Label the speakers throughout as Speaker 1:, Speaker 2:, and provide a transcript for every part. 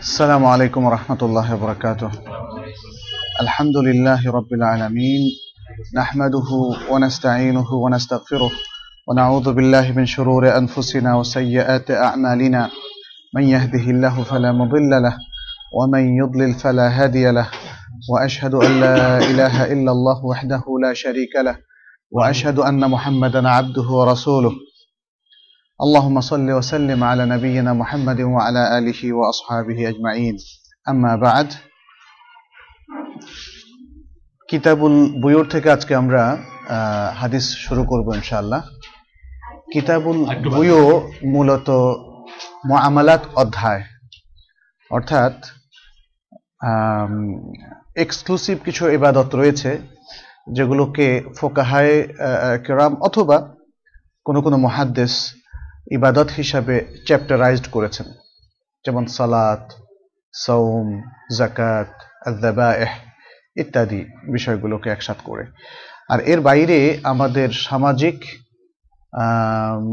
Speaker 1: السلام عليكم ورحمة الله وبركاته. الحمد لله رب العالمين. نحمده ونستعينه ونستغفره ونعوذ بالله من شرور أنفسنا وسيئات أعمالنا. من يهده الله فلا مضل له ومن يضلل فلا هادي له. وأشهد أن لا إله إلا الله وحده لا شريك له. وأشهد أن محمدا عبده ورسوله. اللهم صل وسلم على نبينا محمد وعلى آله وأصحابه أجمعين أما بعد কিতাবুল বুয়ুর থেকে আজকে আমরা আহ, হাদিস শুরু করব ইনশাআল্লাহ কিতাবুল বুয়ু মূলত মুআমালাত অধ্যায় অর্থাৎ এক্সক্লুসিভ কিছু ইবাদত রয়েছে যেগুলোকে ফোকাহায় কেরাম অথবা কোনো কোনো মহাদ্দেশ ইবাদত হিসাবে চ্যাপ্টারাইজড করেছেন। যেমন সালাত সৌম জাকাত ইত্যাদি বিষয়গুলোকে একসাথ করে। আর এর বাইরে আমাদের সামাজিক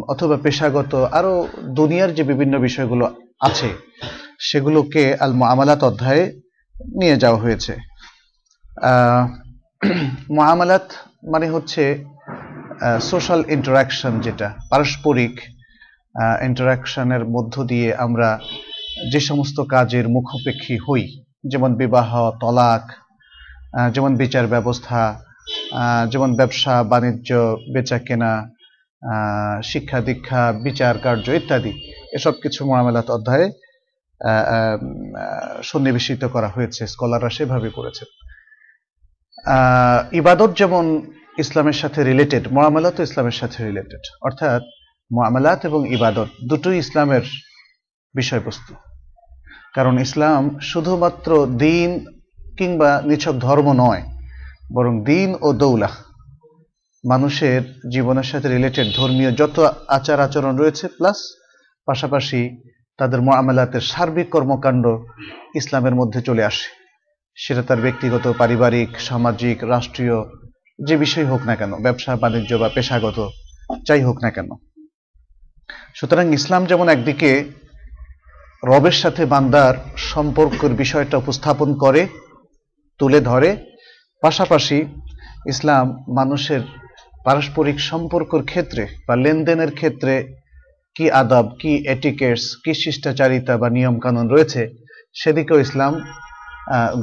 Speaker 1: অথবা পেশাগত আরও দুনিয়ার যে বিভিন্ন বিষয়গুলো আছে সেগুলোকে আল মুআমালাত অধ্যায়ে নিয়ে যাওয়া হয়েছে। আহ, মুআমালাত মানে হচ্ছে সোশ্যাল ইন্টারাকশন যেটা পারস্পরিক ইন্টারাকশনের মধ্য দিয়ে আমরা যে সমস্ত কাজের মুখোপেক্ষী হই যেমন বিবাহ তলাক যেমন বিচার ব্যবস্থা যেমন ব্যবসা বাণিজ্য বেচা কেনা শিক্ষা দীক্ষা বিচার কার্য ইত্যাদি এসব কিছু মহামেলাত অধ্যায়ে সন্নিবেশিত করা হয়েছে স্কলাররা সেভাবে করেছেন। আহ, ইবাদত যেমন ইসলামের সাথে রিলেটেড মোয়ামেলাত ইসলামের সাথে রিলেটেড অর্থাৎ মোয়ামেলাত এবং ইবাদত দুটোই ইসলামের বিষয়বস্তু। কারণ ইসলাম শুধুমাত্র দিন কিংবা নিছক ধর্ম নয়, বরং দিন ও দৌলা মানুষের জীবনের সাথে রিলেটেড ধর্মীয় যত আচার আচরণ রয়েছে প্লাস পাশাপাশি তাদের মোয়ামেলাতের সার্বিক কর্মকাণ্ড ইসলামের মধ্যে চলে আসে। সেটা তার ব্যক্তিগত, পারিবারিক, সামাজিক, রাষ্ট্রীয়, যে বিষয় হোক না কেন, ব্যবসা, বাণিজ্য বা পেশাগত, যাই হোক না কেন। সুতরাং ইসলাম যেমন একদিকে রবের সাথে বান্দার সম্পর্কের বিষয়টা উপস্থাপন করে, তুলে ধরে, পাশাপাশি ইসলাম মানুষের পারস্পরিক সম্পর্কের ক্ষেত্রে বা লেনদেনের ক্ষেত্রে কি আদব, কি এটিকেটস, কি শিষ্টাচারিতা বা নিয়ম কানুন রয়েছে, সেদিকেও ইসলাম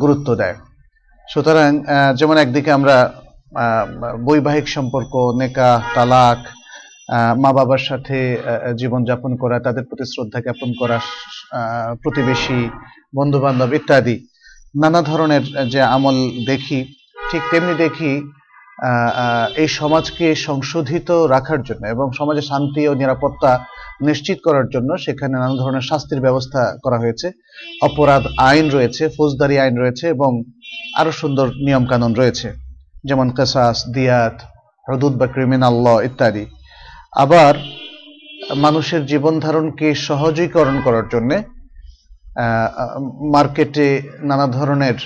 Speaker 1: গুরুত্ব দেয়। সুতরাং যেমন একদিকে আমরা বৈবাহিক সম্পর্ক নেকা তালাক মা বাবার সাথে জীবনযাপন করা, তাদের প্রতি শ্রদ্ধা জ্ঞাপন করা প্রতিবেশী বন্ধু বান্ধব ইত্যাদি। নানা ধরনের যে আমল দেখি, ঠিক তেমনি দেখি এই সমাজকে সংশোধিত রাখার জন্য এবং সমাজে শান্তি ও নিরাপত্তা নিশ্চিত করার জন্য সেখানে নানা ধরনের শাস্তির ব্যবস্থা করা হয়েছে। অপরাধ আইন রয়েছে, ফৌজদারি আইন রয়েছে এবং আরও সুন্দর নিয়ম কানুন রয়েছে। যেমন কেসাস, দিয়াত, হদুদ বা ক্রিমিনাল ল ইত্যাদি। আবার মানুষের জীবন ধারণকে সহজীকরণ করার জন্য মার্কেটে নানা ধরনের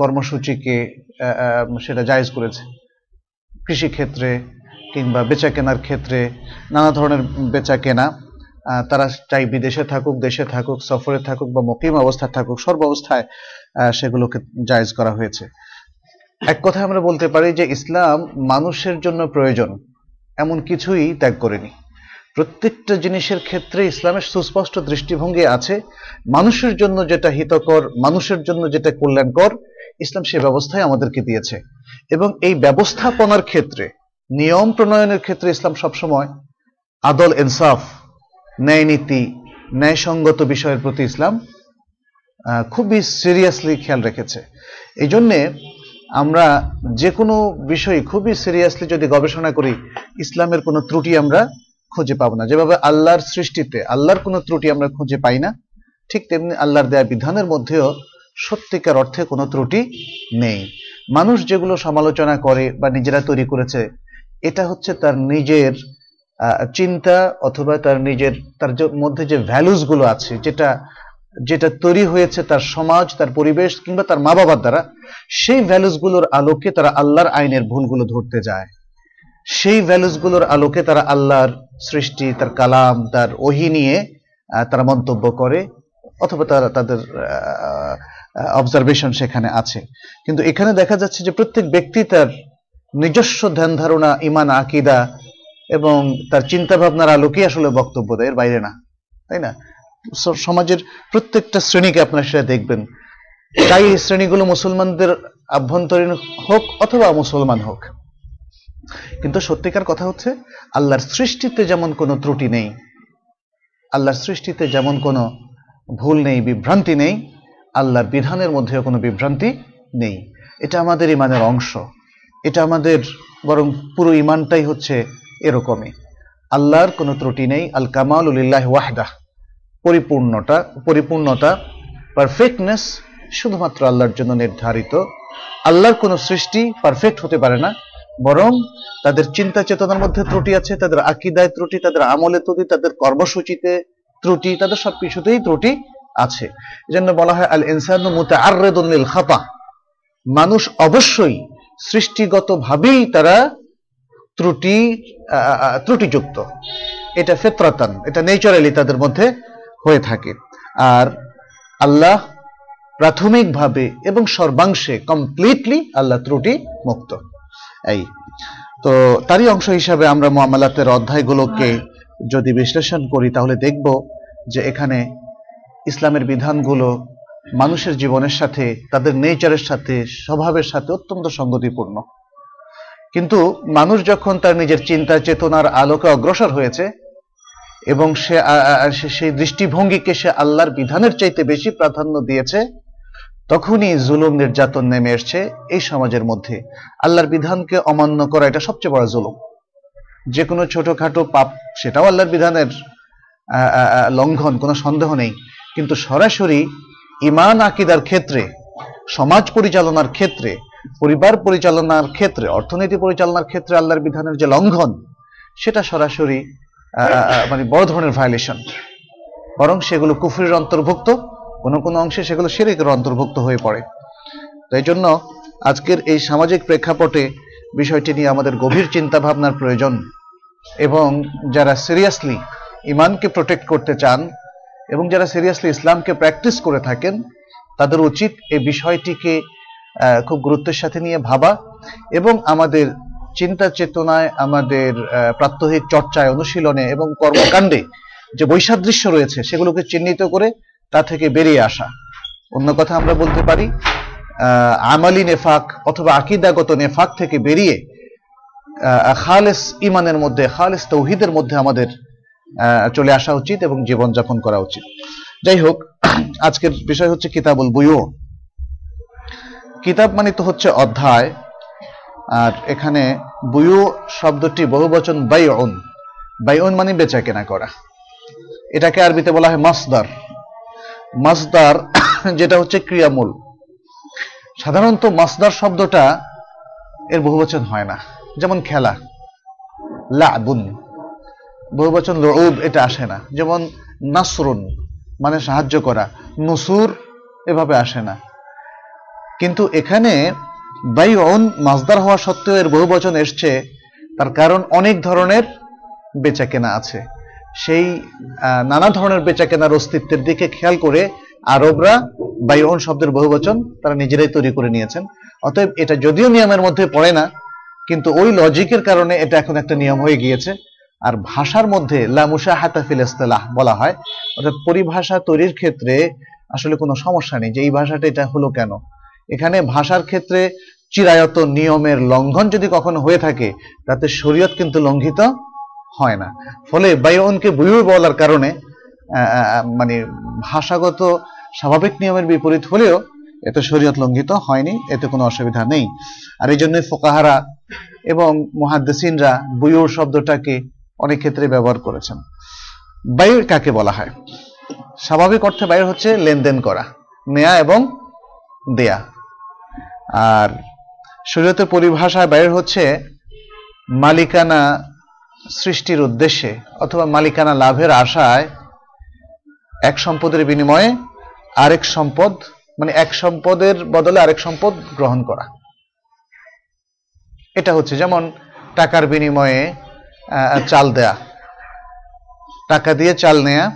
Speaker 1: কর্মসূচিকে সেটা জায়েজ করেছে। কৃষিক্ষেত্রে কিংবা বেচা কেনার ক্ষেত্রে নানা ধরনের বেচা কেনা তারা চাই বিদেশে থাকুক, দেশে থাকুক, সফরে থাকুক বা মকিম অবস্থায় থাকুক সর্বাবস্থায় সেগুলোকে জায়েজ করা হয়েছে। এক কথায় আমরা বলতে পারি যে ইসলাম মানুষের জন্য প্রয়োজন। এমন কিছুই ত্যাগ করেনি। প্রত্যেকটা জিনিসের ক্ষেত্রে ইসলামের সুস্পষ্ট দৃষ্টিভঙ্গি আছে। মানুষের জন্য যেটা হিতকর, মানুষের জন্য যেটা কল্যাণকর, ইসলাম সে ব্যবস্থায় আমাদেরকে দিয়েছে। এবং এই ব্যবস্থাপনার ক্ষেত্রে, নিয়ম প্রণয়নের ক্ষেত্রে ইসলাম সবসময় আদল ইনসাফ, ন্যায় নীতি, ন্যায়সঙ্গত বিষয়ের প্রতি ইসলাম খুবই সিরিয়াসলি খেয়াল রেখেছে। এই জন্যে আমরা যে কোনো বিষয় খুবই সিরিয়াসলি যদি গবেষণা করি, ইসলামের কোনো ত্রুটি আমরা খুঁজে পাবো না। যেভাবে আল্লাহর সৃষ্টিতে আল্লাহর কোনো ত্রুটি আমরা খুঁজে পাই না, ঠিক তেমনি আল্লাহর দেয়া বিধানের মধ্যেও সত্যিকার অর্থে কোনো ত্রুটি নেই। মানুষ যেগুলো সমালোচনা করে বা নিজেরা তৈরি করেছে, এটা হচ্ছে তার নিজের চিন্তা অথবা তার নিজের, তার মধ্যে যে ভ্যালুসগুলো আছে, যেটা যেটা তৈরি হয়েছে তার সমাজ, তার পরিবেশ কিংবা তার মা বাবার দ্বারা, সেই ভ্যালুসগুলোর আলোকে তারা আল্লাহর আইনের ভুলগুলো ধরতে যায়। সেই ভ্যালুসগুলোর আলোকে তারা আল্লাহর সৃষ্টি, তার কালাম, তার ওহি নিয়ে তারা মন্তব্য করে, অথবা তারা তাদের অবজারভেশন সেখানে আছে। কিন্তু এখানে দেখা যাচ্ছে যে প্রত্যেক ব্যক্তি তার নিজস্ব ধ্যান ধারণা ইমান আকিদা এবং তার চিন্তা ভাবনার আলোকে আসলে বক্তব্য দেয়, এর বাইরে না। তাই না? সমাজের প্রত্যেকটা শ্রেণীকে আপনারা সেটা দেখবেন। তাই এই শ্রেণীগুলো মুসলমানদের আভ্যন্তরীণ হোক অথবা মুসলমান হোক। কিন্তু সত্যিকার কথা হচ্ছে, আল্লাহর সৃষ্টিতে যেমন কোনো ত্রুটি নেই, আল্লাহর সৃষ্টিতে যেমন কোনো ভুল নেই, বিভ্রান্তি নেই, আল্লাহর বিধানের মধ্যেও কোনো বিভ্রান্তি নেই। এটা আমাদের ইমানের অংশ। এটা আমাদের বরং পুরো ইমানটাই হচ্ছে এরকমই। আল্লাহর কোনো ত্রুটি নেই আল কামাল উলিল্লাহ ওয়াহদাহ। পরিপূর্ণতা পরিপূর্ণতা পারফেক্টনেস শুধুমাত্র আল্লাহর জন্য নির্ধারিত। আল্লাহর কোনো সৃষ্টি পারফেক্ট হতে পারে না, বরং তাদের চিন্তা চেতনার মধ্যে ত্রুটি আছে, তাদের আকিদায় ত্রুটি, তাদের আমলে ত্রুটি, তাদের কর্মসূচিতে ত্রুটি, তাদের সব কিছুতেই ত্রুটি আছে। এজন্য বলা হয় আল ইনসানু মুতাআররিদুন লিল খাতা মানুষ অবশ্যই সৃষ্টিগতভাবেই তারা ত্রুটি ত্রুটিযুক্ত। এটা ফেতরাতান, এটা নেচারালি তাদের মধ্যে হয়ে থাকে। আর আল্লাহ প্রাথমিকভাবে এবং সর্বাংশে কমপ্লিটলি আল্লাহ ত্রুটি মুক্ত। এই। তো তারই অংশ হিসাবে আমরা মুআমালাতের অধ্যায়গুলোকে যদি বিশ্লেষণ করি, তাহলে দেখব যে এখানে ইসলামের বিধানগুলো মানুষের জীবনের সাথে, তাদের নেচারের সাথে, স্বভাবের সাথে অত্যন্ত সঙ্গতিপূর্ণ। কিন্তু মানুষ যখন তার নিজের চিন্তা চেতনার আলোকে অগ্রসর হয়েছে এবং সে সেই দৃষ্টিভঙ্গিকে সে আল্লাহর বিধানের চাইতে বেশি প্রাধান্য দিয়েছে, তখনই জুলুম নির্যাতন নেমে এসছে এই সমাজের মধ্যে। আল্লাহর বিধানকে অমান্য করা এটা সবচেয়ে বড় জুলুম। যে কোনো ছোটখাটো পাপ সেটাও আল্লাহর বিধানের লঙ্ঘন, কোনো সন্দেহ নেই। কিন্তু সরাসরি ইমান আকিদার ক্ষেত্রে, সমাজ পরিচালনার ক্ষেত্রে, পরিবার পরিচালনার ক্ষেত্রে, অর্থনীতি পরিচালনার ক্ষেত্রে আল্লাহর বিধানের যে লঙ্ঘন, সেটা সরাসরি মানে বড় ধরনের ভায়োলেশন বরং সেগুলো কুফরির অন্তর্ভুক্ত, কোনো কোনো অংশে সেগুলো শিরিকের অন্তর্ভুক্ত হয়ে পড়ে। তাই জন্য আজকের এই সামাজিক প্রেক্ষাপটে বিষয়টি নিয়ে আমাদের গভীর চিন্তা ভাবনার প্রয়োজন এবং যারা সিরিয়াসলি ইমানকে প্রোটেক্ট করতে চান এবং যারা সিরিয়াসলি ইসলামকে প্র্যাকটিস করে থাকেন, তাদের উচিত এই বিষয়টিকে খুব গুরুত্বের সাথে নিয়ে ভাবা এবং আমাদের চিন্তা চেতনায় আমাদের প্রাত্যহিক চর্চায়, অনুশীলনে এবং কর্মকাণ্ডে যে বৈসাদৃশ্য রয়েছে, সেগুলোকে চিহ্নিত করে তা থেকে বেরিয়ে আসা। অন্য কথা আমরা বলতে পারি আমালি নেফাক অথবা আকিদাগত নেফাক থেকে বেরিয়ে খালেস ইমানের মধ্যে, খালেস তৌহিদের মধ্যে আমাদের চলে আসা উচিত এবং জীবনযাপন করা উচিত। যাই হোক, আজকের বিষয় হচ্ছে কিতাবুল বুয়ো কিতাব মানে তো হচ্ছে অধ্যায় আর এখানে বুয়ু শব্দটি বহু বহুবচন বাইউন। বাইউন মানে বেচা কেনা করা। এটাকে আরবিতে বলা হয় মাসদার। মাসদার যেটা হচ্ছে ক্রিয়ামূল। সাধারণত মাসদার শব্দটা এর বহুবচন হয় না। যেমন খেলা, লাবুন। বহুবচন লউব, এটা আসে না। যেমন নাসরুন মানে সাহায্য করা। নুসুর, এভাবে আসে না। কিন্তু এখানে বাইউন মাসদার হওয়া সত্ত্বেও এর বহুবচন এসছে। তার কারণ অনেক ধরনের বেচা কেনা আছে। সেই নানা ধরনের বেচা কেনার অস্তিত্বের দিকে খেয়াল করে আরবরা বাইউন শব্দের বহুবচন তারা নিজেরাই তৈরি করে নিয়েছেন। অতএব এটা যদিও নিয়মের মধ্যে পড়ে না, কিন্তু ওই লজিকের কারণে এটা এখন একটা নিয়ম হয়ে গিয়েছে। আর ভাষার মধ্যে লামুসা হাতাফিল ইস্তেলাহ বলা হয়, অর্থাৎ পরিভাষা তৈরির ক্ষেত্রে আসলে কোনো সমস্যা নেই যে এই ভাষাটা এটা হলো কেন। এখানে ভাষার ক্ষেত্রে চিরায়ত নিয়মের লঙ্ঘন যদি কখনো হয়ে থাকে, তাতে শরীয়ত কিন্তু লঙ্ঘিত হয় না। ফলে বায়নকে বুয়ু বলার কারণে মানে ভাষাগত স্বাভাবিক নিয়মের বিপরীত হলেও এতে শরীয়ত লঙ্ঘিত হয়নি, এতে কোনো অসুবিধা নেই। আর এই জন্যই ফোকাহারা এবং মুহাদ্দিসিনরা বুয়ুর শব্দটাকে অনেক ক্ষেত্রে ব্যবহার করেছেন। বায়ু কাকে বলা হয়? স্বাভাবিক অর্থে বায়ু হচ্ছে লেনদেন করা, নেয়া এবং দেয়া। আর শরীয়তের পরিভাষায় বাইর হচ্ছে মালিকানা সৃষ্টির উদ্দেশ্যে অথবা মালিকানা লাভের আশায় এক সম্পদের বিনিময়ে আরেক সম্পদ মানে এক সম্পদের বদলে আরেক সম্পদ গ্রহণ করা। এটা হচ্ছে যেমন টাকার বিনিময়ে চাল দেয়া। টাকা দিয়ে চাল নেয়া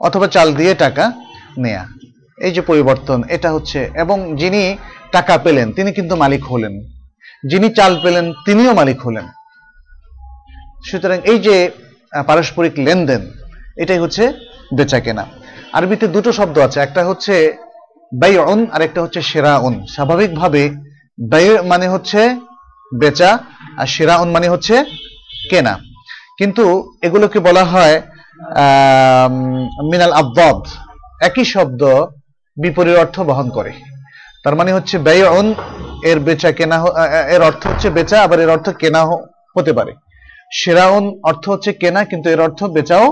Speaker 1: অথবা চাল দিয়ে টাকা নেয়া। এই যে পরিবর্তন, এটা হচ্ছে, এবং যিনি টাকা পেলেন, তিনি কিন্তু মালিক হলেন। যিনি চাল পেলেন, তিনিও মালিক হলেন। সুতরাং এই যে পারস্পরিক লেনদেন, এটাই হচ্ছে বেচা কেনা আরবিতে দুটো শব্দ আছে, একটা হচ্ছে ব্যয়ন আর একটা হচ্ছে সেরাউন। স্বাভাবিকভাবে ব্যয় মানে হচ্ছে বেচা, আর সেরাউন মানে হচ্ছে কেনা। কিন্তু এগুলোকে বলা হয় মিনাল আব্বাদ। একই শব্দ বিপরীত অর্থ বহন করে। তার মানে হচ্ছে ব্যয়ন এর বেচা কেনা এর অর্থ হচ্ছে বেচা, আবার এর অর্থ কেনা হতে পারে। সেরাউন অর্থ হচ্ছে কেনা, কিন্তু এর অর্থ বেচাও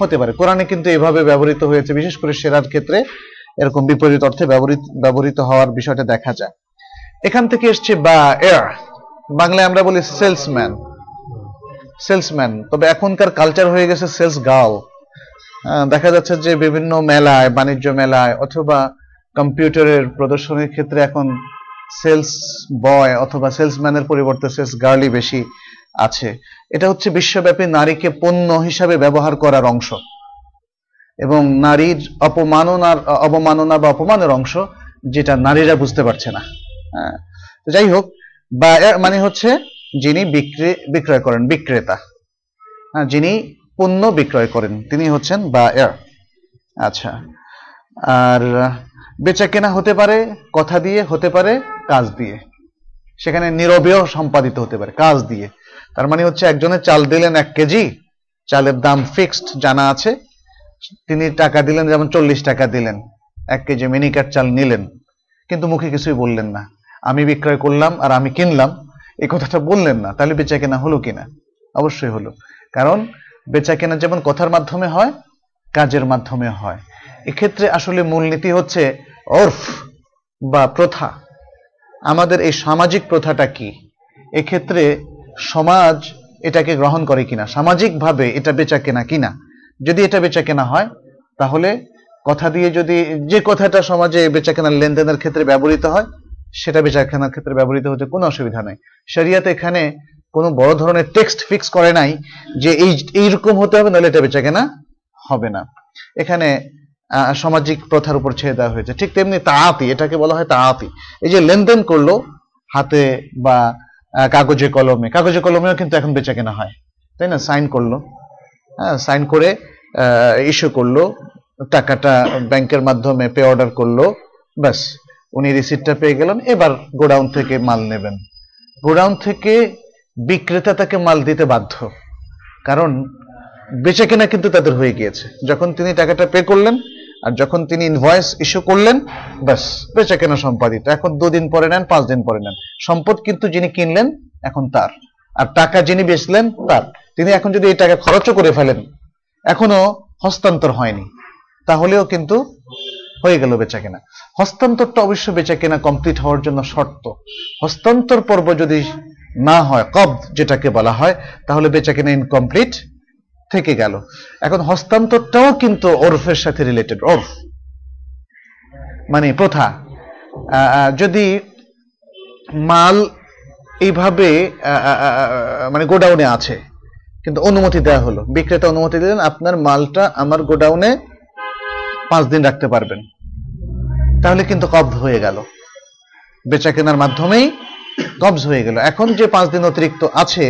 Speaker 1: হতে পারে। কোরআনে কিন্তু এভাবে ব্যবহৃত হয়েছে, বিশেষ করে সেরার ক্ষেত্রে এরকম বিপরীত অর্থে ব্যবহৃত ব্যবহৃত হওয়ার বিষয়টা দেখা যায়। এখান থেকে এসছে বা এর বাংলায় আমরা বলি সেলসম্যান। সেলসম্যান, তবে এখনকার কালচার হয়ে গেছে সেলস গার্ল। দেখা যাচ্ছে যে বিভিন্ন মেলায়, বাণিজ্য মেলায় অথবা কম্পিউটারের প্রদর্শনীর ক্ষেত্রে এখন সেলস বয় অথবা সেলসম্যানের পরিবর্তে সেলস গার্লই বেশি আছে। এটা হচ্ছে বিশ্বব্যাপী নারীকে পণ্য হিসাবে ব্যবহার করার অংশ। এবং নারীর অপমাননার অবমাননা বা অপমানের অংশ যেটা নারীরা বুঝতে পারছে না। হ্যাঁ যাই হোক, বা মানে হচ্ছে যিনি বিক্রি, বিক্রয় করেন, বিক্রেতা। হ্যাঁ যিনি পণ্য বিক্রয় করেন। তিনি হচ্ছেন বা আচ্ছা। আর বেচা কেনা হতে পারে, কথা দিয়ে হতে পারে, কাজ দিয়ে। সেখানে নীরবেও সম্পাদিত হতে পারে, কাজ দিয়ে। তার মানে হচ্ছে একজনে চাল দিলেন এক কেজি, চালের দাম ফিক্সড জানা আছে। তিনি টাকা দিলেন, যেমন চল্লিশ টাকা দিলেন, এক কেজি মিনিকার চাল নিলেন। কিন্তু মুখে কিছুই বললেন না। আমি বিক্রয় করলাম আর আমি কিনলাম এই কথাটা বললেন না, তাহলে বেচা কেনা হলো কিনা? অবশ্যই হলো। কারণ বেচা কেনা যেমন কথার মাধ্যমে হয়, কাজের মাধ্যমে হয়। এক্ষেত্রে আসলে মূলনীতি হচ্ছে অর্ফ বা প্রথা। আমাদের এই সামাজিক প্রথাটা কি? এক্ষেত্রে সমাজ এটাকে গ্রহণ করে কিনা? সামাজিকভাবে এটা বেচা কেনা? কিনা যদি এটা বেচা কেনা হয়, তাহলে কথা দিয়ে যদি যে কথাটা সমাজে বেচা কেনার লেনদেনের ক্ষেত্রে ব্যবহৃত হয়, সেটা বেচা কেনার ক্ষেত্রে ব্যবহৃত হতে কোনো অসুবিধা নেই। শরিয়াতে এখানে কোনো বড় ধরনের টেক্সট ফিক্স করে নাই যে এই, এইরকম হতে হবে নাহলে এটা বেচা কেনা হবে না। এখানে সামাজিক প্রথার উপর ছেড়ে দেওয়া হয়েছে। ঠিক তেমনি তাঁতি, এটাকে বলা হয় তাঁতি। এই যে লেনদেন করল হাতে বা কাগজে কলমে। কাগজে কলমেও কিন্তু এখন বেচা কেনা হয়। তাই না? সাইন করল। হ্যাঁ সাইন করে ইস্যু করল। টাকাটা ব্যাংকের মাধ্যমে পে অর্ডার করল। ব্যাস, উনি রিসিপ্টটা পেয়ে গেলেন। এবার গোডাউন থেকে মাল নেবেন। গোডাউন থেকে বিক্রেতা তাকে মাল দিতে বাধ্য। কারণ বেচা কেনা কিন্তু তাদের হয়ে গিয়েছে। যখন তিনি টাকাটা পে করলেন, আর যখন তিনি ইনভয়েস ইস্যু করলেন, ব্যাস, বেচা কেনা সম্পাদিত। এখন দুদিন পরে নেন, পাঁচ দিন পরে নেন। সম্পদ কিন্তু যিনি কিনলেন, এখন তার। আর টাকা যিনি বেচলেন, তার। তিনি এখন যদি এই টাকা খরচও করে ফেলেন এখনও হস্তান্তর হয়নি। তাহলেও কিন্তু হয়ে গেল বেচা কেনা। হস্তান্তরটা অবশ্য বেচা কেনা কমপ্লিট হওয়ার জন্য শর্ত। হস্তান্তর পর্ব যদি না হয় কব যেটাকে বলা হয়, তাহলে বেচা কেনা ইনকমপ্লিট থেকে গেল। এখন হস্তান্তরটাও কিন্তু ওরফের সাথে রিলেটেড ওরফ। মানে প্রথা। যদি মাল এইভাবে মানে গোডাউনে আছে, কিন্তু অনুমতি দেওয়া হলো, বিক্রেতা অনুমতি দিলেন, আপনার মালটা আমার গোডাউনে পাঁচ দিন রাখতে পারবেন। তাহলে কিন্তু কবজ হয়ে গেল। বেচা কেনার মাধ্যমেই কবজ হয়ে গেল। এখন যে পাঁচ দিন অতিরিক্ত আছে,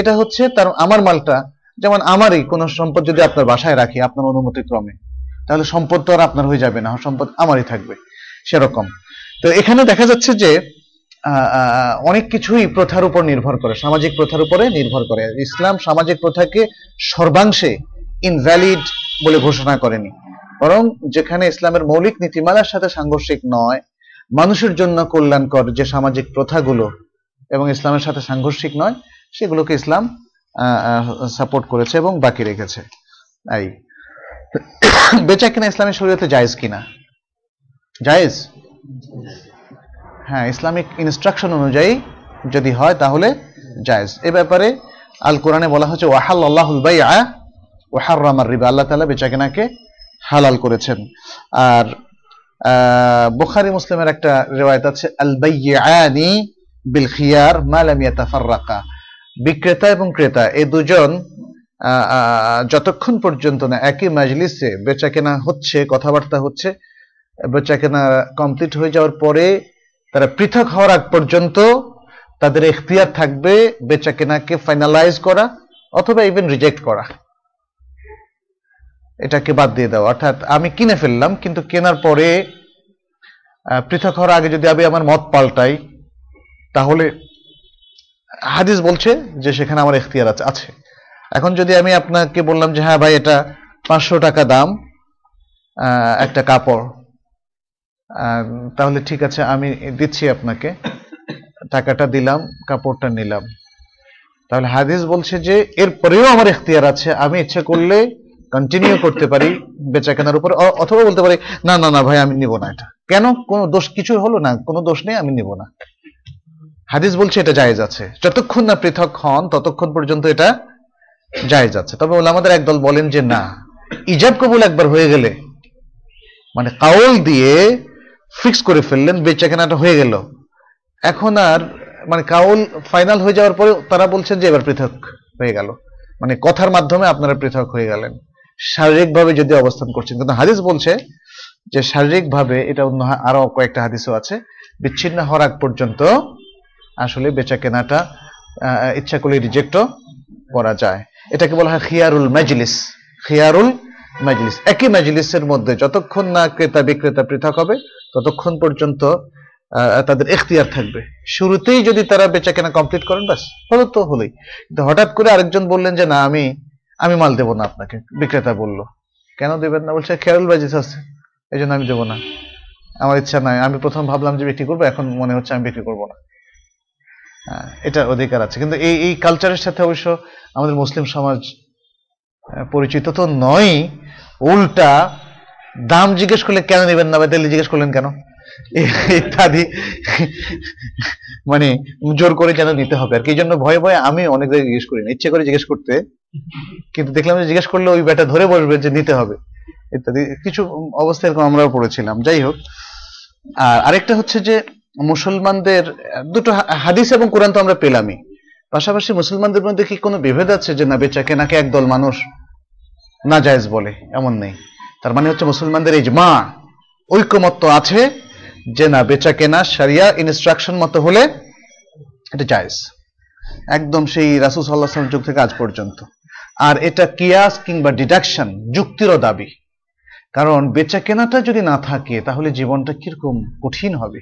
Speaker 1: এটা হচ্ছে তার আমার মালটা, যেমন আমারই কোন সম্পদ যদি আপনার বাসায় রাখি, আপনার অনুমতি ক্রমে, তাহলে সম্পদ তো আর আপনার হয়ে যাবে না, সম্পদ আমারই থাকবে, সেরকম। তো এখানে দেখা যাচ্ছে যে অনেক কিছুই প্রথার উপর নির্ভর করে, সামাজিক প্রথার উপরে নির্ভর করে। ইসলাম সামাজিক প্রথাকে সর্বাংশে ইনভ্যালিড বলে ঘোষণা করেনি। বরং যেখানে ইসলামের মৌলিক নীতিমালার সাথে সাংঘর্ষিক নয় মানুষের জন্য কল্যাণকর যে সামাজিক প্রথাগুলো এবং ইসলামের সাথে সাংঘর্ষিক নয় সেগুলোকে ইসলাম সাপোর্ট করেছে এবং বাকি রেখেছে। এই। বেচা কিনা ইসলামের শরীয়তে জায়েজ কিনা? জায়েজ? হ্যাঁ ইসলামিক ইনস্ট্রাকশন অনুযায়ী যদি হয় তাহলে জায়েজ। এ ব্যাপারে আল কোরআনে বলা হচ্ছে ওয়াহাল আল্লাহুল বাইআ ওয়াহাররামার রিবা। আল্লাহ তাআলা বেচাকেনাকে হালাল করেছেন। আর আহ, বুখারী মুসলিমের একটা রেওয়ায়ত আছে আল বাইয়ানি বিল খিয়ার মা লাম ইয়াতাফাররাকা। বিক্রেতা এবং ক্রেতা এই দুজন যতক্ষণ পর্যন্ত না একই মাজলিসে বেচা কেনা হচ্ছে, কথাবার্তা হচ্ছে বেচা কেনা কমপ্লিট হয়ে যাওয়ার পরে তারা পৃথক হওয়ার আগ পর্যন্ত তাদের এখতিয়ার থাকবে বেচা কেনাকে ফাইনালাইজ করা অথবা ইভেন রিজেক্ট করা। এটাকে বাদ দিয়ে দেওয়া অর্থাৎ আমি কিনে ফেললাম, কিন্তু কেনার পরে পৃথক হওয়ার আগে যদি আমি আমার মত পাল্টাই, তাহলে হাদিস বলছে যে সেখানে আমার এখতিয়ার আছে আছে। এখন যদি আমি আপনাকে বললাম যে হ্যাঁ ভাই, এটা পাঁচশো টাকা দাম একটা কাপড় তাহলে ঠিক আছে, আমি দিচ্ছি আপনাকে। টাকাটা দিলাম, কাপড়টা নিলাম। তাহলে হাদিস বলছে যে, এরপরেও আমার এখতিয়ার আছে, আমি ইচ্ছে করলে কন্টিনিউ করতে পারি বেচা কেনার উপর অথবা বলতে পারি, না না না, ভাই, আমি নিব না এটা। কেন? কোনো দোষ কিছু হলো না, কোনো দোষ নেই, আমি নিব না। হাদিস বলছে এটা জায়েজ আছে। যতক্ষণ না পৃথক হন, ততক্ষণ পর্যন্ত এটা জায়েজ আছে। তবে ওলামাদের একদল বলেন যে, না। ইজাব কবুল একবার হয়ে গেলে মানে কাউল দিয়ে ফিক্স করে ফেললেন বেচা কেনাটা হয়ে গেল। এখন আর মানে কাউল ফাইনাল হয়ে যাওয়ার পরে তারা বলছেন যে, এবার পৃথক হয়ে গেল। মানে কথার মাধ্যমে আপনারা পৃথক হয়ে গেলেন। শারীরিকভাবে যদি অবস্থান করছেন, কিন্তু হাদিস বলছে যে শারীরিকভাবে এটা অন্য আরও কয়েকটা হাদিসও আছে, বিচ্ছিন্ন হওয়ার আগ পর্যন্ত আসলে বেচা কেনাটা ইচ্ছা করলে রিজেক্টও করা যায়। এটাকে বলা হয় খিয়ারুল মাজলিস খিয়ারুল মাজলিস। একই মাজলিসের মধ্যে যতক্ষণ না ক্রেতা বিক্রেতা পৃথক হবে, ততক্ষণ পর্যন্ত তাদের এখতিয়ার থাকবে। শুরুতেই যদি তারা বেচা কেনা কমপ্লিট করেন, ব্যাস হলো তো হলোই। কিন্তু হঠাৎ করে আরেকজন বললেন যে, না, আমি আমি মাল দেবো না আপনাকে বিক্রেতা বলল। কেন দেবেন না? বলছে খেয়ারুল বাজিস আছে এই জন্য আমি দেবো না। আমার ইচ্ছা নাই। আমি প্রথম ভাবলাম যে বিক্রি করব এখন মনে হচ্ছে আমি বিক্রি করব না। হ্যাঁ, এটা অধিকার আছে। কিন্তু এই এই কালচারের সাথে অবশ্য আমাদের মুসলিম সমাজ পরিচিত তো নয় উল্টা দাম জিজ্ঞেস করলে কেন নেবেন না বা তাহলে জিজ্ঞেস করলেন কেন? ইত্যাদি। মানে জোর করে যেন নিতে হবে? আর কি জন্য? ভয়ে ভয়ে আমি অনেক জায়গায় জিজ্ঞেস করি না। ইচ্ছে করে জিজ্ঞেস করতে কিন্তু দেখলাম যে জিজ্ঞেস করলে ওই ব্যাটা ধরে বসবে যে নিতে হবে, ইত্যাদি, কিছু অবস্থা এরকম আমরাও পড়েছিলাম। যাই হোক, আর আরেকটা হচ্ছে যে মুসলমানদের, দুটো হাদিস এবং কোরআন তো আমরা পেলামই। পাশাপাশি মুসলমানদের মধ্যে কি কোনো বিভেদ আছে যে না বেচা কেনাকে একদল মানুষ না জায়েজ বলে? এমন নেই। তার মানে হচ্ছে মুসলমানদের ইজমা, ঐক্যমত্য আছে যে না বেচা কেনা সারিয়া ইনস্ট্রাকশন মতো হলে এটা জায়েজ। একদম সেই রাসুল সাল্লাহ যুগ থেকে আজ পর্যন্ত। আর এটা কিয়াস কিংবা ডিডাকশন, যুক্তিরও দাবি। কারণ বেচা কেনাটা যদি না থাকে, তাহলে জীবনটা কীরকম কঠিন হবে?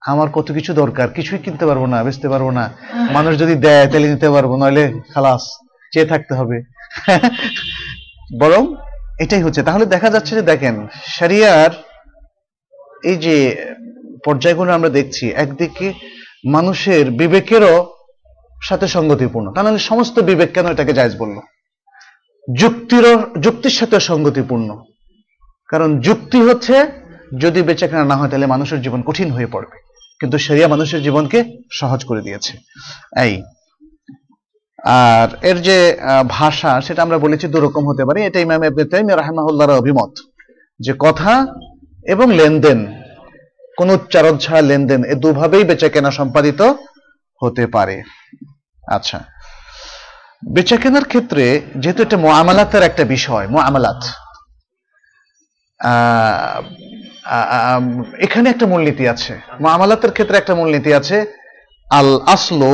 Speaker 1: আমার কত কিছু দরকার, কিছুই কিনতে পারব না, বেচতে পারব না। মানুষ যদি দেয়, তাহলে নিতে পারব, নইলে খালাস, চেয়ে থাকতে হবে। বরং এটাই হচ্ছে। তাহলে দেখা যাচ্ছে যে দেখেন, শরিয়ার এই যে পর্যায়গুলো আমরা দেখছি, একদিকে মানুষের বিবেকেরও সাথে সঙ্গতিপূর্ণ। তা নাহলে সমস্ত বিবেক কেন এটাকে জায়জ বলল? যুক্তিরও যুক্তির সাথে সঙ্গতিপূর্ণ। কারণ যুক্তি হচ্ছে, যদি বেচাকেনা না হয়, তাহলে মানুষের জীবন কঠিন হয়ে পড়বে। কিন্তু সেরিয়া মানুষের জীবনকে সহজ করে দিয়েছে। এই, আর এর যে ভাষা, সেটা আমরা বলেছি দুরকম হতে পারে। এটা ইমাম ইবনে তাইমিয়া অভিমত যে কথা এবং লেনদেন, কোন উচ্চারণ ছাড়া লেনদেন, এ দুভাবেই বেচাকেনা সম্পাদিত হতে পারে। আচ্ছা। বেচা কেনার ক্ষেত্রে যেহেতু এটা মোয়ামালাতের একটা বিষয়, মোয়ামালাত এখানে একটা মূলনীতি আছে। মোয়ামালাতের ক্ষেত্রে একটা মূলনীতি আছে, আল আসলো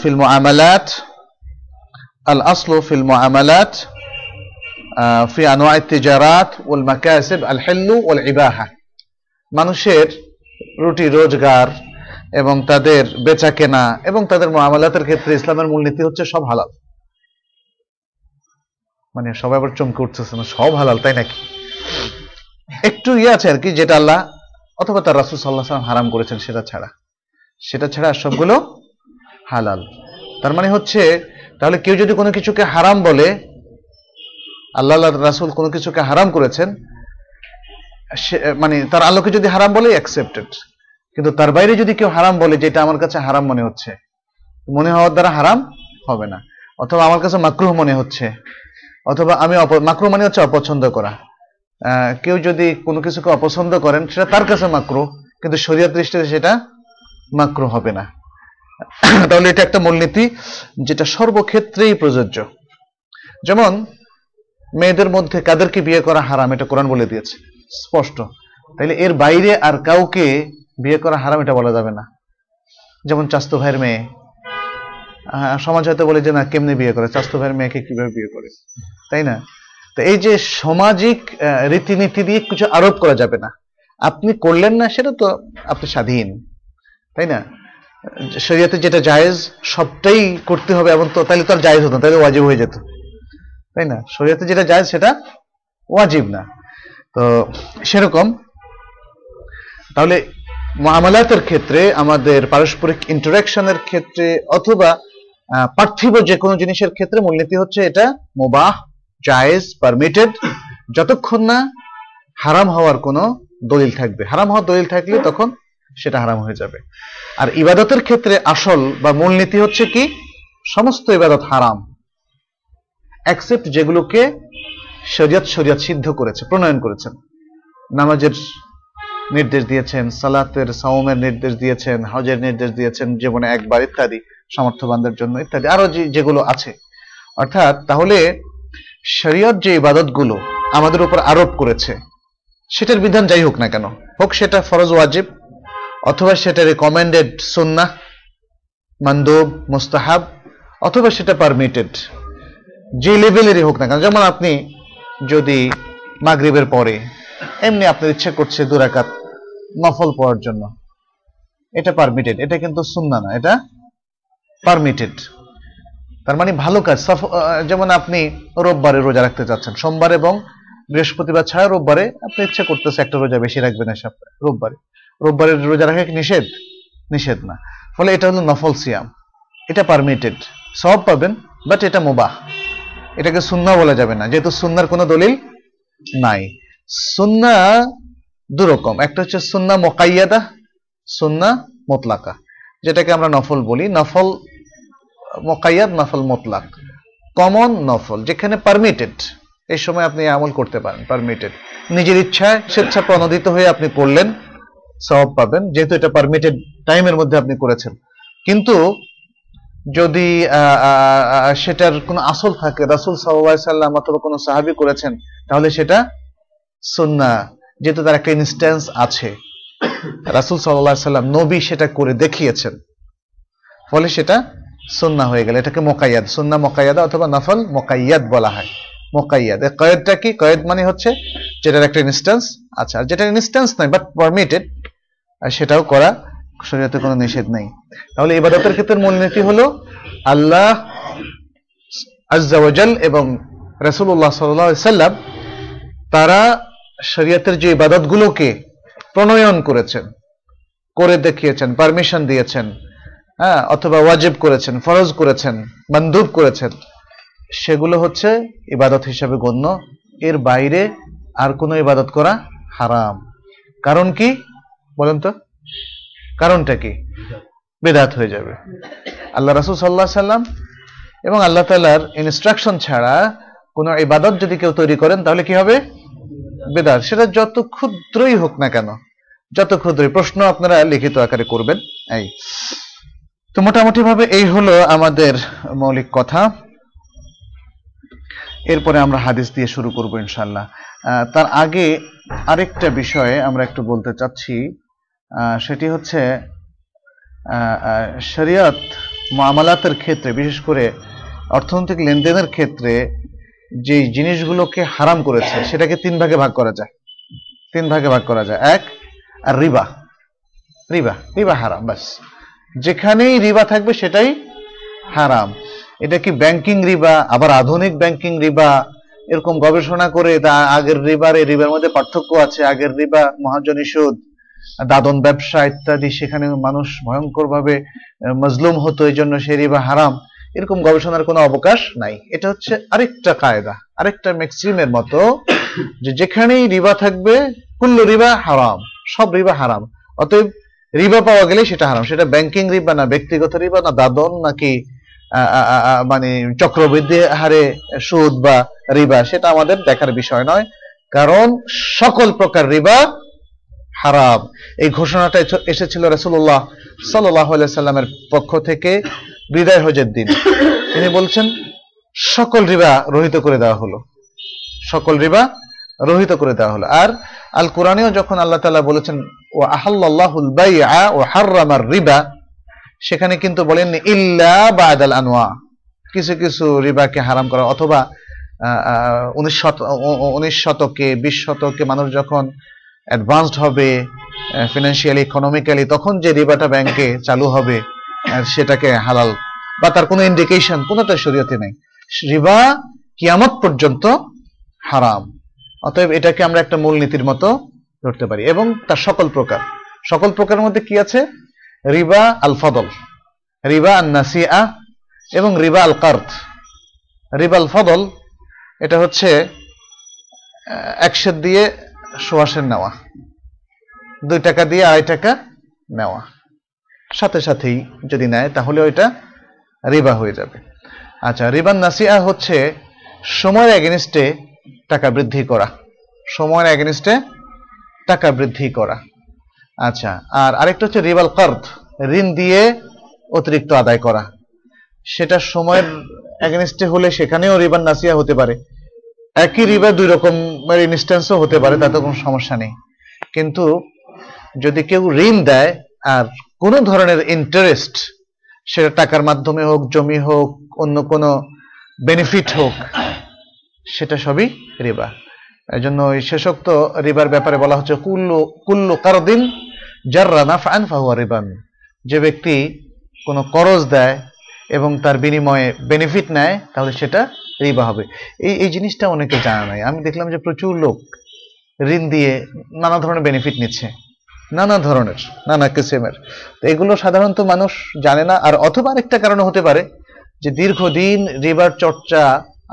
Speaker 1: ফিল মোয়ামালাত, আল আসলো ফিল মোয়ামালাত ফি আনোয়া তিজারাত ওল মাকাসিব, আল হেল্লু ওল ইবাহা। মানুষের রুটি রোজগার এবং তাদের বেচা কেনা এবং তাদের মুআমালাতের ক্ষেত্রে ইসলামের মূলনীতি হচ্ছে সব হালাল। মানে সবাই আবার চমকে উঠতেছে, না, সব হালাল, তাই নাকি? একটু ইয়ে আছে আর কি, যেটা আল্লাহ অথবা তার রাসুল সাল্লাহ সাল্লাম হারাম করেছেন সেটা ছাড়া। সেটা ছাড়া সবগুলো হালাল। তার মানে হচ্ছে, তাহলে কেউ যদি কোনো কিছুকে হারাম বলে, আল্লাহ রাসুল কোনো কিছুকে হারাম করেছেন মানে তার আল্লাহকে যদি হারাম বলে অ্যাকসেপ্টেড কিন্তু তার বাইরে যদি কেউ হারাম বলে যেটা আমার কাছে হারাম মনে হচ্ছে, মনে হওয়ার দ্বারা হারাম হবে না। অথবা আমার কাছে মাকরুহ মনে হচ্ছে, অথবা আমি মাকরুহ মানে হচ্ছে অপছন্দ করা। কেউ যদি কোনো কিছুকে অপছন্দ করেন, সেটা তার কাছে মাকরু কিন্তু শরীয়ত দৃষ্টিতে সেটা মাকরু হবে না। তাহলে এটা একটা মূলনীতি যেটা সর্বক্ষেত্রেই প্রযোজ্য। যেমন, মেয়েদের মধ্যে কাদেরকে বিয়ে করা হারাম, এটা কোরআন বলে দিয়েছে, স্পষ্ট। তাইলে এর বাইরে আর কাউকে বিয়ে করা হারাম এটা বলা যাবে না। যেমন চাস্তু ভাইয়ের মেয়ে। সমাজ হয়তো বলে যে, না, কেমনে বিয়ে করে? চাস্তু ভাইয়ের মেয়েকে কীভাবে বিয়ে করে? তাই না? তো এই যে সামাজিক রীতিনীতি দিয়ে কিছু আরোপ করা যাবে না। আপনি করলেন না, সেটা তো আপনি স্বাধীন। তাই না? শরীয়তে যেটা জায়েজ, সবটাই করতে হবে এমন তো, তাহলে তো আর জায়েজ হতো তাহলে ওয়াজিব হয়ে যেত। তাই না? শরীয়তে যেটা জায়েজ, সেটা ওয়াজিব না। তো সেরকম। তাহলে মামলাতের ক্ষেত্রে, আমাদের পারস্পরিক ইন্টারাকশনের ক্ষেত্রে, অথবা পার্থিব যে কোনো জিনিসের ক্ষেত্রে মূলনীতি হচ্ছে এটা, মোবাহ, জায়েজ পারমিটেড যতক্ষণ না হারাম হওয়ার কোনো দলিল থাকবে। হারাম হওয়ার দলিল থাকলে তখন সেটা হারাম হয়ে যাবে। আর ইবাদতের ক্ষেত্রে আসল বা মূলনীতি হচ্ছে কি? সমস্ত ইবাদত হারাম অ্যাকসেপ্ট যেগুলোকে শরিয়ত শরিয়ত সিদ্ধ করেছে, প্রণয়ন করেছেন। নামাজের নির্দেশ দিয়েছেন, সালাতের, সাওমের নির্দেশ দিয়েছেন, হজের নির্দেশ দিয়েছেন, জীবনে একবার ইত্যাদি, সামর্থ্যবানদের জন্য ইত্যাদি, আরও যেগুলো আছে। অর্থাৎ তাহলে শরীয়ত যে ইবাদতগুলো আমাদের উপর আরোপ করেছে, সেটার বিধান যাই হোক না কেন, হোক সেটা ফরজ ওয়াজিব, অথবা সেটা রেকমেন্ডেড সুন্নাহ, মান্দুব, মুস্তাহাব, অথবা সেটা পারমিটেড যে লেভেলেরই হোক না কেন, যেমন আপনি যদি মাগরিবের পরে এমনি আপনার ইচ্ছে করছে দুরাকাত নফল পড়ার জন্য। এটা পারমিটেড এটা কিন্তু সুন্না না, এটা পারমিটেড তার মানে ভালো কাজ যেমন আপনি রোববারে রোজা রাখতে চাচ্ছেন, সোমবার এবং বৃহস্পতিবার ছাড়া রোববারে আপনি ইচ্ছা করতেছে একটা রোজা বেশি রাখবেন এই রোববারে। রোববারের রোজা রাখা নিষেধ? নিষেধ না। ফলে এটা হলো নফল সিয়াম। এটা পারমিটেড সব পাবেন বাট এটা মুবাহ। এটাকে সুন্না বলা যাবে না, যেহেতু সুন্নার কোনো দলিল নাই। সুন্না দুরকম একটা হচ্ছে সুন্না মোকাইয়াদা, সুন্না মোতলাকা। যেটাকে আমরা নফল বলি। নফল মোকাইয়াদ, নফল মোতলাক। কমন নফল, যেখানে পারমিটেড এই সময় আপনি আমল করতে পারেন পারমিটেড নিজের ইচ্ছায় স্বেচ্ছা প্রণোদিত হয়ে আপনি করলেন সওয়াব পাবেন। যেহেতু এটা পারমিটেড টাইমের মধ্যে আপনি করেছেন। কিন্তু যদি সেটার কোনো আসল থাকে, রাসুল সাল্লাম অথবা কোনো সাহাবি করেছেন, তাহলে সেটা সুন্না যেহেতু তার একটা ইনস্ট্যান্স আছে। রাসুল সাল্লাহ সাল্লাম নবী সেটা করে দেখিয়েছেন। ফলে সেটা সুন্না হয়ে গেল। এটাকে মোকাইয়াদ সুন্না মোকাইয়াদা অথবা নফল মোকাইয়াদ বলা হয়। মোকাইয়াদ। কয়েদটা কি? কয়েদ মানে হচ্ছে যেটার একটা ইনস্ট্যান্স আচ্ছা আর যেটা ইনস্ট্যান্স নয় বাট পারমিটেড সেটাও করা শরীয়তে কোনো নিষেধ নেই। তাহলে ইবাদতের ক্ষেত্রে মূলনীতি হলো আল্লাহ আজ্জাওয়াজাল এবং রাসূলুল্লাহ সাল্লাল্লাহু আলাইহি সাল্লাম তারা শরীয়তের যে ইবাদতগুলোকে প্রণয়ন করেছেন, করে দেখিয়েছেন পারমিশন দিয়েছেন হ্যাঁ অথবা ওয়াজিব করেছেন, ফরজ করেছেন মানদুব করেছেন, সেগুলো হচ্ছে ইবাদত হিসাবে গণ্য। এর বাইরে আর কোনো ইবাদত করা হারাম। কারণ কি? বলেন তো। কারণটা কি? বেদাত হয়ে যাবে। আল্লাহ রাসূল সাল্লাহ সাল্লাম এবং আল্লাহ তাআলার ইনস্ট্রাকশন ছাড়া কোনো ইবাদত যদি কেউ তৈরি করেন, তাহলে কি হবে? বেদাত সেটা যত ক্ষুদ্রই হোক না কেন, যত ক্ষুদ্রই প্রশ্ন আপনারা লিখিত আকারে করবেন, এই। তো মোটামুটি ভাবে এই হলো আমাদের মৌলিক কথা। এরপরে আমরা হাদিস দিয়ে শুরু করব ইনশাল্লাহ তার আগে আরেকটা বিষয়ে আমরা একটু বলতে চাচ্ছি। সেটি হচ্ছে শরিয়ত, মামালাতের ক্ষেত্রে, বিশেষ করে অর্থনৈতিক লেনদেনের ক্ষেত্রে যে জিনিসগুলোকে হারাম করেছে, সেটাকে তিন ভাগে ভাগ করা যায়। তিন ভাগে ভাগ করা যায়। এক, আর রিবা। রিবা রিবা হারাম বাস যেখানেই রিবা থাকবে, সেটাই হারাম। এটা কি ব্যাংকিং রিবা, আবার আধুনিক ব্যাংকিং রিবা? এরকম গবেষণা করে তা আগের রিবার, এই রিবার মধ্যে পার্থক্য আছে। আগের রিবা, মহাজনী সুদ দাদন ব্যবসা ইত্যাদি, সেখানে মানুষ ভয়ঙ্কর ভাবে মজলুম হতো এই জন্য সেই রিবা হারাম। এরকম গবেষণার কোনো অবকাশ নাই। এটা হচ্ছে আরেকটা কায়দা, আরেকটা ম্যাক্সিমের মতো যে যেখানেই রিবা থাকবে, কুল্লু রিবা হারাম, সব রিবা হারাম। অতএব রিবা পাওয়া গেলে সেটা হারাম। সেটা ব্যাংকিং রিবা না ব্যক্তিগত রিবা না দাদন নাকি মানে চক্রবৃদ্ধি হারে সুদ বা রিবা, সেটা আমাদের দেখার বিষয় নয়। কারণ সকল প্রকার রিবা হারাম। এই ঘোষণাটা এসেছিল রাসূলুল্লাহ সাল্লাল্লাহু আলাইহি সাল্লামের পক্ষ থেকে। বিদায় হজের দিন। তিনি বলছেন, সকল রিবা রহিত করে দেওয়া হলো। সকল রিবা রহিত করে দেওয়া হলো। আর আল কোরআনেও যখন আল্লাহ তাআলা বলেছেন ও আহাল্লাহুল বাইআ ও হাররামার রিবা সেখানে কিন্তু বলেননি, ইল্লা বাদাল আনোয়া কিছু কিছু রিবাকে হারাম করা। অথবা উনিশ শত উনিশ শতকে, বিশ শতকে মানুষ যখন অ্যাডভান্সড হবে ফিনান্সিয়ালি ইকোনমিক্যালি তখন যে রিবাটা ব্যাংকে চালু হবে সেটাকে হালাল। বা তার কোনো ইন্ডিকেশন কোনোটা শরীয়তে নেই। রিবা কিয়ামত পর্যন্ত হারাম। অতএব এটাকে আমরা একটা মূলনীতির মতো ধরতে পারি। এবং তার সকল প্রকার। সকল প্রকারের মধ্যে কি আছে? রিবা আল ফদল রিবা আন নাসিআ এবং রিবা আল কার্দ রিবা আল ফদল এটা হচ্ছে একশের দিয়ে সোয়াশের নেওয়া। দুই টাকা দিয়ে আড়াই টাকা নেওয়া। সাথে সাথেই যদি নেয়, তাহলে ওইটা রিবা হয়ে যাবে। আচ্ছা রিবান নাসিয়া হচ্ছে সময়ের এগেনিস্টে টাকা বৃদ্ধি করা। সময়ের এগেনিস্টে টাকা বৃদ্ধি করা। আচ্ছা আর আরেকটা হচ্ছে রিবাল কার্দ, ঋণ দিয়ে অতিরিক্ত আদায় করা। সেটা সময়ের এগেনিস্টে হলে সেখানেও রিবান নাসিয়া হতে পারে। একই রিবা দুই রকমের ইনস্ট্যান্সও হতে পারে, তাতে কোনো সমস্যা নেই। কিন্তু যদি কেউ ঋণ দেয় আর কোনো ধরনের ইন্টারেস্ট সেটা টাকার মাধ্যমে হোক, জমি হোক, অন্য কোনো বেনিফিট হোক, সেটা সবই রিবা। এই জন্য ওই শেষোক্ত রিবার ব্যাপারে বলা হচ্ছে, কুল্লু কুল্লু কারদিন জাররা নাফআন ফাহুয়া রিবান। যে ব্যক্তি কোনো করজ দেয় এবং তার বিনিময়ে বেনিফিট নেয়, তাহলে সেটা রিবা হবে। এই এই জিনিসটা অনেকে জানা নাই। আমি দেখলাম যে প্রচুর লোক ঋণ দিয়ে নানা ধরনের বেনিফিট নিচ্ছে। নানা ধরনের, নানা কিসেমের। তো এগুলো সাধারণত মানুষ জানে না, আর অথবা আরেকটা কারণ হতে পারে যে দীর্ঘদিন রিবার চর্চা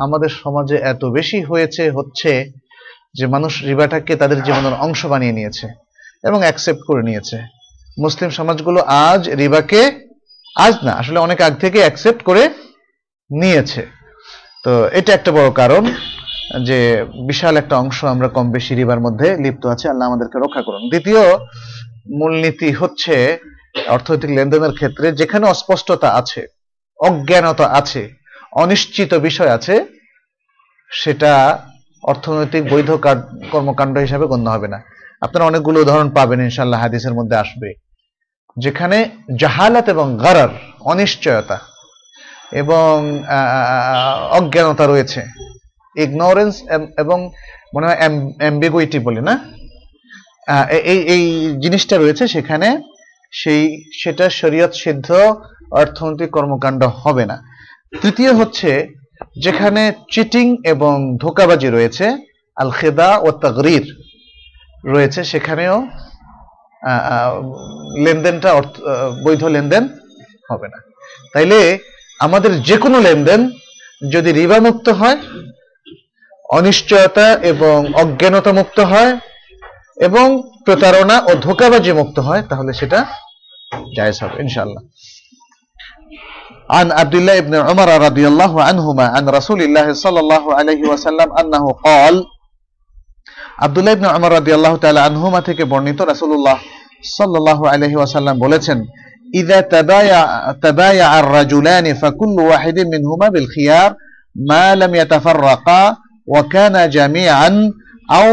Speaker 1: আমাদের সমাজে এত বেশি হয়েছে, হচ্ছে যে মানুষ রিবাটাকে তাদের জীবনের অংশ বানিয়ে নিয়েছে এবং অ্যাকসেপ্ট করে নিয়েছে। মুসলিম সমাজগুলো আজ রিবাকে আজ না, আসলে অনেক আগ থেকে অ্যাকসেপ্ট করে নিয়েছে। তো এটা একটা বড় কারণ। যে বিশাল একটা অংশ আমরা কম বেশি রিবার মধ্যে লিপ্ত আছে, আল্লাহ আমাদেরকে রক্ষা করুন। দ্বিতীয় মূলনীতি হচ্ছে অর্থনৈতিক লেনদেনের ক্ষেত্রে যেখানে অস্পষ্টতা আছে, অজ্ঞানতা আছে, অনিশ্চিত বিষয় আছে, সেটা অর্থনৈতিক বৈধ কার- কর্মকাণ্ড হিসাবে গণ্য হবে না। আপনারা অনেকগুলো উদাহরণ পাবেন ইনশাল্লাহ হাদিসের মধ্যে আসবে। যেখানে জাহালাত এবং গারার, অনিশ্চয়তা এবং অজ্ঞানতা রয়েছে। ইগনোরেন্স এবং মনে হয় অ্যাম্বিগুইটি বলে, না? এই এই জিনিসটা রয়েছে সেখানে, সেই, সেটা শরীয়ত সিদ্ধ অর্থনৈতিক কর্মকাণ্ড হবে না। তৃতীয় হচ্ছে, যেখানে চিটিং এবং ধোকাবাজি রয়েছে আল খেদা ও তাগরির রয়েছে সেখানেও লেনদেনটা অর্থ বৈধ লেনদেন হবে না। তাইলে আমাদের যে কোনো লেনদেন যদি রিবামুক্ত হয় অনিশ্চয়তা এবং অজ্ঞানতা মুক্ত হয় এবং প্রতারণা ও ধোকাবাজি মুক্ত হয় তাহলে সেটা জায়েজ হবে ইনশাআল্লাহ عن عبد الله بن عمر رضي الله عنهما عن رسول الله صلى الله عليه وسلم أنه قال عبد الله بن عمر رضي الله تعالى عنهما থেকে বর্ণিত রাসূলুল্লাহ সাল্লাল্লাহু আলাইহি ওয়াসাল্লাম বলেছেন إذا تبايع تبايع الرجلان فكل واحد منهما بالخيار ما لم يتفرقا وكان جميعا أو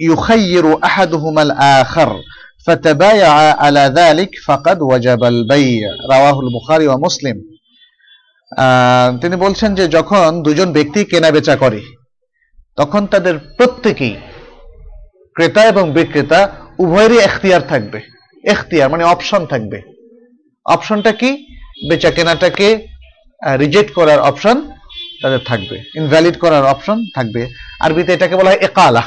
Speaker 1: يخير أحدهما الآخر فتبايع على ذلك فقد وجب البيع رواه البخاري ومسلم আহ, তিনি বলছেন যে যখন দুজন ব্যক্তি কেনা বেচা করে তখন তাদের প্রত্যেকেই ক্রেতা এবং বিক্রেতা উভয়েরই এখতিয়ার থাকবে এখতিয়ার মানে অপশন থাকবে অপশনটা কি বেচা কেনাটাকে রিজেক্ট করার অপশন তাদের থাকবে। ইনভ্যালিড করার অপশন থাকবে। আরবিতে এটাকে বলা হয় একালা।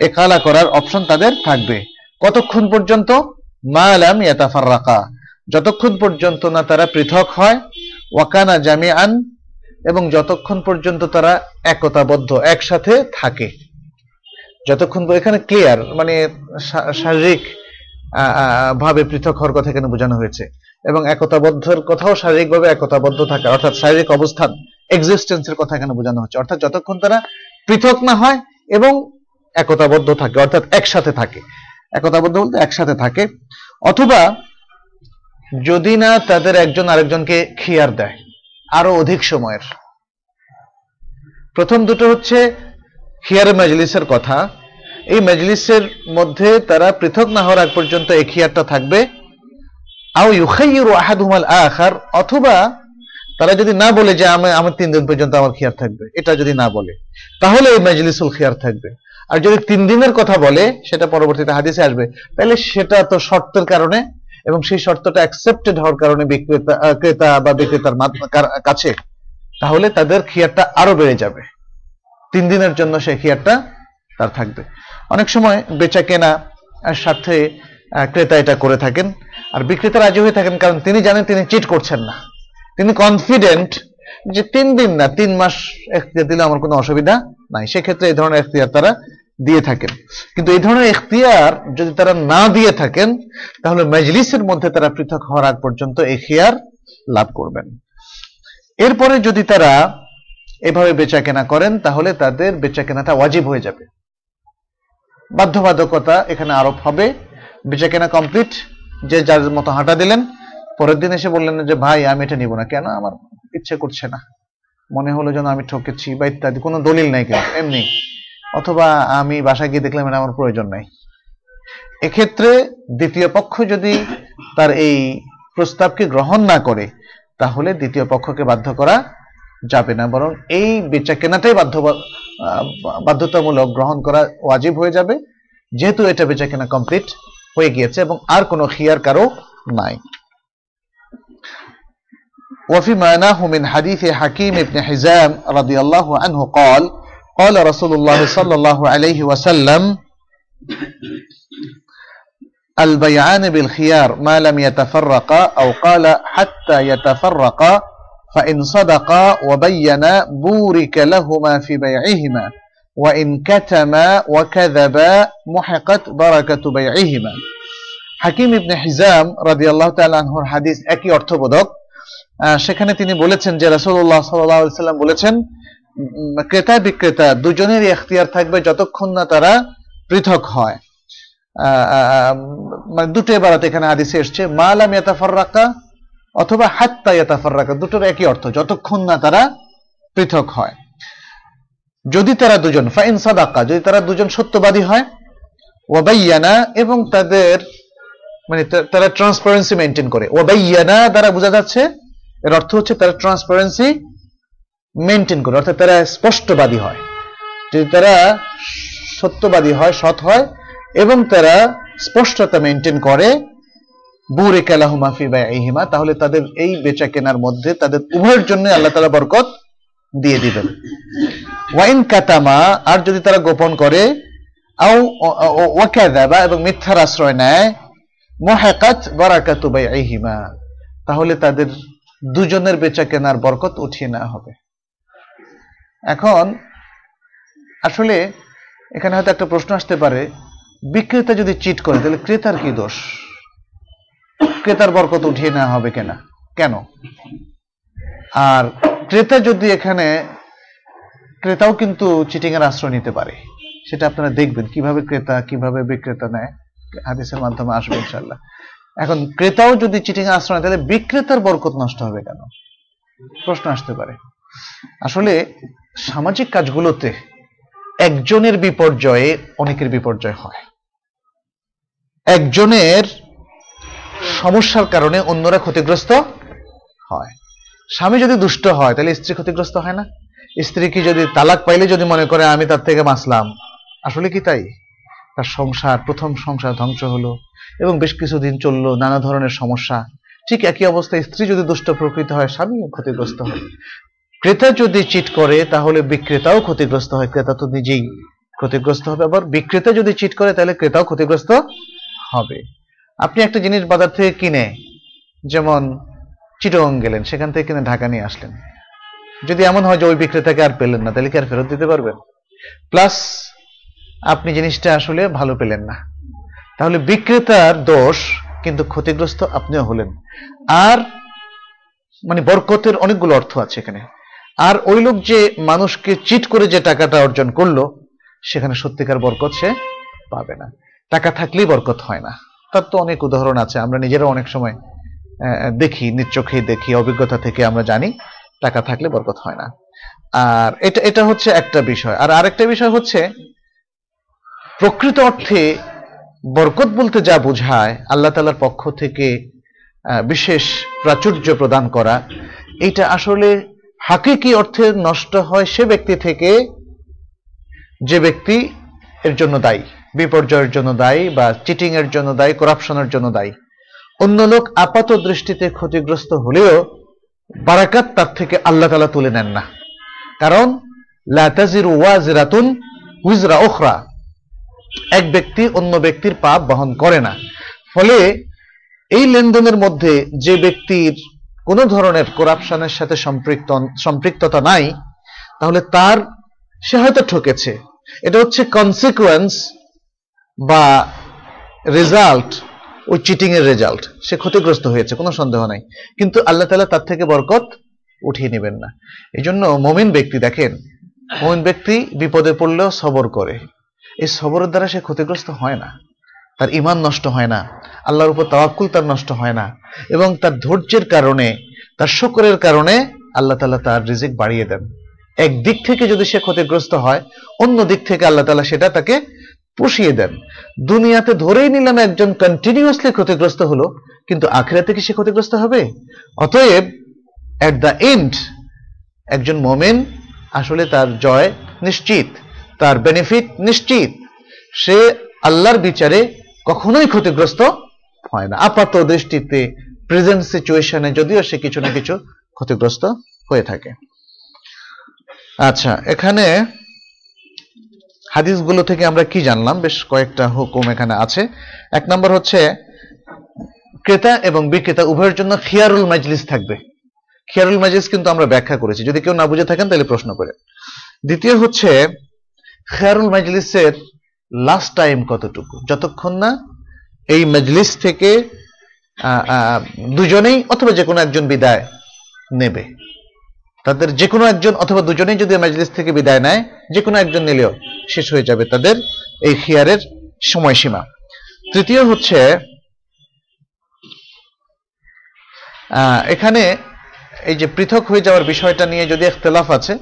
Speaker 1: একালা করার অপশন তাদের থাকবে। কতক্ষণ পর্যন্ত? মালাম ইয়াতাফাররাকা। যতক্ষণ পর্যন্ত না তারা পৃথক হয়, ওয়াকানা জামিআন, এবং যতক্ষণ পর্যন্ত তারা একতাবদ্ধ, একসাথে থাকে। যতক্ষণ এখানে ক্লিয়ার মানে শারীরিক ভাবে পৃথক হওয়ার কথা এখানে বোঝানো হয়েছে। এবং একতাবদ্ধের কথাও শারীরিকভাবে একতাবদ্ধ থাকা, অর্থাৎ শারীরিক অবস্থান এক্সিস্টেন্সের কথা এখানে বোঝানো হচ্ছে। অর্থাৎ যতক্ষণ তারা পৃথক না হয় এবং একতাবদ্ধ থাকে, অর্থাৎ একসাথে থাকে। একতাবদ্ধ বলতে একসাথে থাকে। অথবা যদি না তাদের একজন আরেকজনকে খিয়ার দেয়, আরও অধিক সময়ের। প্রথম দুটো হচ্ছে খিয়ার মজলিসের কথা। এই মজলিসের মধ্যে তারা পৃথক না হওয়ার আগ পর্যন্ত এই খিয়ারটা থাকবে। আও ইউখাইয়িরু আহাদুহুমাল আখার, অথবা তারা যদি না বলে যে আমি আমার তিন দিন পর্যন্ত আমার খিয়ার থাকবে, এটা যদি না বলে, তাহলে এই মজলিসুল খিয়ার থাকবে। আর যদি তিন দিনের কথা বলে, সেটা পরবর্তীতে হাদিসে আসবে, তাহলে সেটা তো শর্তের কারণে এবং সেই শর্তটা অ্যাকসেপ্টেড হওয়ার কারণে বিক্রেতা ক্রেতা বা বিক্রেতার কাছে, তাহলে তাদের খিয়ারটা আরও বেড়ে যাবে। তিন দিনের জন্য সেই খিয়ারটা তার থাকবে। অনেক সময় বেচা কেনা সাথে ক্রেতা এটা করে থাকেন, আর বিক্রেতা রাজি হয়ে থাকেন, কারণ তিনি জানেন তিনি চিট করছেন না। তিনি কনফিডেন্ট যে তিন দিন না, তিন মাস এখতিয়ার দিলে আমার কোনো অসুবিধা নাই। সেক্ষেত্রে এই ধরনের এখতিয়ার তারা দিয়ে থাকেন। কিন্তু এই ধরনের এখতিয়ার যদি তারা না দিয়ে থাকেন, তাহলে মজলিসের মধ্যে তারা পৃথক হওয়ার আগ পর্যন্ত এই খিয়ার লাভ করবেন। এরপরে যদি তারা এভাবে বেচা কেনা করেন, তাহলে তাদের বেচা কেনাটা ওয়াজিব হয়ে যাবে। বাধ্যবাধকতা এখানে আরোপ হবে। বেচা কেনা কমপ্লিট যে যার মতো হাঁটা দিলেন পরের দিন এসে বললেন যে, ভাই, আমি এটা নিব না। কেন? আমার ইচ্ছে করছে না। মনে হলো যেন আমি ঠকেছি বা ইত্যাদি, কোনো দলিল নাই কিন্তু, এমনি। অথবা আমি বাসায় গিয়ে দেখলাম এটা আমার প্রয়োজন নাই। এক্ষেত্রে দ্বিতীয় পক্ষ যদি তার এই প্রস্তাবকে গ্রহণ না করে, তাহলে দ্বিতীয় পক্ষকে বাধ্য করা যাবে না, বরং এই বেচা কেনাটাই বাধ্য বাধ্যতামূলক গ্রহণ করা ওয়াজিব হয়ে যাবে। যেহেতু এটা বেচা কেনা কমপ্লিট হয়ে গিয়েছে এবং আর কোনো খিয়ার কারও নাই। وفي معناه من حديث حكيم بن حزام رضي الله عنه قال قال رسول الله صلى الله عليه وسلم البيعان بالخيار ما لم يتفرقا أو قال حتى يتفرقا فإن صدقا وبينا بورك لهما في بيعهما وإن كتما وكذبا محقت بركة بيعهما হাকিম ইবনে হিজাম রাদিয়াল্লাহু তাআলা আনহুর হাদিস একই অর্থবোধক আহ, সেখানে তিনি বলেছেন যে আলাইহি সাল্লাম বলেছেন ক্রেতা বিক্রেতা দুজনেরই এখতিয়ার থাকবে যতক্ষণ না তারা পৃথক হয়। মানে দুটো এবারত এখানে হাদিসে এসছে মালাম ইয়াতাফাররাকা অথবা হাত্তা ইয়াতাফাররাকা, দুটোর একই অর্থ, যতক্ষণ না তারা পৃথক হয়। যদি তারা দুজন, ফাইন সাদাকা, যদি তারা দুজন সত্যবাদী হয়, ওয়াবাইয়ানা, এবং তাদের মানে তারা ট্রান্সপারেন্সি মেনটেন করে, ওয়াবাইয়ানা দ্বারা বোঝা যাচ্ছে এর অর্থ হচ্ছে তারা ট্রান্সপারেন্সি মেনটেন করে, অর্থাৎ তারা স্পষ্টবাদী হয়। যদি তারা সত্যবাদী হয়, সৎ হয়, এবং তারা স্পষ্টতা মেনটেন করে, বুরে কালাহু মাফি বা বাইহিমা তাহলে তাদের এই বেচা কেনার মধ্যে তাদের উভয়ের জন্য আল্লাহ তাআলা বরকত দিয়ে দিবেন। ওয়াইন কাতামা, আর যদি তারা গোপন করে, আও ওয়াকাযাবা, এবং মিথ্যার আশ্রয় নেয়, মুহাকাত বারাকাতু বাইহিমা তাহলে তাদের দুজনের বেচা কেনার বরকত উঠিয়ে নেওয়া হবে। এখন, আসলে এখানে হয়তো একটা প্রশ্ন আসতে পারে, বিক্রেতা যদি চিট করে, তাহলে ক্রেতার কি দোষ? ক্রেতার বরকত উঠিয়ে নেওয়া হবে কেনা? কেন? আর ক্রেতা যদি এখানে, ক্রেতাও কিন্তু চিটিং এর আশ্রয় নিতে পারে। সেটা আপনারা দেখবেন, কীভাবে ক্রেতা, কীভাবে বিক্রেতা নেয়, হাদিসের মাধ্যমে আসবে ইনশাল্লাহ এখন ক্রেতাও যদি চিটিং আশ্রয় তাহলে বিক্রেতার বরকত নষ্ট হবে কেন? প্রশ্ন আসতে পারে। আসলে সামাজিক কাজগুলোতে একজনের বিপর্যয়ে অনেকের বিপর্যয় হয়। একজনের সমস্যার কারণে অন্যরা ক্ষতিগ্রস্ত হয়। স্বামী যদি দুষ্ট হয়, তাহলে স্ত্রী ক্ষতিগ্রস্ত হয় না। স্ত্রী কি যদি তালাক পাইলে যদি মনে করে, আমি তার থেকে বাঁচলাম। আসলে কি তাই? তার সংসার, প্রথম সংসার ধ্বংস হলো এবং বেশ কিছুদিন চলল নানা ধরনের সমস্যা। ঠিক একই অবস্থায় স্ত্রী যদি দুষ্ট প্রকৃতি হয়, স্বামীও ক্ষতিগ্রস্ত হয়। ক্রেতা যদি চিট করে, তাহলে বিক্রেতাও ক্ষতিগ্রস্ত হয়। ক্রেতা তো নিজেই ক্ষতিগ্রস্ত হবে। আবার বিক্রেতা যদি চিট করে, তাহলে ক্রেতাও ক্ষতিগ্রস্ত হবে। আপনি একটা জিনিস বাজার থেকে কিনে, যেমন চিটং গেলেন, সেখান থেকে কিনে ঢাকা নিয়ে আসলেন। যদি এমন হয় যে ওই বিক্রেতাকে আর পেলেন না, তাহলে কি আর ফেরত দিতে পারবেন? প্লাস আপনি জিনিসটা আসলে ভালো পেলেন না। তাহলে বিক্রেতার দোষ কিন্তু ক্ষতিগ্রস্ত আপনিও হলেন। আর মানে বরকতের অনেকগুলো অর্থ আছে এখানে। আর ওই লোক যে মানুষকে চিট করে যে টাকাটা অর্জন করল, সেখানে সত্যিকার বরকত সে পাবে না। টাকা থাকলেই বরকত হয় না। তার তো অনেক উদাহরণ আছে। আমরা নিজেরা অনেক সময় দেখি নিজ দেখি, অভিজ্ঞতা থেকে আমরা জানি টাকা থাকলে বরকত হয় না। আর এটা এটা হচ্ছে একটা বিষয়। আর আরেকটা বিষয় হচ্ছে প্রকৃত অর্থে বরকত বলতে যা বোঝায় আল্লাহ তালার পক্ষ থেকে বিশেষ প্রাচুর্য প্রদান করা এটা আসলে হাকিকি অর্থে নষ্ট হয় সে ব্যক্তি থেকে যে ব্যক্তি এর জন্য দায়ী, বিপর্যয়ের জন্য দায়ী বা চিটিং এর জন্য দায়ী, করাপশনের জন্য দায়ী। অন্য লোক আপাত দৃষ্টিতে ক্ষতিগ্রস্ত হলেও বারাকাত তার থেকে আল্লাহ তালা তুলে নেন না। কারণ লাতাজির ওয়াজিরাতুন উইজরা ওখরা এক ব্যক্তি অন্য ব্যক্তির পাপ বহন করে না। ফলে এই লেনদেনের মধ্যে যে ব্যক্তির কোনো ধরনের করাপশনের সাথে সম্পৃক্ত, সম্পৃক্ততা নাই, তাহলে তার, সে হয়তো ঠকেছে। এটা হচ্ছে কনসিকুয়েন্স বা রেজাল্ট ওই চিটিং এর রেজাল্ট সে ক্ষতিগ্রস্ত হয়েছে, কোনো সন্দেহ নাই। কিন্তু আল্লাহ তালা তার থেকে বরকত উঠিয়ে নেবেন না। এই জন্য মমিন ব্যক্তি, দেখেন, মমিন ব্যক্তি বিপদে পড়লেও সবর করে। এই সবরের দ্বারা সে ক্ষতিগ্রস্ত হয় না। তার ইমান নষ্ট হয় না। আল্লাহর উপর তাওয়াক্কুল তার নষ্ট হয় না। এবং তার ধৈর্যের কারণে, তার শুকরের কারণে আল্লাহ তালা তার রিজিক বাড়িয়ে দেন। এক দিক থেকে যদি সে ক্ষতিগ্রস্ত হয়, অন্য দিক থেকে আল্লাহ তালা সেটা তাকে পুষিয়ে দেন। দুনিয়াতে ধরেই নিলাম একজন কন্টিনিউয়াসলি ক্ষতিগ্রস্ত হলো, কিন্তু আখেরাতে কি সে ক্ষতিগ্রস্ত হবে? অতএব এট দ্য এন্ড একজন মোমেন আসলে তার জয় নিশ্চিত। তার বেনিফিট নিশ্চিত। সে আল্লাহর বিচারে কখনোই ক্ষতিগ্রস্ত হয় না। আপাত দৃষ্টিতে প্রেজেন্ট সিচুয়েশনে যদিও সে কিছু না কিছু ক্ষতিগ্রস্ত হয়ে থাকে। আচ্ছা এখানে হাদিসগুলো থেকে আমরা কি জানলাম? বেশ কয়েকটা হুকুম এখানে আছে। এক নম্বর হচ্ছে, ক্রেতা এবং বিক্রেতা উভয়ের জন্য খিয়ারুল মাজলিস থাকবে। খিয়ারুল মাজলিস কিন্তু আমরা ব্যাখ্যা করেছি। যদি কেউ না বুঝে থাকেন, তাহলে প্রশ্ন করে দ্বিতীয় হচ্ছে খেয়ারুল মাজলিসের লাস্ট টাইম কতটুকু? যতক্ষণ না এই মজলিস থেকে দুজনেই অথবা যে কোনো একজন বিদায় নেবে। তাদের যে কোনো একজন অথবা দুজনেই যদি মজলিস থেকে বিদায় নেয় যে কোনো একজন নিলেও শেষ হয়ে যাবে তাদের এই খিয়ারের সময়সীমা। তৃতীয় হচ্ছে এখানে এই যে পৃথক হয়ে যাওয়ার বিষয়টা নিয়ে যদি ইখতলাফ আছে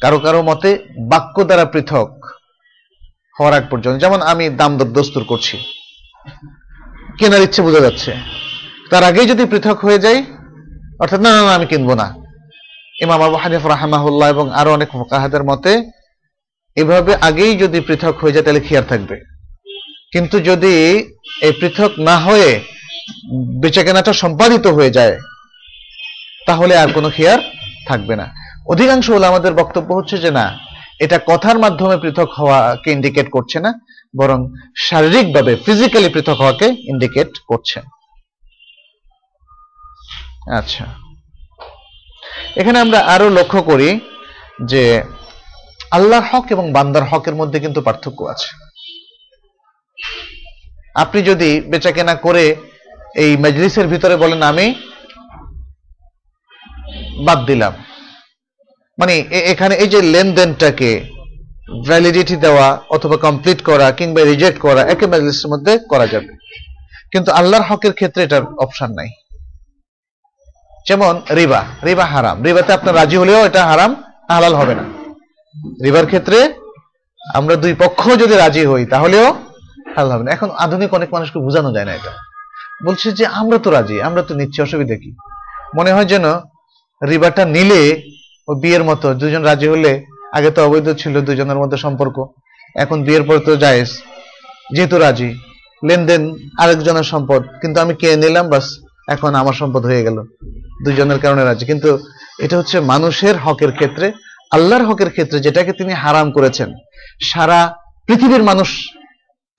Speaker 1: কারও কারও মতে বাক্য দ্বারা পৃথক হওয়ার আগ পর্যন্ত। যেমন আমি দাম দস্তুর করছি। কেনার ইচ্ছে বোঝা যাচ্ছে। তার আগেই যদি পৃথক হয়ে যায় অর্থাৎ না না না, আমি কিনবো না। ইমাম আবু হানিফ রাহমাহুল্লাহ এবং আরও অনেক মুকাহাদের মতে এভাবে আগেই যদি পৃথক হয়ে যায় তাহলে খিয়ার থাকবে? কিন্তু যদি এই পৃথক না হয়ে বেচাকেনাটা সম্পাদিত হয়ে যায় তাহলে আর কোনো খিয়ার থাকবে না। অধিকাংশ হলো আমাদের বক্তব্য হচ্ছে যে না, এটা কথার মাধ্যমে পৃথক হওয়াকে ইন্ডিকেট করছে না, বরং শারীরিকভাবে ফিজিক্যালি পৃথক হওয়াকে ইন্ডিকেট করছে। আচ্ছা। এখানে আমরা আরও লক্ষ্য করি যে আল্লাহর হক এবং বান্দার হকের মধ্যে কিন্তু পার্থক্য আছে। আপনি যদি বেচাকেনা করে এই মজলিসের ভিতরে বলেন, আমি বাদ দিলাম। মানে এখানে এই যে লেনদেনটাকে ভ্যালিডিটি দেওয়া অথবা কমপ্লিট করা কিংবা রিজেক্ট করা একে মজলিসের মধ্যে করা যাবে। কিন্তু আল্লাহর হকের ক্ষেত্রে এটার অপশন নাই। যেমন রিবা রিবা হারাম। রিবাতে আপনার রাজি হলেও এটা হারাম, হালাল হবে না। রিবার ক্ষেত্রে আমরা দুই পক্ষ যদি রাজি হই, তাহলেও হালাল হবে না। এখন আধুনিক অনেক মানুষকে বোঝানো যায় না এটা। বলছে যে আমরা তো রাজি, আমরা তো নিচ্ছি, অসুবিধা কি? মনে হয় যেন রিবাটা নিলে ও বিয়ের মতো, দুজন রাজি হলে আগে তো অবৈধ ছিল দুজনের মধ্যে সম্পর্ক। এখন বিয়ের পর তো জায়েজ। যেহেতু রাজি, লেনদেন আরেকজনের সম্পদ, কিন্তু আমি কে নিলাম, বাস, এখন আমার সম্পদ হয়ে গেল। দুজনের কারণে রাজি। কিন্তু এটা হচ্ছে মানুষের হকের ক্ষেত্রে, আল্লাহর হকের ক্ষেত্রে যেটাকে তিনি হারাম করেছেন, সারা পৃথিবীর মানুষ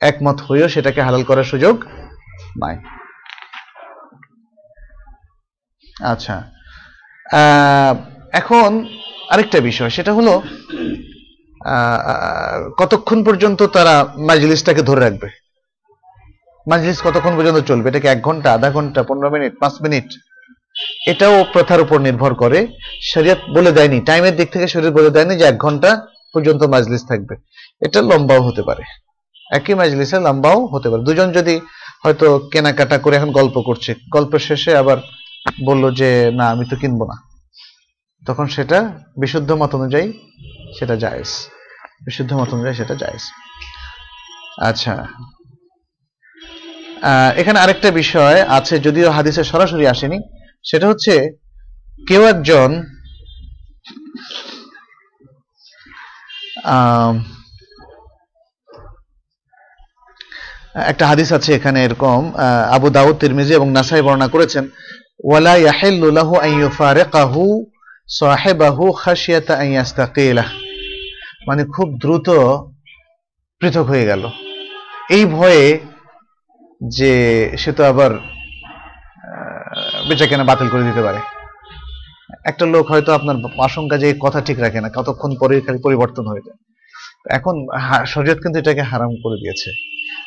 Speaker 1: একমত হয়েও সেটাকে হালাল করার সুযোগ নাই। আচ্ছা এখন আরেকটা বিষয়, সেটা হলো কতক্ষণ পর্যন্ত তারা মাজলিসটাকে ধরে রাখবে? মাজলিস কতক্ষণ পর্যন্ত চলবে? এটা কি এক ঘণ্টা, আধা ঘণ্টা, পনেরো মিনিট, পাঁচ মিনিট? এটাও প্রথার উপর নির্ভর করে। শরীয়ত বলে দেয়নি, টাইমের দিক থেকে শরীর বলে দেয়নি যে এক ঘণ্টা পর্যন্ত মাজলিস থাকবে। এটা লম্বাও হতে পারে। একই মাজলিসে লম্বাও হতে পারে। দুজন যদি হয়তো কেনাকাটা করে এখন গল্প করছে, গল্প শেষে আবার বলল যে, না, আমি তো কিনবো না। তখন সেটা বিশুদ্ধ মত অনুযায়ী সেটা জায়েজ। বিশুদ্ধ মত অনুযায়ী সেটা জায়েজ। আচ্ছা। এখানে আরেকটা বিষয় আছে, যদিও হাদিসে সরাসরি আসেনি। সেটা হচ্ছে, কেউ একজন একটা হাদিস আছে এখানে এরকম আবু দাউদ, তিরমিজি এবং নাসাই বর্ণনা করেছেন, ওয়ালা ইয়াহিল্লু লাহু আন ইউফারিকাহু সাহিবাহু খাশিয়াতা আন ইয়াস্তাকিলাহ মানে খুব দ্রুত পৃথক হয়ে গেল। এই ভয়ে যে সে তো আবার বেচা কেনা বাতিল করে দিতে পারে। একটা লোক হয়তো আপনার আশঙ্কা যে কথা ঠিক রাখে না, কতক্ষণ পরে পরিবর্তন হয়ে যায়। এখন শরীয়ত কিন্তু এটাকে হারাম করে দিয়েছে।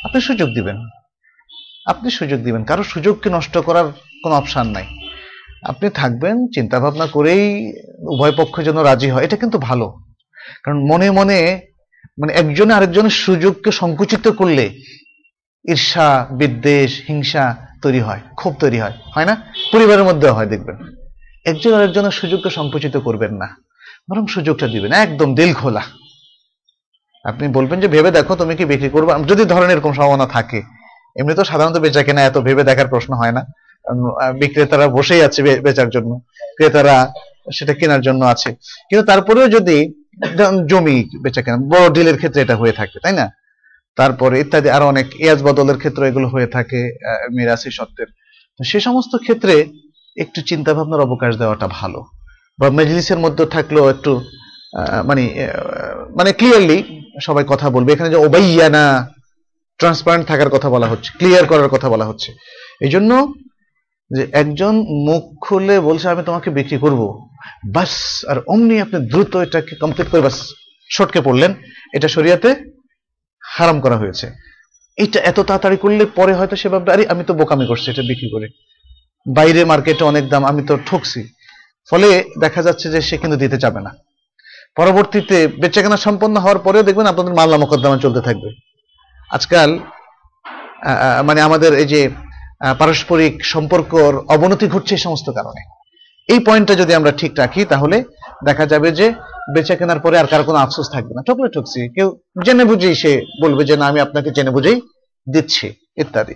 Speaker 1: আপনি সুযোগ দিবেন। আপনি সুযোগ দিবেন। কারও সুযোগকে নষ্ট করার কোনো অপশন নাই। আপনি থাকবেন চিন্তা ভাবনা করেই উভয় পক্ষ যেন রাজি হয়, এটা কিন্তু ভালো। কারণ মনে মনে মানে একজনে আরেকজনের সুযোগকে সংকুচিত করলে ঈর্ষা, বিদ্বেষ, হিংসা তৈরি হয়, ক্ষোভ তৈরি হয় হয় না? পরিবারের মধ্যে হয়, দেখবেন। একজন আরেকজনের সুযোগকে সংকুচিত করবেন না, বরং সুযোগটা দিবেন, একদম দিল খোলা আপনি বলবেন যে, ভেবে দেখো তুমি কি বিক্রি করবে? যদি ধরেন এরকম সম্ভাবনা থাকে এমনি তো সাধারণত বেচা কেনা এত ভেবে দেখার প্রশ্ন হয় না। বিক্রেতারা বসেই আছে বেচার জন্য। ক্রেতারা সেটা কেনার জন্য আছে। কিন্তু তারপরেও যদি জমি বেচা কেনা, বড় ডিলের ক্ষেত্রে এটা হয়ে থাকে, তাই না? তারপরে ইত্যাদি আরও অনেক ইয়াজ বদলের ক্ষেত্রে এগুলো হয়ে থাকে মিরাসি সত্ত্বের। সে সমস্ত ক্ষেত্রে একটু চিন্তা ভাবনার অবকাশ দেওয়াটা ভালো। বা মেজলিসের মধ্যে থাকলেও একটু মানে মানে ক্লিয়ারলি সবাই কথা বলবে। এখানে যে ওবাইয়ানা ট্রান্সপারেন্ট থাকার কথা বলা হচ্ছে ক্লিয়ার করার কথা বলা হচ্ছে। এই জন্য যে একজন মুখ খুলে বলছে, আমি তোমাকে বিক্রি করব। বাস, আর অমনি আপনি দ্রুত এটাকে কমপ্লিট করে বাস, শটকে পড়লেন। এটা শরিয়াতে হারাম করা হয়েছে। এটা এত তাড়াতাড়ি করলে পরে হয়তো সে ভাববে, আরে, আমি তো বোকামি করছি এটা বিক্রি করে। বাইরে মার্কেটে অনেক দাম, আমি তো ঠকছি। ফলে দেখা যাচ্ছে যে সে কিন্তু দিতে চাবে না। পরবর্তীতে বেচাকেনা সম্পন্ন হওয়ার পরেও দেখবেন আপনাদের মামলা মোকদ্দমা চলতে থাকবে। আজকাল মানে আমাদের এই যে পারস্পরিক সম্পর্কর অবনতি ঘটছে এই সমস্ত কারণে। এই পয়েন্টটা যদি আমরা ঠিক রাখি তাহলে দেখা যাবে যে বেচা কেনার পরে আর কারও কোনো আফসোস থাকবে না। ঠকলে ঠকছি। কেউ জেনে বুঝেই সে বলবে যে না আমি আপনাকে জেনে বুঝেই দিচ্ছি ইত্যাদি।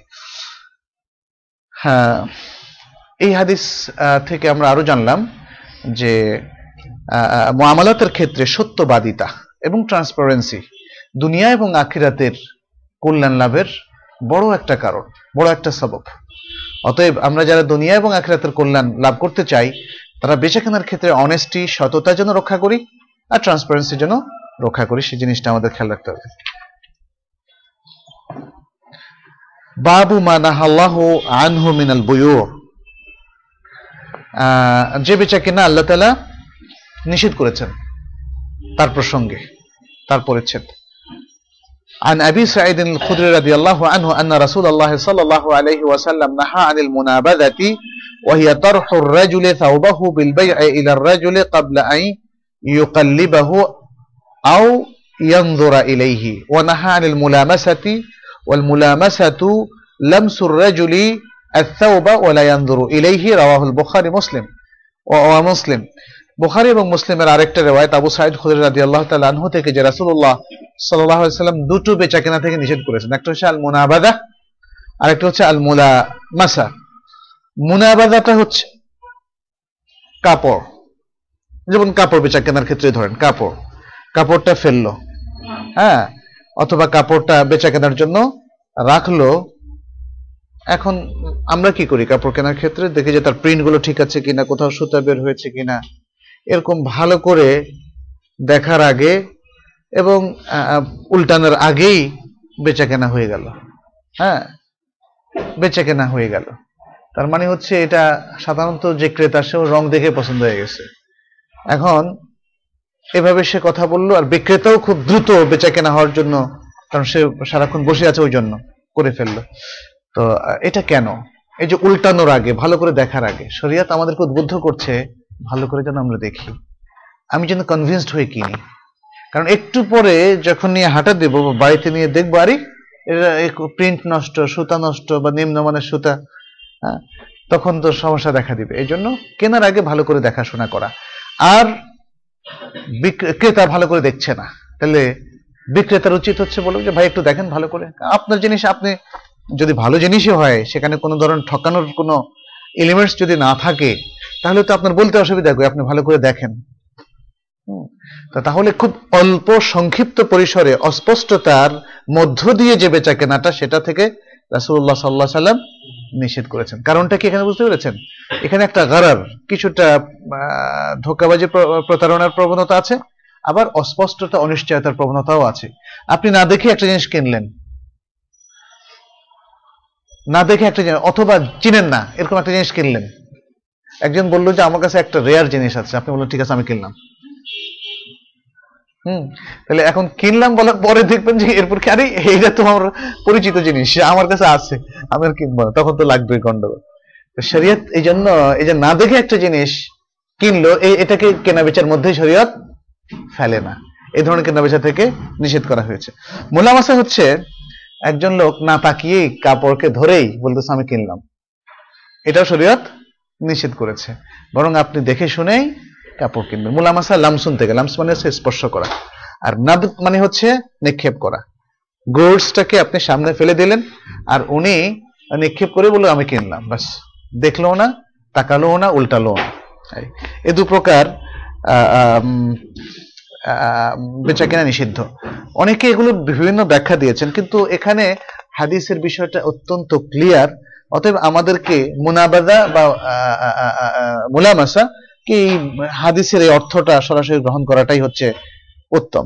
Speaker 1: হ্যাঁ এই হাদিস থেকে আমরা আরও জানলাম যে আহ, মুআমালাতের ক্ষেত্রে সত্যবাদিতা এবং ট্রান্সপারেন্সি দুনিয়া এবং আখিরাতের কল্যাণ লাভের বড় একটা কারণ, বড় একটা সবব। অতএব আমরা যারা দুনিয়া এবং আখিরাতের কল্যাণ লাভ করতে চাই, তারা বেচাকেনার ক্ষেত্রে অনেস্টি সততা যেন রক্ষা করি আর ট্রান্সপারেন্সি যেন রক্ষা করি। সেই জিনিসটা আমাদের খেয়াল রাখতে হবে। বাবু মানাহাল্লাহ আনহু মিনাল বুয়ু যে বেচা কেনা আল্লাহ তালা নিষেধ করেছেন, তার প্রসঙ্গে, তার পরিচ্ছেদ। عن أبي سعيد الخدري رضي الله عنه أن رسول الله صلى الله عليه وسلم نهى عن المنابذة وهي طرح الرجل ثوبه بالبيع إلى الرجل قبل أن يقلبه أو ينظر إليه ونهى عن الملامسة والملامسة لمس الرجل الثوب ولا ينظر إليه رواه البخاري مسلم ومسلم বুখারী এবং মুসলিমের আরেকটা রেওয়ায়ত, আবু সাইদ খুদরি রাদিয়াল্লাহু তাআলা আনহু থেকে যে রাসূলুল্লাহ সাল্লাল্লাহু আলাইহি সাল্লাম দুটো বেচাকেনা থেকে নিষেধ করেছেন। একটা হচ্ছে আল মুনাবাদা আর একটা হচ্ছে আল মুলা মাসা মুনাবাদাটা হচ্ছে কাপড়। যেমন কাপড় বেচা কেনার ক্ষেত্রে ধরেন, কাপড়। কাপড়টা ফেলল হ্যাঁ অথবা কাপড়টা বেচা কেনার জন্য রাখল। এখন আমরা কি করি কাপড় কেনার ক্ষেত্রে? দেখি যে তার প্রিন্টগুলো ঠিক আছে কিনা, কোথাও সুতা বের হয়েছে কিনা। এরকম ভালো করে দেখার আগে এবং উল্টানোর আগেই বেচা কেনা হয়ে গেল। হ্যাঁ? বেচা কেনা হয়ে গেল। তার মানে হচ্ছে এটা সাধারণত যে ক্রেতা, সেও রং দেখে পছন্দ হয়ে গেছে। এখন এভাবে সে কথা বলল, আর বিক্রেতাও খুব দ্রুত বেচা কেনা হওয়ার জন্য, কারণ সে সারাক্ষণ বসে আছে ওই জন্য, করে ফেলল। তো এটা কেন? এই যে উল্টানোর আগে, ভালো করে দেখার আগে, শরিয়াত আমাদেরকে উদ্বুদ্ধ করছে ভালো করে যেন আমরা দেখি। আমি যেন কনভিন্সড হয়ে কিনি কারণ একটু পরে যখন নিয়ে হাঁটা দেবো বাড়িতে নিয়ে দেখব আরে প্রিন্ট নষ্ট সুতা নষ্ট বা নিম্নমানের সুতা হ্যাঁ, তখন তো সমস্যা দেখা দিবে। এই জন্য কেনার আগে ভালো করে দেখাশোনা করা। আর ক্রেতা ভালো করে দেখছে না। তাহলে বিক্রেতার উচিত হচ্ছে বলব যে ভাই একটু দেখেন ভালো করে। আপনার জিনিস আপনি যদি ভালো জিনিসই হয় সেখানে কোনো ধরনের ঠকানোর কোনো এলিমেন্টস যদি না থাকে তাহলে তো আপনার বলতে অসুবিধা কই? আপনি ভালো করে দেখেন। তাহলে খুব অল্প সংক্ষিপ্ত পরিসরে অস্পষ্টতার মধ্য দিয়ে যে বেচা কেনাটা সেটা থেকে রাসূলুল্লাহ সাল্লাহ সাল্লাম নিষেধ করেছেন। কারণটা কি এখানে বুঝতে পেরেছেন? এখানে একটা গারার, কিছুটা ধোঁকাবাজি প্রতারণার প্রবণতা আছে, আবার অস্পষ্টতা, অনিশ্চয়তার প্রবণতাও আছে। আপনি না দেখে একটা জিনিস কিনলেন। না দেখে একটা জিনিস, অথবা চিনেন না, এরকম একটা জিনিস কিনলেন। একজন বলল যে, আমার কাছে একটা রেয়ার জিনিস আছে। আপনি বললেন, ঠিক আছে, আমি কিনলাম। হুম, তাহলে এখন কিনলাম বলার পরে দেখবেন যে, এরপর কি, আরে, এইটা তো আমার পরিচিত জিনিস আমার কাছে আছে, আমি আর কিনবো না। তখন তো লাগবে গন্ডগোল। শরীয়ত এই জন্য এই যে না দেখে একটা জিনিস কিনলো, এই, এটাকে কেনা বেচার মধ্যে শরীয়ত ফেলে না। এই ধরনের কেনা বেচা থেকে নিষেধ করা হয়েছে। মোলামাসা হচ্ছে একজন লোক না তাকিয়েই কাপড়কে ধরেই বলতেছে, আমি কিনলাম। এটাও শরীয়ত নিষেধ করেছে। বরং আপনি দেখে শুনেই কাপড় কিনবেন। মুলামাসা লামসুন থেকে লামস মানে হচ্ছে স্পর্শ করা। আর নাদ মানে হচ্ছে নিক্ষেপ করা। গোর্ডসটাকে আপনি সামনে ফেলে দিলেন, আর উনি নিক্ষেপ করে বলল, আমি কিনলাম। বাস, দেখল না, তাকালো না, উল্টালো না। এ দু প্রকার বেচা কেনা নিষিদ্ধ। অনেকে এগুলো বিভিন্ন ব্যাখ্যা দিয়েছেন, কিন্তু এখানে হাদিসের বিষয়টা অত্যন্ত ক্লিয়ার অতএব আমাদেরকে মুনাবাদা বা আহ, আহ, আহ, আহ, মুলামাসা কি এই হাদিসের এই অর্থটা সরাসরি গ্রহণ করাটাই হচ্ছে উত্তম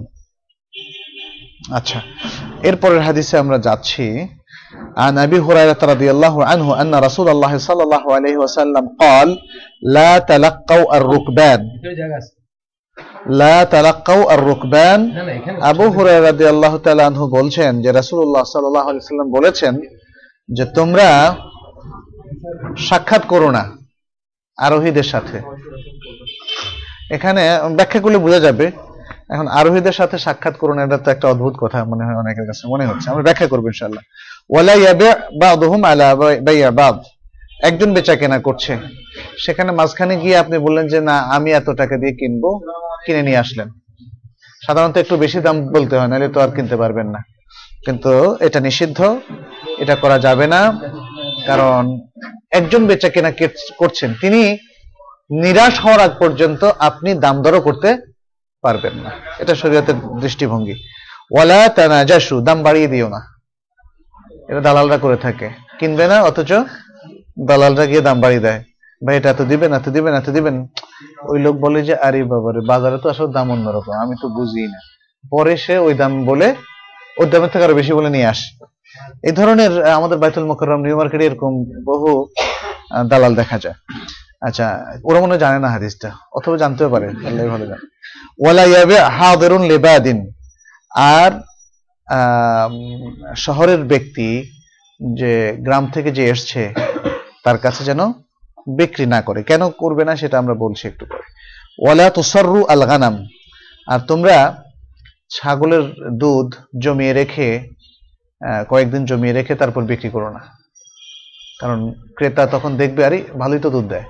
Speaker 1: আচ্ছা এরপরের হাদিসে আমরা যাচ্ছি عن ابي هريره رضي الله عنه ان رسول الله صلى الله عليه وسلم قال لا تلقوا الركبان
Speaker 2: ভিতরে জায়গা আছে
Speaker 1: لا تلقوا الركبان
Speaker 2: না না এখানে
Speaker 1: আবু হুরায়রা রাদিয়াল্লাহু তাআলা আনহু বলছেন যে রাসূলুল্লাহ সাল্লাল্লাহু আলাইহি সাল্লাম বলেছেন যে তোমরা সাক্ষাৎ করো না, আরোহীদের সাথে। এখানে ব্যাখ্যা করলে বোঝা যাবে, এখন আরোহীদের সাথে সাক্ষাৎ করুন এটা তো একটা অদ্ভুত কথা মনে হয় অনেকের কাছে, মনে হচ্ছে। আমরা ব্যাখ্যা করব ইনশাআল্লাহ। ওয়ালা ইয়াবি বাদুহুম আলা বাইয়া বাদ। একজন বেচা কেনা করছে। সেখানে মাঝখানে গিয়ে আপনি বললেন যে, না, আমি এত টাকা দিয়ে কিনবো। কিনে নিয়ে আসলেন। সাধারণত একটু বেশি দাম বলতে হয়, নাহলে তো আর কিনতে পারবেন না। কিন্তু এটা নিষিদ্ধ, এটা করা যাবে না। কারণ একজন বেচা কেনা করছেন, তিনি নিরাশ হওয়ার আগ পর্যন্ত আপনি দাম দরও করতে পারবেন না। এটা শরীয়তের দৃষ্টিভঙ্গি। ওয়ালা তানাজাসু, দাম বাড়িয়ে দিও না। এটা দালালরা করে থাকে। কিনবে না, অথচ দালালরা গিয়ে দাম বাড়িয়ে দেয়। ভাই, এটা এত দিবেন এত দিবেন এত দিবেন। ওই লোক বলে যে, আরে বাবারে বাজারে তো আসলে দাম অন্যরকম, আমি তো বুঝি না। পরে সে ওই দাম বলে, ওর দামের থেকে আরও বেশি বলে নিয়ে আসে। এই ধরনের আমাদের বাইতুল মোকাররম, নিউ মার্কেটে এরকম বহু দালাল দেখা যায়। আচ্ছা ওরা মনে জানে না হাদিসটা, অথবা জানতেও পারে আল্লাহ ভালো জানে। ওয়ালা ইয়াবে লিবাদিন। আর শহরের ব্যক্তি যে গ্রাম থেকে যে এসছে, তার কাছে যেন বিক্রি না করে। কেন করবে না সেটা আমরা বলছি একটু পরে। ওয়ালা তুসাররু আল গানাম আর তোমরা ছাগলের দুধ জমিয়ে রেখে কয়েকদিন জমিয়ে রেখে তারপর বিক্রি করো না। কারণ ক্রেতা তখন দেখবে আরে ভালোই তো দুধ দেয়।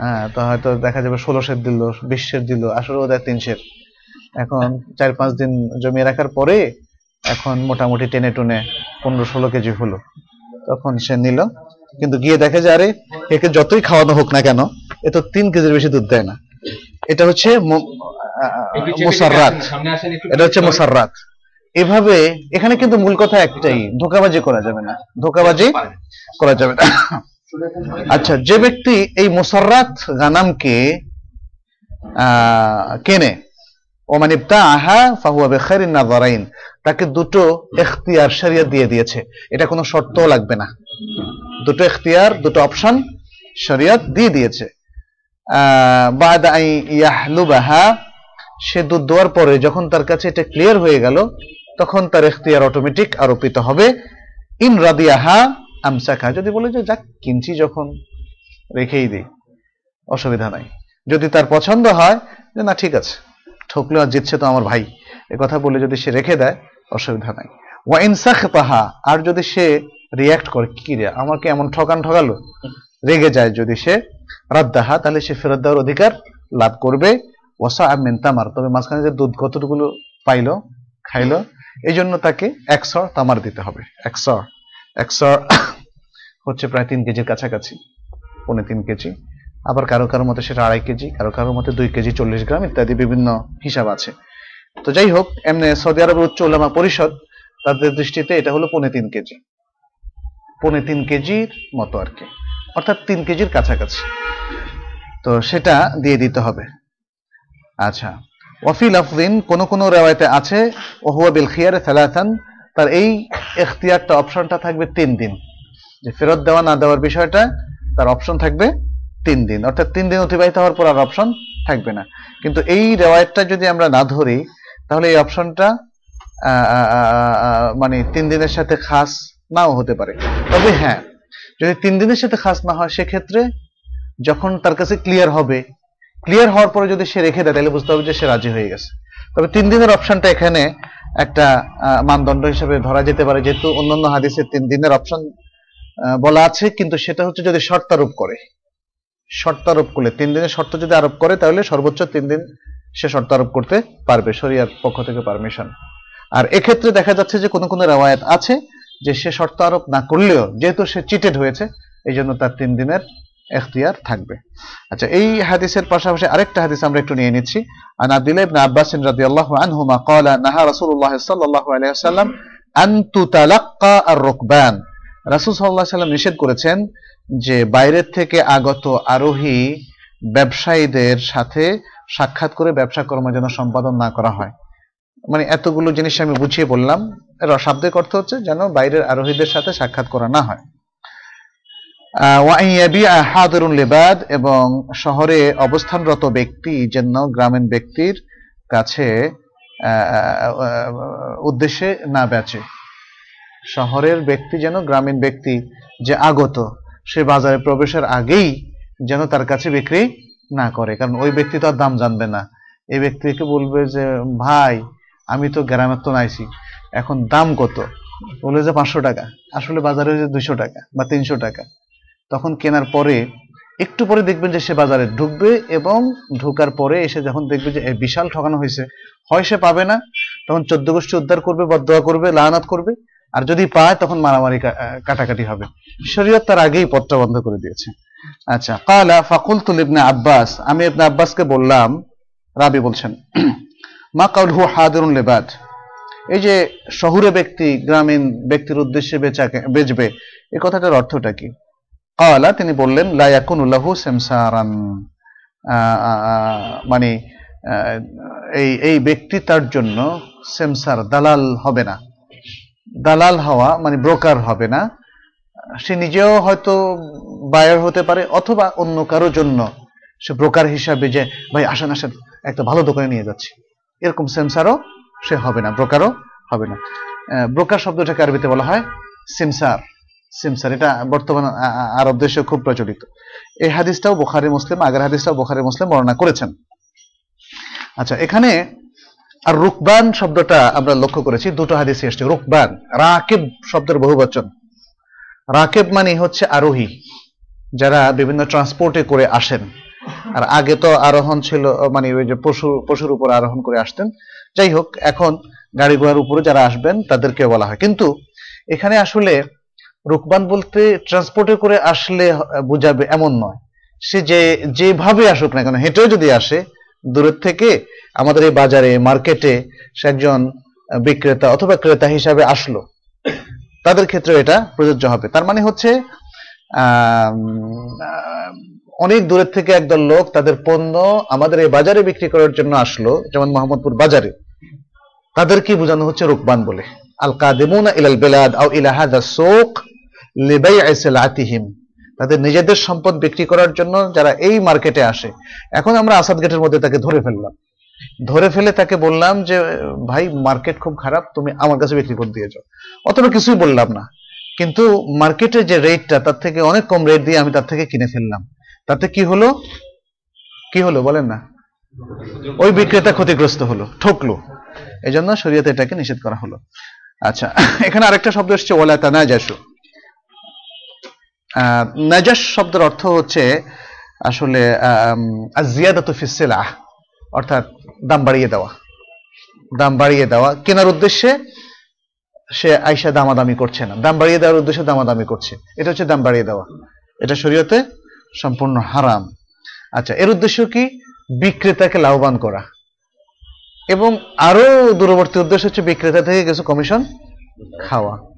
Speaker 1: হ্যাঁ তো হয়তো দেখা যাবে ষোলোশের দিল বিশের দিল আসলেও দেয় তিনশের এখন চার পাঁচ দিন জমিয়ে রাখার পরে এখন মোটামুটি টেনে টুনে পনেরো ষোলো কেজি হলো। তখন সে নিল। কিন্তু গিয়ে দেখে যে আরে একে যতই খাওয়ানো হোক না কেন এ তো তিন কেজির বেশি দুধ দেয় না। এটা হচ্ছে মুসাররাত এটা হচ্ছে মুসাররাত এভাবে এখানে কিন্তু মূল কথা একটাই, ধোকাবাজি করা যাবে না। ধোকাবাজি করা যাবে না। আচ্ছা যে ব্যক্তি এই মুসাররাত গানামকে কেনে ও মানে আহা ফাহুয়া বেখারিন নাজারাইন তাকে দুটো এখতিয়ার শরিয়ত দিয়ে দিয়েছে। এটা কোনো শর্তও লাগবে না। দুটো এখতিয়ার, দুটো অপশন শরিয়ত দিয়ে দিয়েছে। বাদ আই ইয়াহলুবাহা, সে দুধ দেওয়ার পরে যখন তার কাছে এটা ক্লিয়ার হয়ে গেল তখন তার এখতিয়ার অটোমেটিক আরোপিত হবে। ইন রাদিয়াহা আমসাখা। যদি বলে যে, যাক, কিনছি যখন, রেখেই দিই, অসুবিধা নাই। যদি তার পছন্দ হয়, যে, না, ঠিক আছে, ঠকলে আর জিতছে তো আমার ভাই। এ কথা বলে যদি সে রেখে দেয়, অসুবিধা নাই। ওয়াইন সাখতাহা, আর যদি সে রিয়াক্ট করে, কি রে, আমাকে এমন ঠকান ঠকালো? রেগে যায় যদি সে রাদ্দাহা, তাহলে সে ফেরত দেওয়ার অধিকার লাভ করবে। ওসা আমিন তামার, তবে মাঝখানে যে দুধ কতটুকু পাইলো, খাইলো এই জন্য তাকে একশর তামার দিতে হবে। একশর একশর হচ্ছে প্রায় তিন কেজির কাছাকাছি, পৌনে তিন কেজি। আবার কারও কারও মতে সেটা আড়াই কেজি, কারও কারও মতে দুই কেজি, চল্লিশ গ্রাম ইত্যাদি বিভিন্ন হিসাব আছে। তো যাই হোক, এমনি সৌদি আরবের উচ্চ ওলামা পরিষদ, তাদের দৃষ্টিতে এটা হলো পৌনে তিন কেজি। পৌনে তিন কেজির মতো আর কি। অর্থাৎ তিন কেজির কাছাকাছি। তো সেটা দিয়ে দিতে হবে। আচ্ছা ওয়াফিল আফদিন কোন কোন রেওয়ায়তে আছে, ওহুয়া বিল খিয়ার সালাথান তার এই এখতিয়ারটা, অপশনটা থাকবে তিন দিন। যে ফেরত দেওয়া, না দেওয়ার বিষয়টা, তার অপশন থাকবে তিন দিন। অর্থাৎ তিন দিন অতিবাহিত হওয়ার পর আর অপশন থাকবে না। কিন্তু এই রেওয়ায়তটা যদি আমরা না ধরি, তাহলে এই অপশনটা মানে তিন দিনের সাথে খাস নাও হতে পারে। তবে হ্যাঁ যদি তিন দিনের সাথে খাস না হয়, সেক্ষেত্রে যখন তার কাছে ক্লিয়ার হবে ক্লিয়ার হওয়ার পরে যদি সে রেখে দেয়, তাহলে বুঝতে হবে যে সে রাজি হয়ে গেছে। তবে তিন দিনের অপশনটা এখানে একটা মানদণ্ড হিসেবে ধরা যেতে পারে, যেহেতু অন্যান্য হাদিসে তিন দিনের অপশন বলা আছে, কিন্তু সেটা হচ্ছে যদি শর্তারোপ করে। শর্তারোপ করলে, তিন দিনের শর্ত যদি আরোপ করে, তাহলে সর্বোচ্চ তিন দিন সে শর্ত আরোপ করতে পারবে, শরিয়ার পক্ষ থেকে পারমিশন আর এক্ষেত্রে দেখা যাচ্ছে যে কোনো কোনো রেওয়ায়ত আছে যে সে শর্ত আরোপ না করলেও, যেহেতু সে চিটেড হয়েছে এই জন্য তার তিন দিনের এখতিয়ার থাকবে। আচ্ছা এই হাদিসের পাশাপাশি আরেকটা হাদিস আমরা একটু নিয়ে নিচ্ছি। আন আব্দুল্লাহ ইবনে আব্বাস রাদিয়াল্লাহু আনহুমা ক্বালা, নাহা রাসূলুল্লাহ সাল্লাল্লাহু আলাইহি ওয়াসাল্লাম আন তুতালাক্কা আর-রুকবান। রাসূল সাল্লাল্লাহু আলাইহি নিষেধ করেছেন যে বাইরের থেকে আগত আরোহী ব্যবসায়ীদের সাথে সাক্ষাৎ করে ব্যবসা কর্ম যেন সম্পাদন না করা হয়। মানে এতগুলো জিনিস আমি বুঝিয়ে বললাম। এর শাব্দিক অর্থ হচ্ছে যেন বাইরের আরোহীদের সাথে সাক্ষাৎ করা না হয়। হাদরুন লেবাদ এবং শহরে অবস্থানরত ব্যক্তি যেন গ্রামীণ ব্যক্তির কাছে উদ্দেশ্যে না বেচে। শহরের ব্যক্তি যেন গ্রামীণ ব্যক্তি যে আগত, সে বাজারে প্রবেশের আগেই যেন তার কাছে বিক্রি না করে, কারণ ওই ব্যক্তি তো আর দাম জানবে না। এই ব্যক্তিকে বলবে যে, ভাই, আমি তো গ্রামের তো নাইছি, এখন দাম কত? বলে যে, পাঁচশো টাকা। আসলে বাজারে দুইশো টাকা বা তিনশো টাকা। তখন কেনার পরে একটু পরে দেখবেন যে সে বাজারে ঢুকবে এবং ঢুকার পরে এসে যখন দেখবে যে বিশাল ঠকানো হয়েছে, হয় সে পাবে না, তখন চোদ্দ গোষ্ঠী উদ্ধার করবে বদয়া করবে লানাত করবে। আর যদি পায়, তখন মারামারি কাটাকাটি হবে। শরীয়ত তার আগেই পথটা বন্ধ করে দিয়েছে। আচ্ছা কালা ফাকুলতুল ইবনে আব্বাস, আমি ইবনে আব্বাসকে বললাম, রাবি বলছেন, মা কাউলহু হাদিরুন লেবাদ। এই যে শহুরে ব্যক্তি, গ্রামীণ ব্যক্তির উদ্দেশ্যে বেচাকে বেচবে এই কথাটার অর্থটা কি? কালা তিনি বললেন লায়াকুনুল্লাহু সেমসারান মানে এই এই ব্যক্তি তার জন্য সেমসার দালাল হবে না। দালাল হওয়া মানে ব্রোকার হবে না। সে নিজেও হয়তো বায়ার হতে পারে, অথবা অন্য কারোর জন্য সে ব্রোকার হিসাবে যে, ভাই, আসেন আসেন, একটা ভালো দোকানে নিয়ে যাচ্ছি। এরকম সেমসারও সে হবে না, ব্রোকারও হবে না। ব্রোকার শব্দটাকে আরবিতে বলা হয় সিমসার। সিমসার এটা বর্তমান আরব দেশে খুব প্রচলিত। এই হাদিসটাও বোখারি, মুসলিম, আগের হাদিসটাও বোখারি, মুসলিম বর্ণনা করেছেন। আচ্ছা এখানে আর রুকবান শব্দটা আমরা লক্ষ্য করেছি। দুটো হাদিসে এসছে। রুকবান, রাকেব শব্দের বহুবচন রাকেব মানে হচ্ছে আরোহী, যারা বিভিন্ন ট্রান্সপোর্টে করে আসেন। আর আগে তো আরোহণ ছিল মানে ওই যে পশু, পশুর উপর আরোহণ করে আসতেন। যাই হোক, এখন গাড়ি ঘোড়ার উপরে যারা আসবেন, তাদেরকে বলা হয়। কিন্তু এখানে আসলে রুকবান বলতে ট্রান্সপোর্টে করে আসলে বুঝাবে এমন নয়। সে যে, যেভাবে আসুক না কেন, হেঁটেও যদি আসে, দূরের থেকে আমাদের এই বাজারে, মার্কেটে সে একজন বিক্রেতা অথবা ক্রেতা হিসাবে আসলো, তাদের ক্ষেত্রে এটা প্রযোজ্য হবে। তার মানে হচ্ছে অনেক দূরের থেকে একদল লোক তাদের পণ্য আমাদের এই বাজারে বিক্রি করার জন্য আসলো, যেমন মোহাম্মদপুর বাজারে। তাদেরকে বোঝানো হচ্ছে রুকবান বলে? আল কাদেমুনা ইলাল বেলাদ আও ইলাহাদা শোক লেবাই আতিহিম তাদের নিজেদের সম্পদ বিক্রি করার জন্য যারা এই মার্কেটে আসে। এখন আমরা আসাদ গেটের মধ্যে তাকে ধরে ফেললাম। ধরে ফেলে তাকে বললাম যে ভাই মার্কেট খুব খারাপ তুমি আমার কাছে বিক্রি করে দিয়ে অথবা কিছুই বললাম না। কিন্তু মার্কেটে যে রেটটা তার থেকে অনেক কম রেট দিয়ে আমি তার থেকে কিনে ফেললাম। তাতে কি হলো? কি হলো বলেন না? ওই বিক্রেতা ক্ষতিগ্রস্ত হলো ঠকলো। এই জন্য শরীয়তে এটাকে নিষেধ করা হলো। আচ্ছা এখানে আরেকটা শব্দ এসছে ওলা তানাজাসু। আহ, নাজাস শব্দের অর্থ হচ্ছে আসলে জিয়াদাতু ফিসিলাহ অর্থাৎ দাম বাড়িয়ে দেওয়া। দাম বাড়িয়ে দেওয়া। কেনার উদ্দেশ্যে সে আইসা দামাদামি করছে না। দাম বাড়িয়ে দেওয়ার উদ্দেশ্যে দামাদামি করছে। এটা হচ্ছে দাম বাড়িয়ে দেওয়া। এটা শরীয়তে সম্পূর্ণ হারাম। আচ্ছা এর উদ্দেশ্য কি? বিক্রেতাকে লাভবান করা। এবং আরও দূরবর্তী উদ্দেশ্য হচ্ছে বিক্রেতা থেকে কিছু কমিশন খাওয়া।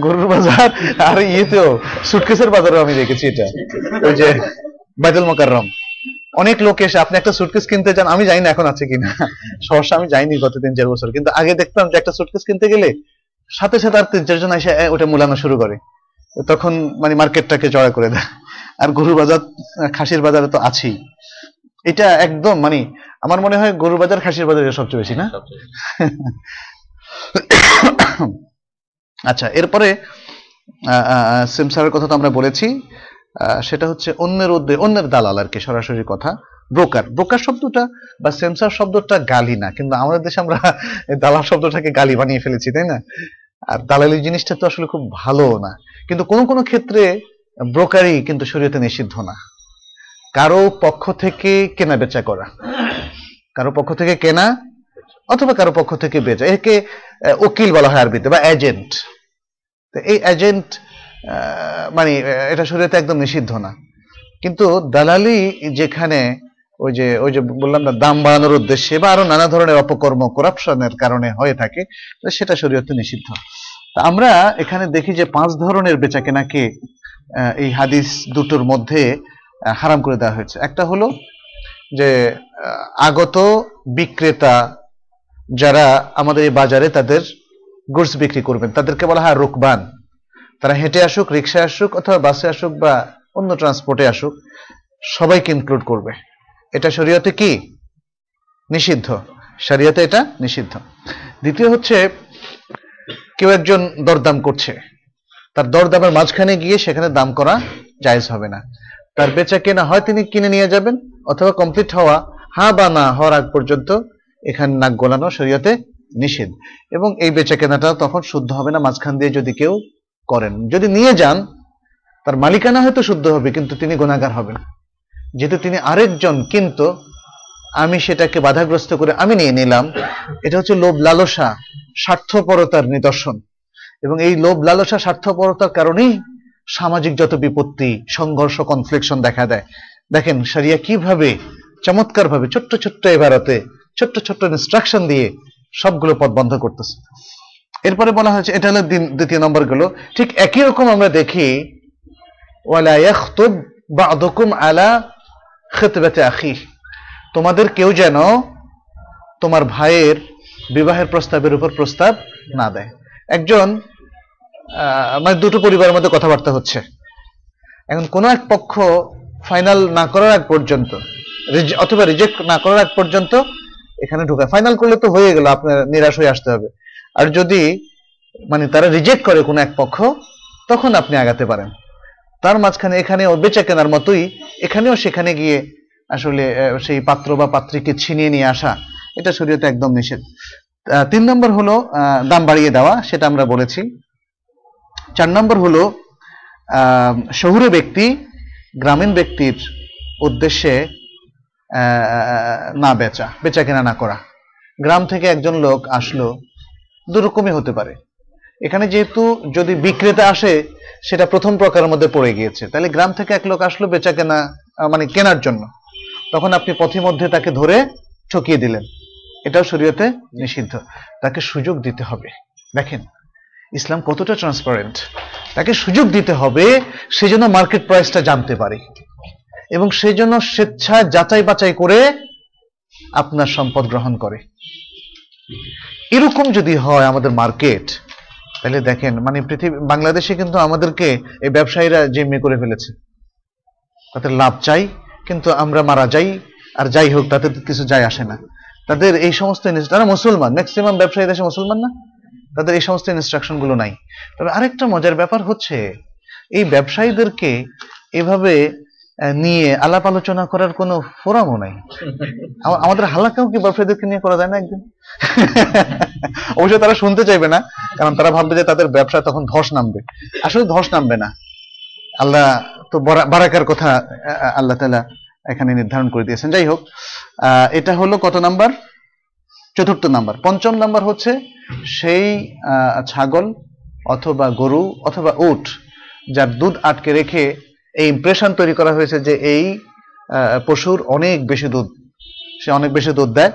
Speaker 1: গরুর বাজার আর ইয়েতেও সুটকেসের বাজারেও আমি দেখেছি এটা। ওই যে বাইতুল মোকাররম। অনেক লোক এসে আপনি একটা সুটকেস কিনতে যান আমি জানি না এখন আছে কিনা। সহসা আমি যাইনি গত তিন চার বছর। কিন্তু আগে দেখতাম যে একটা সুটকেস কিনতে গেলে সাথে সাথে আর তিন চারজন এসে ওটা মূলানো শুরু করে। তখন মানে মার্কেটটাকে জড়া করে দেয়। আর গরুর বাজার খাসির বাজারে তো আছেই। এটা একদম মানে আমার মনে হয় গরুর বাজার খাসির বাজারে সবচেয়ে বেশি না? আচ্ছা এরপরে সিমসারের কথা তো আমরা বলেছি সেটা হচ্ছে অন্যের উদ্দে, অন্যের দালাল আর কি, সরাসরি কথা। ব্রোকার ব্রোকার শব্দটা বা সেন্সার শব্দটা গালি না, কিন্তু আমাদের দেশে আমরা দালাল শব্দটাকে গালি বানিয়ে ফেলেছি, তাই না? আর দালালি জিনিসটা তো আসলে খুব ভালো না। কিন্তু কোনো কোনো ক্ষেত্রে ব্রোকারি কিন্তু শরীয়তে নিষিদ্ধ না। কারও পক্ষ থেকে কেনা বেচা করা। কারও পক্ষ থেকে কেনা অথবা কারও পক্ষ থেকে বেচা একে উকিল বলা হয় আরবিতে বা এজেন্ট তো এই এজেন্ট মানে এটা শরীয়তে একদম নিষিদ্ধ না। কিন্তু দালালি যেখানে ওই যে ওই যে বললাম না, দাম বাড়ানোর উদ্দেশ্যে বা আরও নানা ধরনের অপকর্ম করাপশনের কারণে হয়ে থাকে সেটা শরীয়তে নিষিদ্ধ। তা আমরা এখানে দেখি যে পাঁচ ধরনের বেচা কেনাকে এই হাদিস দুটোর মধ্যে হারাম করে দেওয়া হয়েছে। একটা হলো যে আগত বিক্রেতা যারা আমাদের এই বাজারে তাদের গুডস বিক্রি করবেন, তাদেরকে বলা হয় রুকবান। তারা হেঁটে আসুক, রিক্সায় আসুক অথবা বাসে আসুক বা অন্য ট্রান্সপোর্টে আসুক, সবাইকে ইনক্লুড করবে। এটা শরীয়তে কি? নিষিদ্ধ। শরীয়তে এটা নিষিদ্ধ। দ্বিতীয় হচ্ছে, কেউ একজন দরদাম করছে। তার দরদামের মাঝখানে গিয়ে সেখানে দাম করা জায়েজ হবে না। তার বেচা কেনা হয় তিনি কিনে নিয়ে যাবেন, অথবা কমপ্লিট হওয়া, হা বা না হওয়ার আগ পর্যন্ত এখানে নাক গোলানো শরীয়তে নিষেধ। এবং এই বেচা কেনাটা তখন শুদ্ধ হবে না, মাঝখান দিয়ে যদি কেউ করেন। যদি নিয়ে যান, তার মালিকানা হয়তো শুদ্ধ হবে, কিন্তু তিনি গুণাগার হবেন। যেহেতু তিনি আরেকজন, কিন্তু আমি সেটাকে বাধাগ্রস্ত করে আমি নিয়ে নিলাম, এটা হচ্ছে লোভ লালসা, স্বার্থপরতার নিদর্শন। এবং এই লোভ লালসা, স্বার্থপরতার কারণেই সামাজিক যত বিপত্তি, সংঘর্ষ কনফ্লিকশন দেখা দেয়। দেখেন সারিয়া কীভাবে চমৎকার ভাবে ছোট্ট ছোট্ট এবারতে ছোট্ট ছোট্ট ইনস্ট্রাকশন দিয়ে সবগুলো পথ বন্ধ করতেছে। এরপরে বলা হয়েছে, এটা হলো দ্বিতীয় নম্বরগুলো ঠিক একই রকম আমরা দেখি, ওয়ালা আখি। তোমাদের কেউ যেন তোমার ভাইয়ের বিবাহের প্রস্তাবের উপর প্রস্তাব না দেয়। একজন মানে দুটো পরিবারের মধ্যে কথাবার্তা হচ্ছে। এখন কোনো এক পক্ষ ফাইনাল না করার আগ পর্যন্ত অথবা রিজেক্ট না করার আগ পর্যন্ত এখানে ঢোকা ফাইনাল করলে তো হয়ে গেল, আপনার নিরাশ হয়ে আসতে হবে। আর যদি মানে তারা রিজেক্ট করে কোনো এক পক্ষ, তখন আপনি আগাতে পারেন। তার মাঝখানে এখানে বেচা কেনার মতোই, এখানেও সেখানে গিয়ে আসলে সেই পাত্র বা পাত্রীকে ছিনিয়ে নিয়ে আসা, এটা শরীয়তে একদম নিষেধ। তিন নম্বর হলো দাম বাড়িয়ে দেওয়া, সেটা আমরা বলেছি। চার নম্বর হলো শহুরে ব্যক্তি, গ্রামীণ ব্যক্তির উদ্দেশ্যে না বেচা বেচা কেনা না করা। গ্রাম থেকে একজন লোক আসলো, দুরকমই হতে পারে। এখানে যেহেতু যদি বিক্রেতা আসে, সেটা প্রথম প্রকারের মধ্যে পড়ে গিয়েছে। তাহলে গ্রাম থেকে এক লোক আসলো বেচা কেনা মানে কেনার জন্য। তখন আপনি পথিমধ্যে তাকে ধরে ঠকিয়ে দিলেন। এটাও শরীয়তে নিষিদ্ধ। তাকে সুযোগ দিতে হবে। দেখেন, ইসলাম কতটা ট্রান্সপারেন্ট তাকে সুযোগ দিতে হবে, সে যেন মার্কেট প্রাইসটা জানতে পারে। এবং সে যেন স্বেচ্ছা যাচাই বাছাই করে আপনার সম্পদ গ্রহণ করে। এরকম যদি হয় আমাদের মার্কেট, তাহলে দেখেন মানে পৃথিবী, বাংলাদেশে কিন্তু আমাদেরকে এই ব্যবসায়ীরা জিম্মি করে ফেলেছে। তাদের লাভ চাই, কিন্তু আমরা মারা যাই, আর যাই হোক, তাতে তো কিছু যায় আসে না। তাদের এই সমস্ত তারা মুসলমান ম্যাক্সিমাম ব্যবসায়ী দেশে মুসলমান না? তাদের এই সমস্ত ইনস্ট্রাকশনগুলো নাই। তবে আরেকটা মজার ব্যাপার হচ্ছে, এই ব্যবসায়ীদেরকে এভাবে নিয়ে আলাপ আলোচনা করার কোনো ফোরামও নাই। আমা- আমাদের হালাকাও কি বাফেদেরকে নিয়ে করা যায় না একদিন? অবশ্যই তারা শুনতে চাইবে না, কারণ তারা ভাববে যে তাদের ব্যবসা তখন ধস নামবে। আসলে ধস নামবে না। আল্লাহ তো বরা- বারাকার কথা আল্লাহ তালা এখানে নির্ধারণ করে দিয়েছেন। যাই হোক এটা হলো কত নাম্বার? চতুর্থ নাম্বার। পঞ্চম নাম্বার হচ্ছে সেই ছাগল অথবা গরু অথবা উট যার দুধ আটকে রেখে এই ইমপ্রেশন তৈরি করা হয়েছে যে এই পশুর অনেক বেশি দুধ, সে অনেক বেশি দুধ দেয়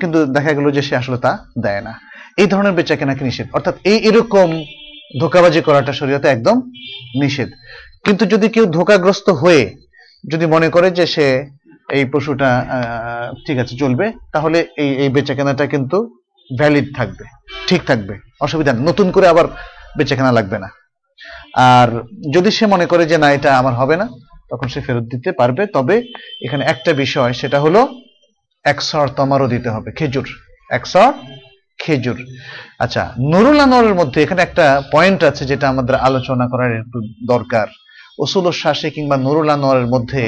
Speaker 1: কিন্তু দেখা গেল যে সে আসলে তা দেয় না। এই ধরনের বেচা কেনাকে নিষেধ? অর্থাৎ এই এরকম ধোকাবাজি করাটা শরীয়তে একদম নিষেধ। কিন্তু যদি কেউ ধোকাগ্রস্ত হয়ে যদি মনে করে যে সে এই পশুটা ঠিক আছে, চলবে, তাহলে এই এই বেচা কেনাটা কিন্তু ভ্যালিড থাকবে, ঠিক থাকবে, অসুবিধা নতুন করে আবার বেচা কেনা লাগবে না। আর যদি সে মনে করে যে না, এটা আমার হবে না, তখন সে ফেরত দিতে পারবে। তবে এখানে একটা বিষয়, সেটা হলো একশর তমারও দিতে হবে, খেজুর। একশর খেজুর। আচ্ছা নুরুল আনোয়ারের মধ্যে এখানে একটা পয়েন্ট আছে যেটা আমাদের আলোচনা করার একটু দরকার। ওসুল শাসে কিংবা নুরুল আনোয়ারের মধ্যে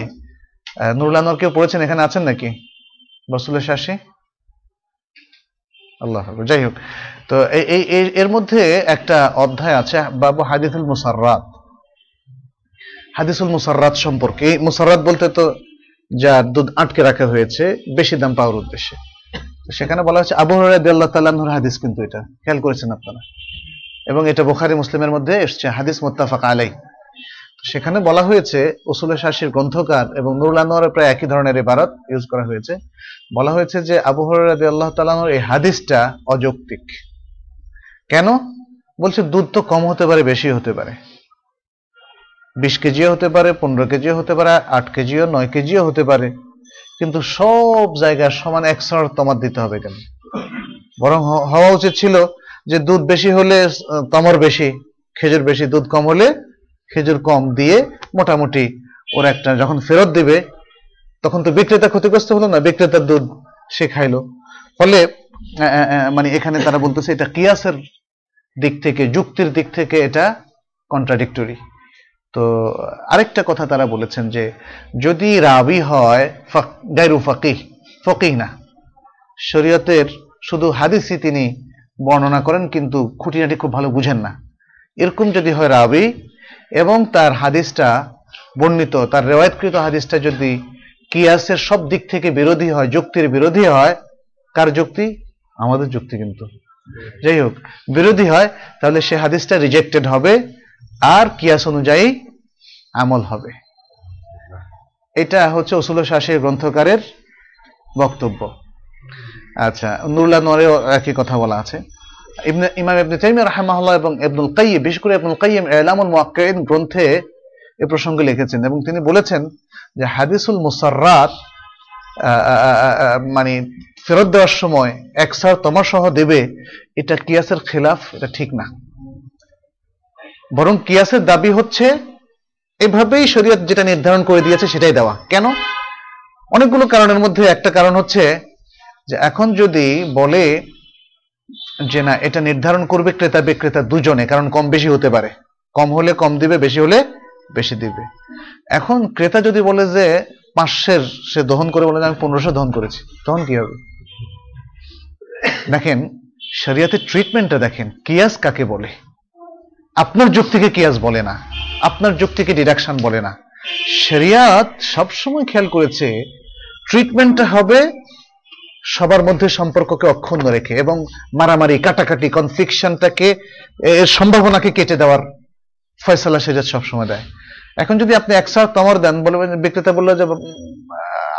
Speaker 1: নুরুল আনোয়ার কেউ পড়েছেন এখানে? আছেন নাকি? রসুলের শাসে? আল্লাহ যাই হোক, তো এই এর মধ্যে একটা অধ্যায় আছে, বাবু হাদিসুল মুসাররাত। হাদিসুল মুসাররাত সম্পর্কে, মুসাররাত বলতে তো যার দুধ আটকে রাখা হয়েছে, বেশি দাম পাওয়ার উদ্দেশ্যে। সেখানে বলা হচ্ছে আবু আল্লাহ তাল্লাহর হাদিস কিন্তু এটা, খেয়াল করেছেন আপনারা। এবং এটা বোখারি মুসলিমের মধ্যে এসছে, হাদিস মোত্তাফাক আলাই সেখানে বলা হয়েছে, উসুলের শাসির গ্রন্থকার এবং নুরুল আনোয়ারের প্রায় একই ধরনের ইবারত ইউজ করা হয়েছে। বলা হয়েছে যে আবু হরাইদ আল্লাহ তাল্লাহর এই হাদিসটা অযৌক্তিক। কেন? বলছে দুধ তো কম হতে পারে, বেশি হতে পারে। বিশ কেজিও হতে পারে, পনেরো কেজিও হতে পারে, আট কেজিও, নয় কেজিও হতে পারে। কিন্তু সব জায়গায় সমান একশো তমার দিতে হবে কেন? বরং হওয়া উচিত ছিল যে দুধ বেশি হলে তমর বেশি, খেজুর বেশি, দুধ কম হলে খেজুর কম দিয়ে মোটামুটি ওর একটা যখন ফেরত দিবে তখন তো বিক্রেতা ক্ষতিগ্রস্ত হলো না, বিক্রেতার দুধ সে খাইলো। ফলে মানে এখানে তারা বলতেছে এটা কিয়াসের দিক থেকে, যুক্তির দিক থেকে এটা কন্ট্রাডিক্টরি তো আরেকটা কথা তারা বলেছেন যে, যদি রাবি হয় ফাক- গায়রু ফাকিহ, ফকিহ না। শরীয়তের শুধু হাদিসই তিনি বর্ণনা করেন, কিন্তু খুঁটিনাটি খুব ভালো বুঝেন না। এরকম যদি হয় রাবি, এবং তার হাদিসটা বর্ণিত, তার রেওয়ায়তকৃত হাদিসটা যদি কিয়াসের সব দিক থেকে বিরোধী হয়, যুক্তির বিরোধী হয়। কার যুক্তি? আমাদের যুক্তি কিন্তু। যাই হোক, বিরোধী হয়, তাহলে সে হাদিসটা রিজেক্টেড হবে আর কিয়াস অনুযায়ী আমল হবে। এটা হচ্ছে উসুল শাসের গ্রন্থকারের বক্তব্য। আচ্ছা নুরুল্লাহ নোয়ারেও একই কথা বলা আছে। ইমাম ইবনে তাইমিয়া রাহিমাহুল্লাহ এবং ইবনুল কাইয়িম বিশেষ করে ইবনুল কাইয়িম ইলামুল গ্রন্থে এ প্রসঙ্গে লিখেছেন এবং তিনি বলেছেন যে হাদিসুল মুসাররাত মানে ফেরত দেওয়ার সময় একসার তোমার সহ দেবে, এটা কিয়াসের খেলাফ, এটা ঠিক না। বরং কিয়াসের দাবি হচ্ছে, এভাবেই শরীয়ত যেটা নির্ধারণ করে দিয়েছে সেটাই দেওয়া। কেন? অনেকগুলো কারণের মধ্যে একটা কারণ হচ্ছে যে এখন যদি বলে যে না, এটা নির্ধারণ করবে ক্রেতা বিক্রেতা দুজনে, কারণ কম বেশি হতে পারে। কম হলে কম দিবে, বেশি হলে বেশি দিবে। এখন ক্রেতা যদি বলে যে পাঁচশের সে দহন করে বলে আমি পনেরোশো দহন করেছি, তখন কি হবে? দেখেন, শরিয়াতের ট্রিটমেন্টটা দেখেন, কিয়াস কাকে বলে? আপনার যুক্তিকে কিয়াস বলে না, আপনার যুক্তিকে ডিডাকশন বলে না। শরিয়াত সবসময় খেয়াল করেছে ট্রিটমেন্টটা হবে সবার মধ্যে সম্পর্ককে অক্ষুণ্ণ রেখে এবং মারামারি, কাটাকাটি কনফ্লিকশনটাকে সম্ভাবনাকে কেটে দেওয়ার ফয়সালা সেজাত সবসময় দেয়। এখন যদি আপনি একশো তমর দেন বলবেন বিক্রেতা বলল যে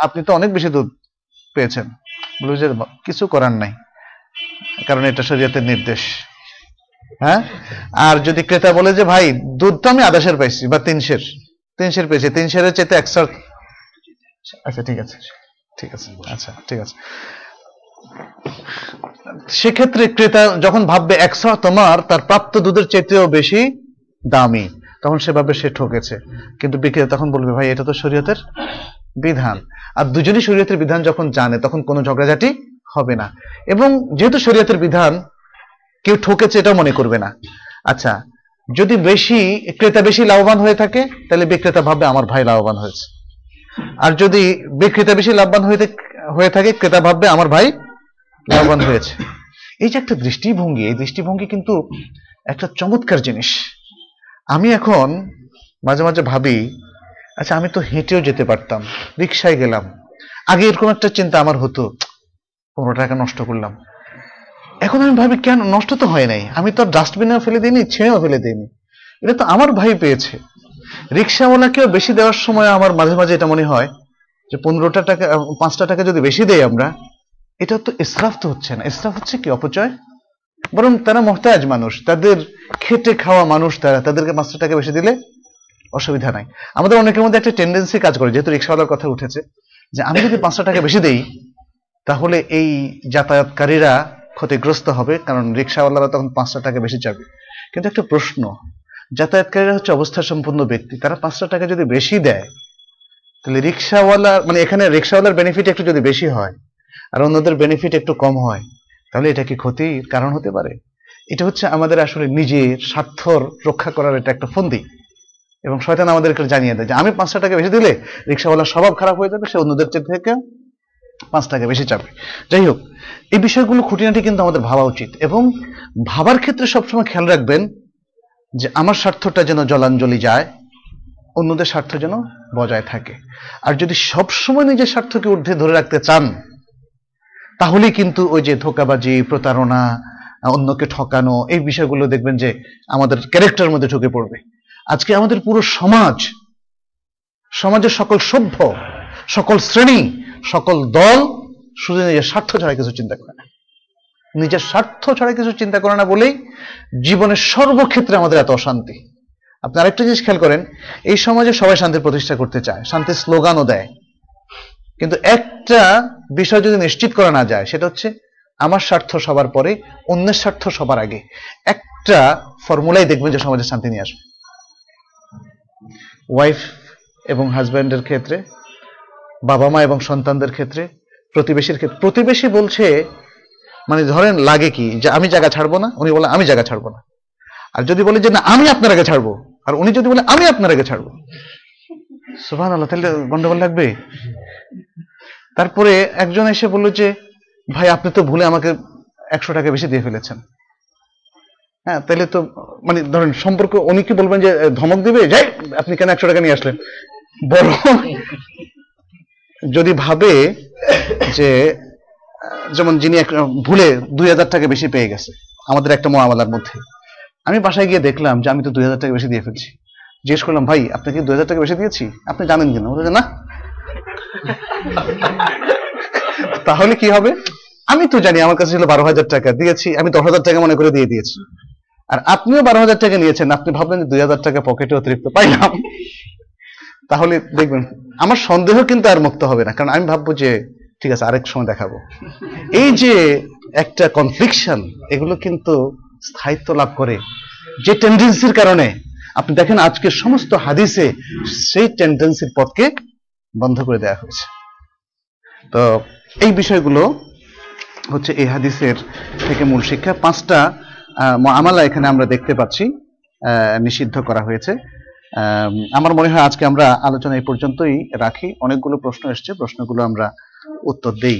Speaker 1: আপনি তো অনেক বেশি দুধ পেয়েছেন। বলবে যে কিছু করার নাই, কারণ এটা শরীয়তের নির্দেশ। হ্যাঁ? আর যদি ক্রেতা বলে যে, ভাই, দুধ তো আমি আদাসের পাইছি বা তিনশের তিনশের পেয়েছি তিনশের চেতে একশো আচ্ছা ঠিক আছে ঠিক আছে আচ্ছা ঠিক আছে। সেক্ষেত্রে ক্রেতা যখন ভাববে একশো তোমার, তার প্রাপ্ত দুধের চেতেও বেশি দামি। তখন সে ভাববে সে ঠকেছে। কিন্তু বিক্রেতা তখন বলবে, ভাই, এটা তো শরীয়তের বিধান। আর দুজনই শরীয়তের বিধান যখন জানে, তখন কোনো ঝগড়াঝাটি হবে না। এবং যেহেতু শরীয়তের বিধান, কেউ ঠকেছে এটাও মনে করবে না। আচ্ছা যদি বেশি, ক্রেতা বেশি লাভবান হয়ে থাকে, তাহলে বিক্রেতা ভাববে, আমার ভাই লাভবান হয়েছে। আর যদি বিক্রেতা বেশি লাভবান হয়ে থাকে, ক্রেতা ভাববে, আমার ভাই লাভবান হয়েছে। এই যে একটা দৃষ্টিভঙ্গি, এই দৃষ্টিভঙ্গি কিন্তু একটা চমৎকার জিনিস। আমি এখন মাঝে মাঝে ভাবি আচ্ছা আমি তো হেঁটেও যেতে পারতাম, রিক্সায় গেলাম। আগে এরকম একটা চিন্তা আমার হতো, পনেরো টাকা নষ্ট করলাম। এখন আমি ভাবি, কেন? নষ্ট তো হয় নাই। আমি তো ডাস্টবিনেও ফেলে দিইনি, ছেড়েও ফেলে দিইনি। এটা তো আমার ভাই পেয়েছে। রিক্সাওয়ালাকেও বেশি দেওয়ার সময় আমার মাঝে মাঝে এটা মনে হয় যে পনেরোটা টাকা, পাঁচটা টাকা যদি বেশি দেই আমরা, এটা তো ইসরাফ তো হচ্ছে না। ইসরাফ হচ্ছে কি? অপচয়? বরং তারা মহতাজ মানুষ, তাদের খেটে খাওয়া মানুষ তারা, তাদেরকে পাঁচশো টাকা বেশি দিলে অসুবিধা নাই। আমাদের অনেকের মধ্যে একটা টেন্ডেন্সি কাজ করে, যেহেতু রিক্সাওয়ালার কথা উঠেছে, যে আমি যদি পাঁচশো টাকা বেশি দেই, তাহলে এই যাতায়াতকারীরা ক্ষতিগ্রস্ত হবে, কারণ রিক্সাওয়ালারা তখন পাঁচশো টাকা বেশি চাবে। কিন্তু একটা প্রশ্ন, যাতায়াতকারীরা হচ্ছে অবস্থা সম্পন্ন ব্যক্তি, তারা পাঁচশো টাকা যদি বেশি দেয়, তাহলে রিক্সাওয়ালা মানে এখানে রিক্সাওয়ালার বেনিফিট একটু যদি বেশি হয়, আর অন্যদের বেনিফিট একটু কম হয় তাহলে এটা কি ক্ষতির কারণ হতে পারে? এটা হচ্ছে আমাদের আসলে নিজের স্বার্থর রক্ষা করার এটা একটা ফন্দি। এবং শয়তান আমাদেরকে জানিয়ে দেয় যে, আমি পাঁচটা টাকা বেশি দিলে রিক্সাওয়ালার স্বভাব খারাপ হয়ে যাবে, সে অন্যদের থেকে পাঁচ টাকা বেশি চাবে। যাই হোক, এই বিষয়গুলো খুঁটিনাটি কিন্তু আমাদের ভাবা উচিত। এবং ভাবার ক্ষেত্রে সবসময় খেয়াল রাখবেন যে, আমার স্বার্থটা যেন জলাঞ্জলি যায়, অন্যদের স্বার্থ যেন বজায় থাকে। আর যদি সবসময় নিজের স্বার্থকে ঊর্ধ্বে ধরে রাখতে চান তাহলেই কিন্তু ওই যে ধোকাবাজি, প্রতারণা, অন্যকে ঠকানো, এই বিষয়গুলো দেখবেন যে আমাদের ক্যারেক্টার মধ্যে ঢুকে পড়বে। আজকে আমাদের পুরো সমাজ, সমাজের সকল সভ্য, সকল শ্রেণি, সকল দল শুধু নিজের স্বার্থ ছাড়া কিছু চিন্তা করে না। নিজের স্বার্থ ছাড়া কিছু চিন্তা করে না বলেই জীবনের সর্বক্ষেত্রে আমাদের এত অশান্তি। আপনি আরেকটা জিনিস খেয়াল করেন, এই সমাজে সবাই শান্তির প্রতিষ্ঠা করতে চায়, শান্তির স্লোগানও দেয়। কিন্তু একটা বিষয় যদি নিশ্চিত করা না যায়, সেটা হচ্ছে আমার স্বার্থ সবার পরে, অন্যের স্বার্থ সবার আগে। একটা ফর্মুলাই দেখবেন যে সমাজে শান্তি নিয়ে আসবে। ওয়াইফ এবং হাজব্যান্ডের ক্ষেত্রে, বাবা মা এবং সন্তানদের ক্ষেত্রে, প্রতিবেশীর ক্ষেত্রে। প্রতিবেশী বলছে মানে ধরেন লাগে কি, যে আমি জায়গা ছাড়বো না, উনি বলে আমি জায়গা ছাড়বো না। আর যদি বলে যে না, আমি আপনার আগে ছাড়বো, আর উনি যদি বলে আমি আপনার আগে ছাড়বো। সুভান আল্লাহ তাহলে গন্ডগোল লাগবে? তারপরে একজন এসে বলল যে, ভাই, আপনি তো ভুলে আমাকে একশো টাকা বেশি দিয়ে ফেলেছেন। হ্যাঁ তাহলে তো মানে ধরেন সম্পর্ক, উনি কি বলবেন যে ধমক দিবে? যাই, আপনি কেন একশো টাকা নিয়ে আসলেন? বড় যদি ভাবে যে, যেমন যিনি ভুলে দুই হাজার টাকা বেশি পেয়ে গেছে, আমাদের একটা মহামালার মধ্যে। আমি বাসায় গিয়ে দেখলাম যে, আমি তো দুই হাজার টাকা বেশি দিয়ে ফেলছি। জিজ্ঞেস করলাম, ভাই, আপনাকে দুই হাজার টাকা বেশি দিয়েছি? আপনি জানেন কিনা? বলে না। তাহলে কি হবে? আমি তো জানি আমার কাছে ছিল বারো হাজার টাকা, দিয়েছি, আমি দশ হাজার টাকা মনে করে দিয়ে দিয়েছি। আর আপনিও বারো হাজার টাকা নিয়েছেন, আপনি ভাবলেন যে দুই হাজার টাকা পকেটে অতিরিক্ত পাইলাম। তাহলে দেখবেন, আমার সন্দেহ কিন্তু আর মুক্ত হবে না, কারণ আমি ভাববো যে, ঠিক আছে, আরেক সময় দেখাবো। এই যে একটা কনফ্লিকশন এগুলো কিন্তু স্থায়িত্ব লাভ করে। যে টেন্ডেন্সির কারণে, আপনি দেখেন আজকে সমস্ত হাদিসে সেই টেন্ডেন্সির পথকে বন্ধ করে দেওয়া হয়েছে। তো এই বিষয়গুলো হচ্ছে এই হাদিসের থেকে মূল শিক্ষা। পাঁচটা আমালা এখানে আমরা দেখতে পাচ্ছি নিষিদ্ধ করা হয়েছে। আমার মনে হয় আজকে আমরা আলোচনা এই পর্যন্তই রাখি। অনেকগুলো প্রশ্ন এসছে, প্রশ্নগুলো আমরা উত্তর দেই।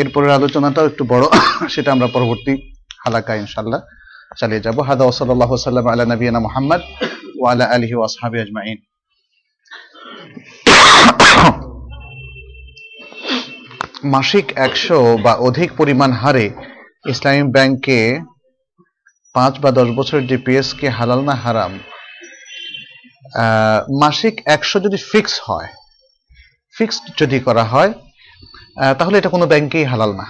Speaker 1: এরপরের আলোচনাটাও একটু বড়, সেটা আমরা পরবর্তী হালাকা ইনশাল্লাহ চালিয়ে যাব। হাদা ওসল্লাহ সাল্লাম আলা নবীনা মোহাম্মদ ও আলা আলহি ওয়াসহাবি আজমাইন। মাসিক একশো বা অধিক পরিমাণ হারে ইসলামী ব্যাংকে পাঁচ বা দশ বছরের ডিপিএস কে হালাল না হারাম মাসিক একশো যদি ফিক্স হয় ফিক্সড যদি করা হয় তাহলে এটা কোনো ব্যাংকেই হালাল না।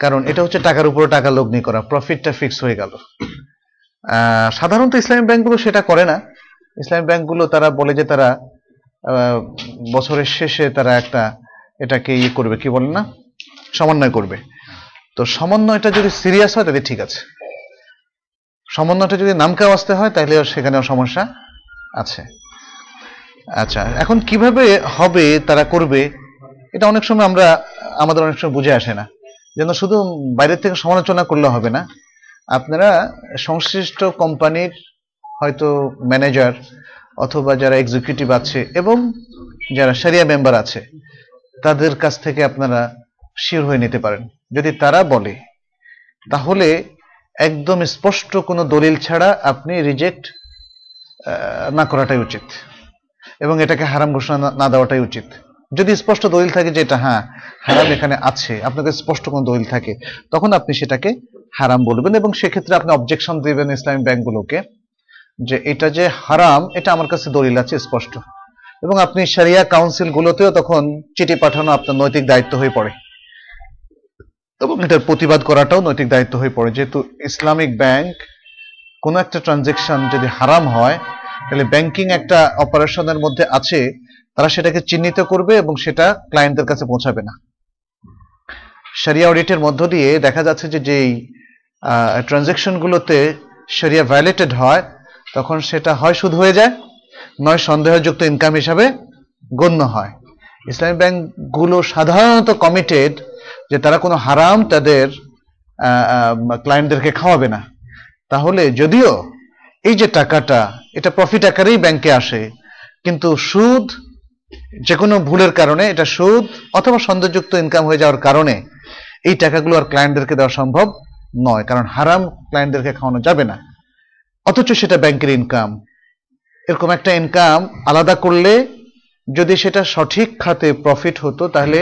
Speaker 1: কারণ এটা হচ্ছে টাকার উপরে টাকা লগ্নি করা প্রফিটটা ফিক্স হয়ে গেল। সাধারণত ইসলামী ব্যাংকগুলো সেটা করে না। ইসলামী ব্যাংকগুলো তারা বলে যে তারা বছরের শেষে তারা একটা এটাকে ইয়ে করবে, কি বলেন না? সমন্বয় করবে। তো সমন্বয়টা যদি সিরিয়াস হয়, তাহলে ঠিক আছে। সমন্বয়টা যদি নামকা আসতে হয়, তাহলে সেখানেও সমস্যা আছে। আচ্ছা এখন কীভাবে হবে, তারা করবে, এটা অনেক সময় আমরা, আমাদের অনেক সময় বুঝে আসে না। যেন শুধু বাইরের থেকে সমালোচনা করলে হবে না। আপনারা সংশ্লিষ্ট কোম্পানির হয়তো ম্যানেজার অথবা যারা এক্সিকিউটিভ আছে এবং যারা সারিয়া মেম্বার আছে তাদের কাছ থেকে আপনারা শিওর হয়ে নিতে পারেন। যদি তারা বলে, তাহলে একদম স্পষ্ট কোনো দলিল ছাড়া আপনি রিজেক্ট না করাটাই উচিত। এবং এটাকে হারাম ঘোষণা না- না দেওয়াটাই উচিত। যদি স্পষ্ট দলিল থাকে যে এটা হ্যাঁ হারাম এখানে আছে, আপনাদের স্পষ্ট কোনো দলিল থাকে, তখন আপনি সেটাকে হারাম বলবেন এবং সেক্ষেত্রে আপনি অবজেকশন দেবেন ইসলামী ব্যাংকগুলোকে যে এটা যে হারাম, এটা আমার কাছে দলিল আছে, স্পষ্ট। এবং আপনি সারিয়া কাউন্সিল গুলোতেও তখন চিঠি পাঠানো আপনার নৈতিক দায়িত্ব হয়ে পড়ে। এবং এটার প্রতিবাদ করাটাও নৈতিক দায়িত্ব হয়ে পড়ে। যেহেতু ইসলামিক ব্যাংক কোনো একটা ট্রানজেকশন যদি হারাম হয়, তাহলে ব্যাংকিং একটা অপারেশনের মধ্যে আছে, তারা সেটাকে চিহ্নিত করবে এবং সেটা ক্লায়েন্টদের কাছে পৌঁছাবে না। সারিয়া অডিটের মধ্য দিয়ে দেখা যাচ্ছে যে যেই ট্রানজেকশন গুলোতে সারিয়া ভায়োলেটেড হয়, তখন সেটা হয় সুদ হয়ে যায়। নয় সন্দেহযুক্ত ইনকাম হিসাবে গণ্য হয়। ইসলামী ব্যাংকগুলো সাধারণত কমিটেড যে তারা কোনো হারাম তাদের ক্লায়েন্টদেরকে খাওয়াবে না। তাহলে যদিও এই যে টাকাটা, এটা প্রফিট আকারেই ব্যাংকে আসে, কিন্তু সুদ যে কোনো ভুলের কারণে, এটা সুদ অথবা সন্দেহযুক্ত ইনকাম হয়ে যাওয়ার কারণে এই টাকাগুলো আর ক্লায়েন্টদেরকে দেওয়া সম্ভব নয়, কারণ হারাম ক্লায়েন্টদেরকে খাওয়ানো যাবে না। অথচ সেটা ব্যাংকের ইনকাম এরকম একটা ইনকাম আলাদা করলে যদি সেটা সঠিক খাতে প্রফিট হতো, তাহলে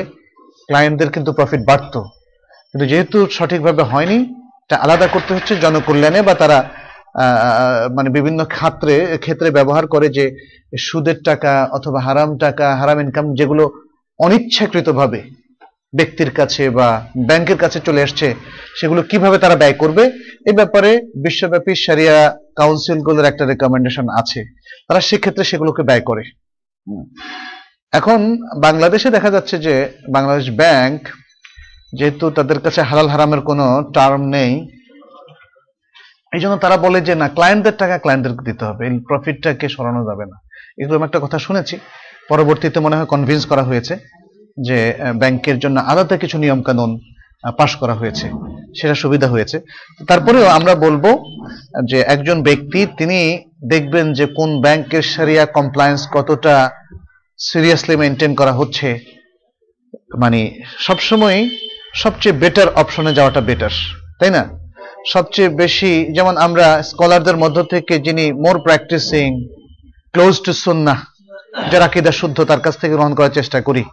Speaker 1: ক্লায়েন্টদের কিন্তু প্রফিট বাড়তো। কিন্তু যেহেতু সঠিকভাবে হয়নি এটা আলাদা করতে হচ্ছে জনকল্যাণে বা তারা মানে বিভিন্ন ক্ষেত্রে ক্ষেত্রে ব্যবহার করে যে সুদের টাকা অথবা হারাম টাকা, হারাম ইনকাম যেগুলো অনিচ্ছাকৃতভাবে ব্যক্তির কাছে বা ব্যাংকের কাছে চলে আসছে, সেগুলো কীভাবে তারা ব্যয় করবে? এ ব্যাপারে বিশ্বব্যাপী সারিয়া কাউন্সিলগুলোর একটা রেকমেন্ডেশন আছে। তারা সেক্ষেত্রে সেগুলোকে ব্যয় করে। এখন বাংলাদেশে দেখা যাচ্ছে যে বাংলাদেশ ব্যাংক যেহেতু তাদের কাছে হালাল হারামের কোনো টার্ম নেই এই জন্য তারা বলে যে না ক্লায়েন্টদের টাকা ক্লায়েন্টদেরকে দিতে হবে। এই প্রফিটটাকে সরানো যাবে না। এগুলো আমি একটা কথা শুনেছি। পরবর্তীতে মনে হয় কনভিন্স করা হয়েছে যে ব্যাংকের জন্য আলাদা কিছু নিয়ম কানুন পাশ করা হয়েছে। সেটা সুবিধা হয়েছে। তারপরেও আমরা বলব যে একজন ব্যক্তি, তিনি দেখবেন যে কোন ব্যাংকের সারিয়া কমপ্লায়েন্স কতটা সিরিয়াসলি মেনটেন করা হচ্ছে। মানে সবসময় সবচেয়ে বেটার অপশনে যাওয়াটা বেটার তাই না? সবচেয়ে বেশি, যেমন আমরা স্কলারদের মধ্য থেকে যিনি মোর প্র্যাকটিসিং ক্লোজ টু সুন্না যারা আকিদা শুদ্ধ, তার কাছ থেকে গ্রহণ করার চেষ্টা করি।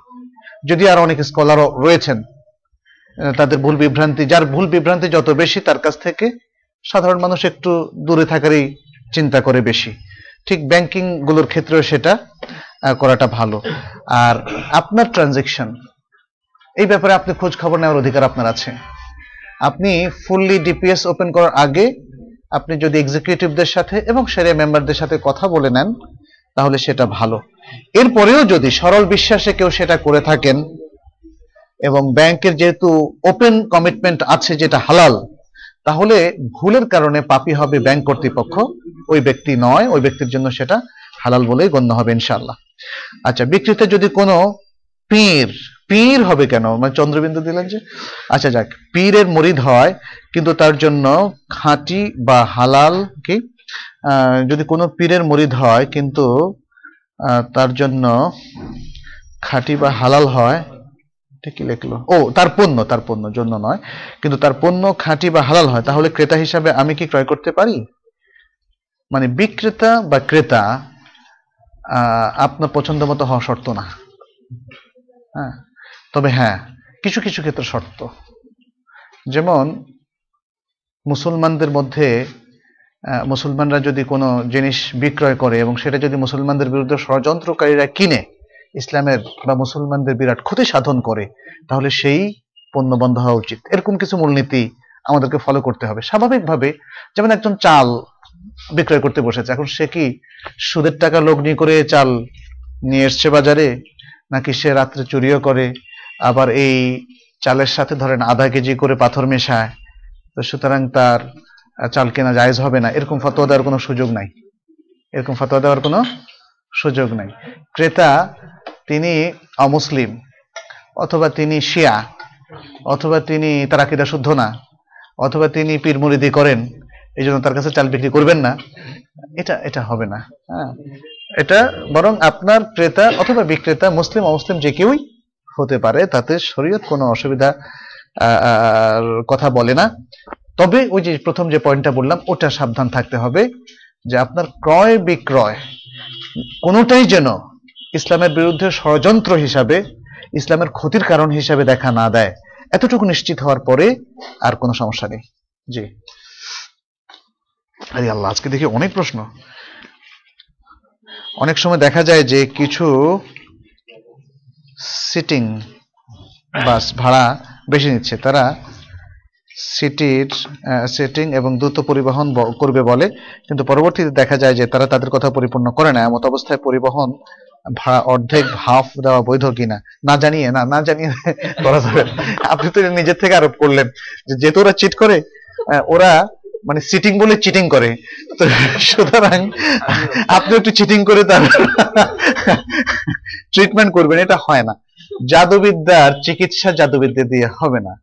Speaker 1: যদি আর অনেক স্কলারও রয়েছেন তাদের ভুল বিভ্রান্তি, যার ভুল বিভ্রান্তি যত বেশি, তার কাছ থেকে সাধারণ মানুষ একটু দূরে থাকারই চিন্তা করে বেশি। ঠিক ব্যাংকিংগুলোর ক্ষেত্রেও সেটা করাটা ভালো। আর আপনার ট্রানজেকশন এই ব্যাপারে আপনি খোঁজ খবর নেওয়ার অধিকার আপনার আছে। আপনি ফুললি ডিপিএস ওপেন করার আগে আপনি যদি এক্সিকিউটিভদের সাথে এবং সেরিয়া মেম্বারদের সাথে কথা বলে নেন, তাহলে সেটা ভালো। এরপরেও যদি সরল বিশ্বাসে কেউ সেটা করে থাকেন এবং ব্যাংকের যেহেতু ওপেন কমিটমেন্ট আছে যেটা হালাল, তাহলে ভুলের কারণে পাপি হবে ব্যাংক কর্তৃপক্ষ। ওই ব্যক্তি নয়, ওই ব্যক্তির জন্য সেটা হালাল বলেই গণ্য হবে ইনশাল্লাহ আচ্ছা বিক্রিতে যদি কোনো পীর পীর হবে কেন? মানে চন্দ্রবিন্দু দিলেন যে আচ্ছা যাক, পীরের মরিদ হয়, কিন্তু তার জন্য খাঁটি বা হালাল কি? যদি কোনো পীরের মরিদ হয়, কিন্তু তার জন্য খাঁটি বা হালাল হয় এটা কি লিখলো? ও, তার পণ্য তার পণ্য, জন্য নয়। কিন্তু তার পণ্য খাঁটি বা হালাল হয়, তাহলে ক্রেতা হিসাবে আমি কি ক্রয় করতে পারি? মানে বিক্রেতা বা ক্রেতা আপনার পছন্দ মতো হওয়া শর্ত না। হ্যাঁ? তবে হ্যাঁ কিছু কিছু ক্ষেত্রে শর্ত। যেমন, মুসলমানদের মধ্যে মুসলমানরা যদি কোনো জিনিস বিক্রয় করে এবং সেটা যদি মুসলমানদের বিরুদ্ধে ষড়যন্ত্রকারীরা কিনে ইসলামের বা মুসলমানদের বিরাট ক্ষতি সাধন করে, তাহলে সেই পণ্য বন্ধ হওয়া উচিত। এরকম কিছু মূলনীতি আমাদেরকে ফলো করতে হবে। স্বাভাবিকভাবে যেমন একজন চাল বিক্রয় করতে বসেছে, এখন সে কি সুদের টাকা লগ্নি করে চাল নিয়ে এসছে বাজারে, নাকি সে রাত্রে চুরিও করে, আবার এই চালের সাথে ধরেন আধা কেজি করে পাথর মেশায়, তো সুতরাং তার চাল কেনা জায়েজ হবে না? এরকম ফতোয়া দেওয়ার কোনো সুযোগ নাই। এরকম ফতোয়া দেওয়ার কোনো সুযোগ নাই। ক্রেতা তিনি অমুসলিম, অথবা তিনি শিয়া, অথবা তিনি, তার আকিদা শুদ্ধ না, অথবা তিনি পীর মুরিদি করেন, এই জন্য তার কাছে চাল বিক্রি করবেন না, এটা এটা হবে না হ্যাঁ। এটা বরং আপনার ক্রেতা অথবা বিক্রেতা, মুসলিম, অমুসলিম যে কেউই হতে পারে, তাতে শরীয়ত কোনো অসুবিধা কথা বলে না। তবে ওই যে প্রথম যে পয়েন্টটা বললাম, ওটা সাবধান থাকতে হবে যে আপনার ক্রয় বিক্রয় কোনোটাই যেন ইসলামের বিরুদ্ধে ষড়যন্ত্র হিসাবে, ইসলামের ক্ষতির কারণ হিসাবে দেখা না দেয়, এতটুকু নিশ্চিত হওয়ার পরে আর কোনো সমস্যা নেই। জি। আরে আল্লাহ, আজকে দেখি অনেক প্রশ্ন। অনেক সময় দেখা যায় যে কিছু সিটিং বাস ভাড়া বেশি নিচ্ছে। তারা সিটির সিটিং এবং দ্রুত পরিবহন করবে বলে। কিন্তু পরবর্তীতে দেখা যায় যে তারা তাদের কথা পরিপূর্ণ করে না। এমত অবস্থায় পরিবহন ভাড়া অর্ধেক হাফ দেওয়া বৈধ কিনা? না জানিয়ে, না না জানিয়ে করা যাবে আপনি তো নিজের থেকে আরোপ করলেন। যেহেতু ওরা চিট করে ওরা মানে সিটিং বলে চিটিং করে। তো সুতরাং আপনি একটু চিটিং করে তার ট্রিটমেন্ট করবেন। এটা হয় না। জাদুবিদ্যার চিকিৎসা জাদুবিদ্যা দিয়ে হবে না।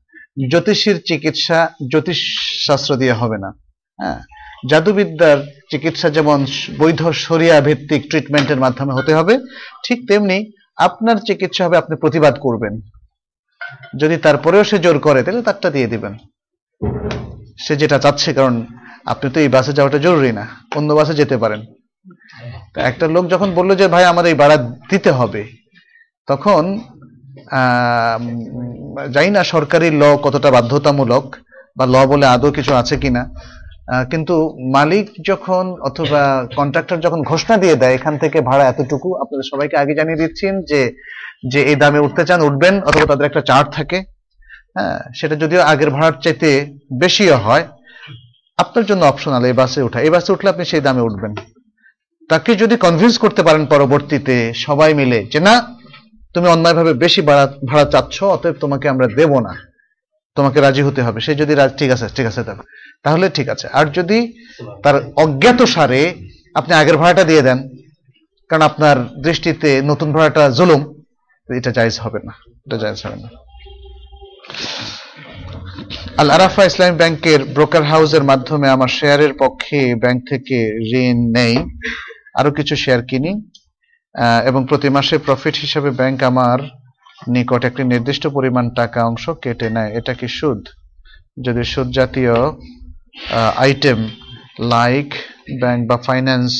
Speaker 1: জ্যোতিষীর চিকিৎসা জ্যোতিষ শাস্ত্র দিয়ে হবে না। হ্যাঁ? জাদুবিদ্যার চিকিৎসা যেমন বৈধ সরিয়া ভিত্তিক ট্রিটমেন্টের মাধ্যমে হতে হবে, ঠিক তেমনি আপনার চিকিৎসা হবে, আপনি প্রতিবাদ করবেন। যদি তারপরেও সে জোর করে, তাহলে তারটা দিয়ে দিবেন। সে যেটা চাচ্ছে, কারণ আপনি তো এই বাসে যাওয়াটা জরুরি না, অন্য বাসে যেতে পারেন। একটা লোক যখন বলল যে, ভাই আমার এই ভাড়া দিতে হবে, তখন জানি না সরকারি ল কতটা বাধ্যতামূলক বা ল বলে আদৌ কিছু আছে কিনা কিন্তু মালিক যখন অথবা কন্ট্রাক্টর যখন ঘোষণা দিয়ে দেয়, এখান থেকে ভাড়া এতটুকু, আপনাদের সবাইকে আগে জানিয়ে দিচ্ছেন যে যে এই দামে উঠতে চান, উঠবেন, অথবা তাদের একটা চার্ট থাকে। হ্যাঁ সেটা যদিও আগের ভাড়ার চাইতে বেশিও হয়। আপনার জন্য অপশনাল এই বাসে ওঠা এই বাসে উঠলে আপনি সেই দামে উঠবেন। তাকে যদি কনভিন্স করতে পারেন পরবর্তীতে, সবাই মিলে, যে না, তুমি অন্যায়ভাবে বেশি ভাড়া ভাড়া চাচ্ছ, অতএব তোমাকে আমরা দেব না। তোমাকে রাজি হতে হবে। সে যদি ঠিক আছে ঠিক আছে তাহলে। ঠিক আছে। আর যদি তার অজ্ঞাত সারে আপনি আগের ভাড়াটা দিয়ে দেন, কারণ আপনার দৃষ্টিতে নতুন ভাড়াটা জুলুম, এটা জায়েজ হবে না। এটা জায়েজ হবে না। আল আরাফা ইসলামী ব্যাংকের ব্রোকার হাউসের মাধ্যমে আমার শেয়ারের পক্ষে ব্যাংক থেকে ঋণ নেই। আরও কিছু শেয়ার কিনি এবং প্রতি মাসে প্রফিট হিসেবে ব্যাংক আমার নিকট একটি নির্দিষ্ট পরিমাণ টাকা অংশ কেটে নেয়। এটা কি সুদ? যদি সুদ জাতীয় আইটেম লাইক ব্যাংক বা ফাইন্যান্স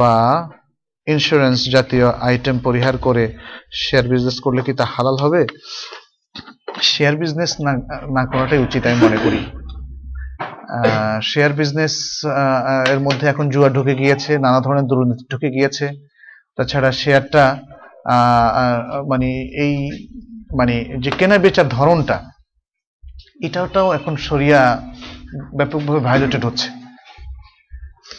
Speaker 1: বা ইন্স্যুরেন্স জাতীয় আইটেম পরিহার করে শেয়ার বিজনেস করলে কি তা হালাল হবে? শেয়ার বিজনেস না না করাটাই উচিত আমি মনে করি। শেয়ার বিজনেস এর মধ্যে এখন জুয়া ঢুকে গিয়েছে, নানা ধরনের দুর্নীতি ঢুকে গিয়েছে। তাছাড়া শেয়ারটা মানে এই মানে যে কেনা বেচার ধরনটা এটাটাও এখন সরিয়া ব্যাপকভাবে ভায়োলেটেড হচ্ছে।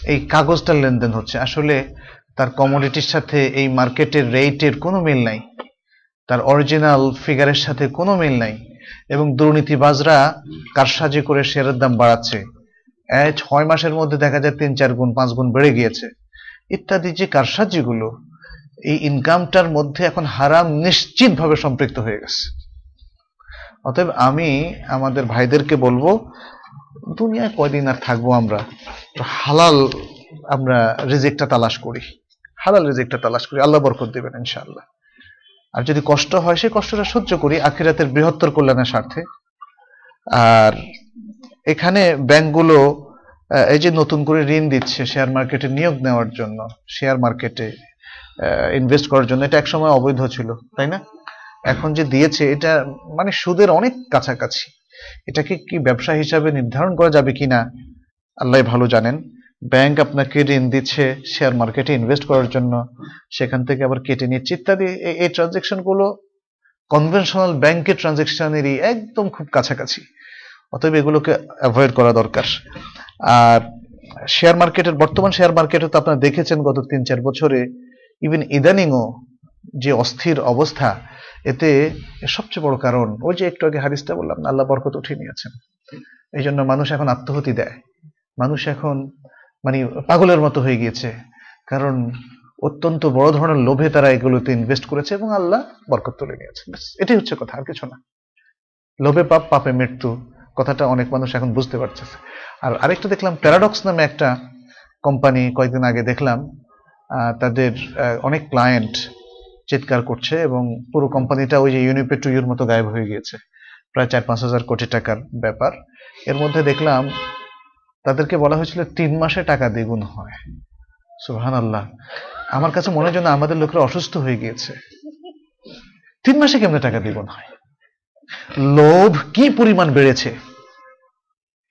Speaker 1: এই কাগজটার লেনদেন হচ্ছে। আসলে তার কমোডিটির সাথে এই মার্কেটের রেটের কোনো মিল নাই। তার অরিজিনাল ফিগারের সাথে কোনো মিল নাই। এবং দুর্নীতিবাজরা কারসাজি করে শেয়ারের দাম বাড়াচ্ছে? ছয় মাসের মধ্যে দেখা যায় তিন, চার গুণ, পাঁচ গুণ বেড়ে গিয়েছে। ইত্যাদি যে কারসাজিগুলো এই ইনকামটার মধ্যে এখন হারাম নিশ্চিতভাবে সম্পৃক্ত হয়ে গেছে। অতএব আমি আমাদের ভাইদেরকে বলব, দুনিয়ায় কয়দিন আর থাকব আমরা? তো হালাল আমরা রিজেক্টটা তালাশ করি। হালাল রিজেক্টটা তালাশ করি। আল্লাহ বরকত দেবেন ইনশাআল্লাহ। আর যদি কষ্ট হয়, সেই কষ্টটা সহ্য করি। আখিরাতের বৃহত্তর কল্যাণের স্বার্থে। আর এখানে ব্যাংকগুলো এই যে নতুন করে ঋণ দিচ্ছে শেয়ার মার্কেটে নিয়োগ নেওয়ার জন্য শেয়ার মার্কেটে ইনভেস্ট করার জন্য। এটা একসময় অবৈধ ছিল, তাই না? এখন যে দিয়েছে, এটা মানে সুদের অনেক কাছাকাছি। এটাকে কি ব্যবসা হিসাবে নির্ধারণ করা যাবে কিনা আল্লাহ ভালো জানেন। ব্যাংক আপনাকে ঋণ দিচ্ছে শেয়ার মার্কেটে ইনভেস্ট করার জন্য। সেখান থেকে আবার কেটে নিচ্ছে ইত্যাদি। এই- এই ট্রানজেকশনগুলো কনভেনশনাল ব্যাংকের ট্রানজেকশনেরই একদম খুব কাছাকাছি। অতএব এগুলোকে অ্যাভয়েড করা দরকার। আর শেয়ার মার্কেটের বর্তমান শেয়ার মার্কেটে তো আপনারা দেখেছেন গত তিন চার বছরে ইভেন ইদানিংও যে অস্থির অবস্থা এতে সবচেয়ে বড় কারণ ওই যে একটু আগে হারিসটা বললাম না, আল্লাহ বরকত উঠিয়ে নিয়েছেন। এই জন্য মানুষ এখন আত্মহতি দেয়। মানুষ এখন মানে পাগলের মতো হয়ে গিয়েছে। কারণ অত্যন্ত বড় ধরনের লোভে তারা এগুলোতে ইনভেস্ট করেছে এবং আল্লাহ বরকত তুলে ব্যাস, এটাই হচ্ছে কথা আর কিছু না। লোভে পাপ পাপে মৃত্যু কথাটা অনেক মানুষ এখন বুঝতে পারছে আর আরেকটা দেখলাম প্যারাডক্স নামে একটা কোম্পানি কয়েকদিন আগে দেখলাম তাদের অনেক ক্লায়েন্ট চিৎকার করছে এবং পুরো কোম্পানিটা ওই যে ইউনিপে টু ইউর মতো গায়েব হয়ে গিয়েছে। প্রায় চার পাঁচ হাজার কোটি টাকার ব্যাপার। এর মধ্যে দেখলাম তাদেরকে বলা হয়েছিল তিন মাসে টাকা দ্বিগুণ হয়। সুহান আল্লাহ আমার কাছে মনে হয় আমাদের লোকেরা অসুস্থ হয়ে গিয়েছে। তিন মাসে কেমনে টাকা দ্বিগুণ হয়? লোভ কি পরিমাণ বেড়েছে?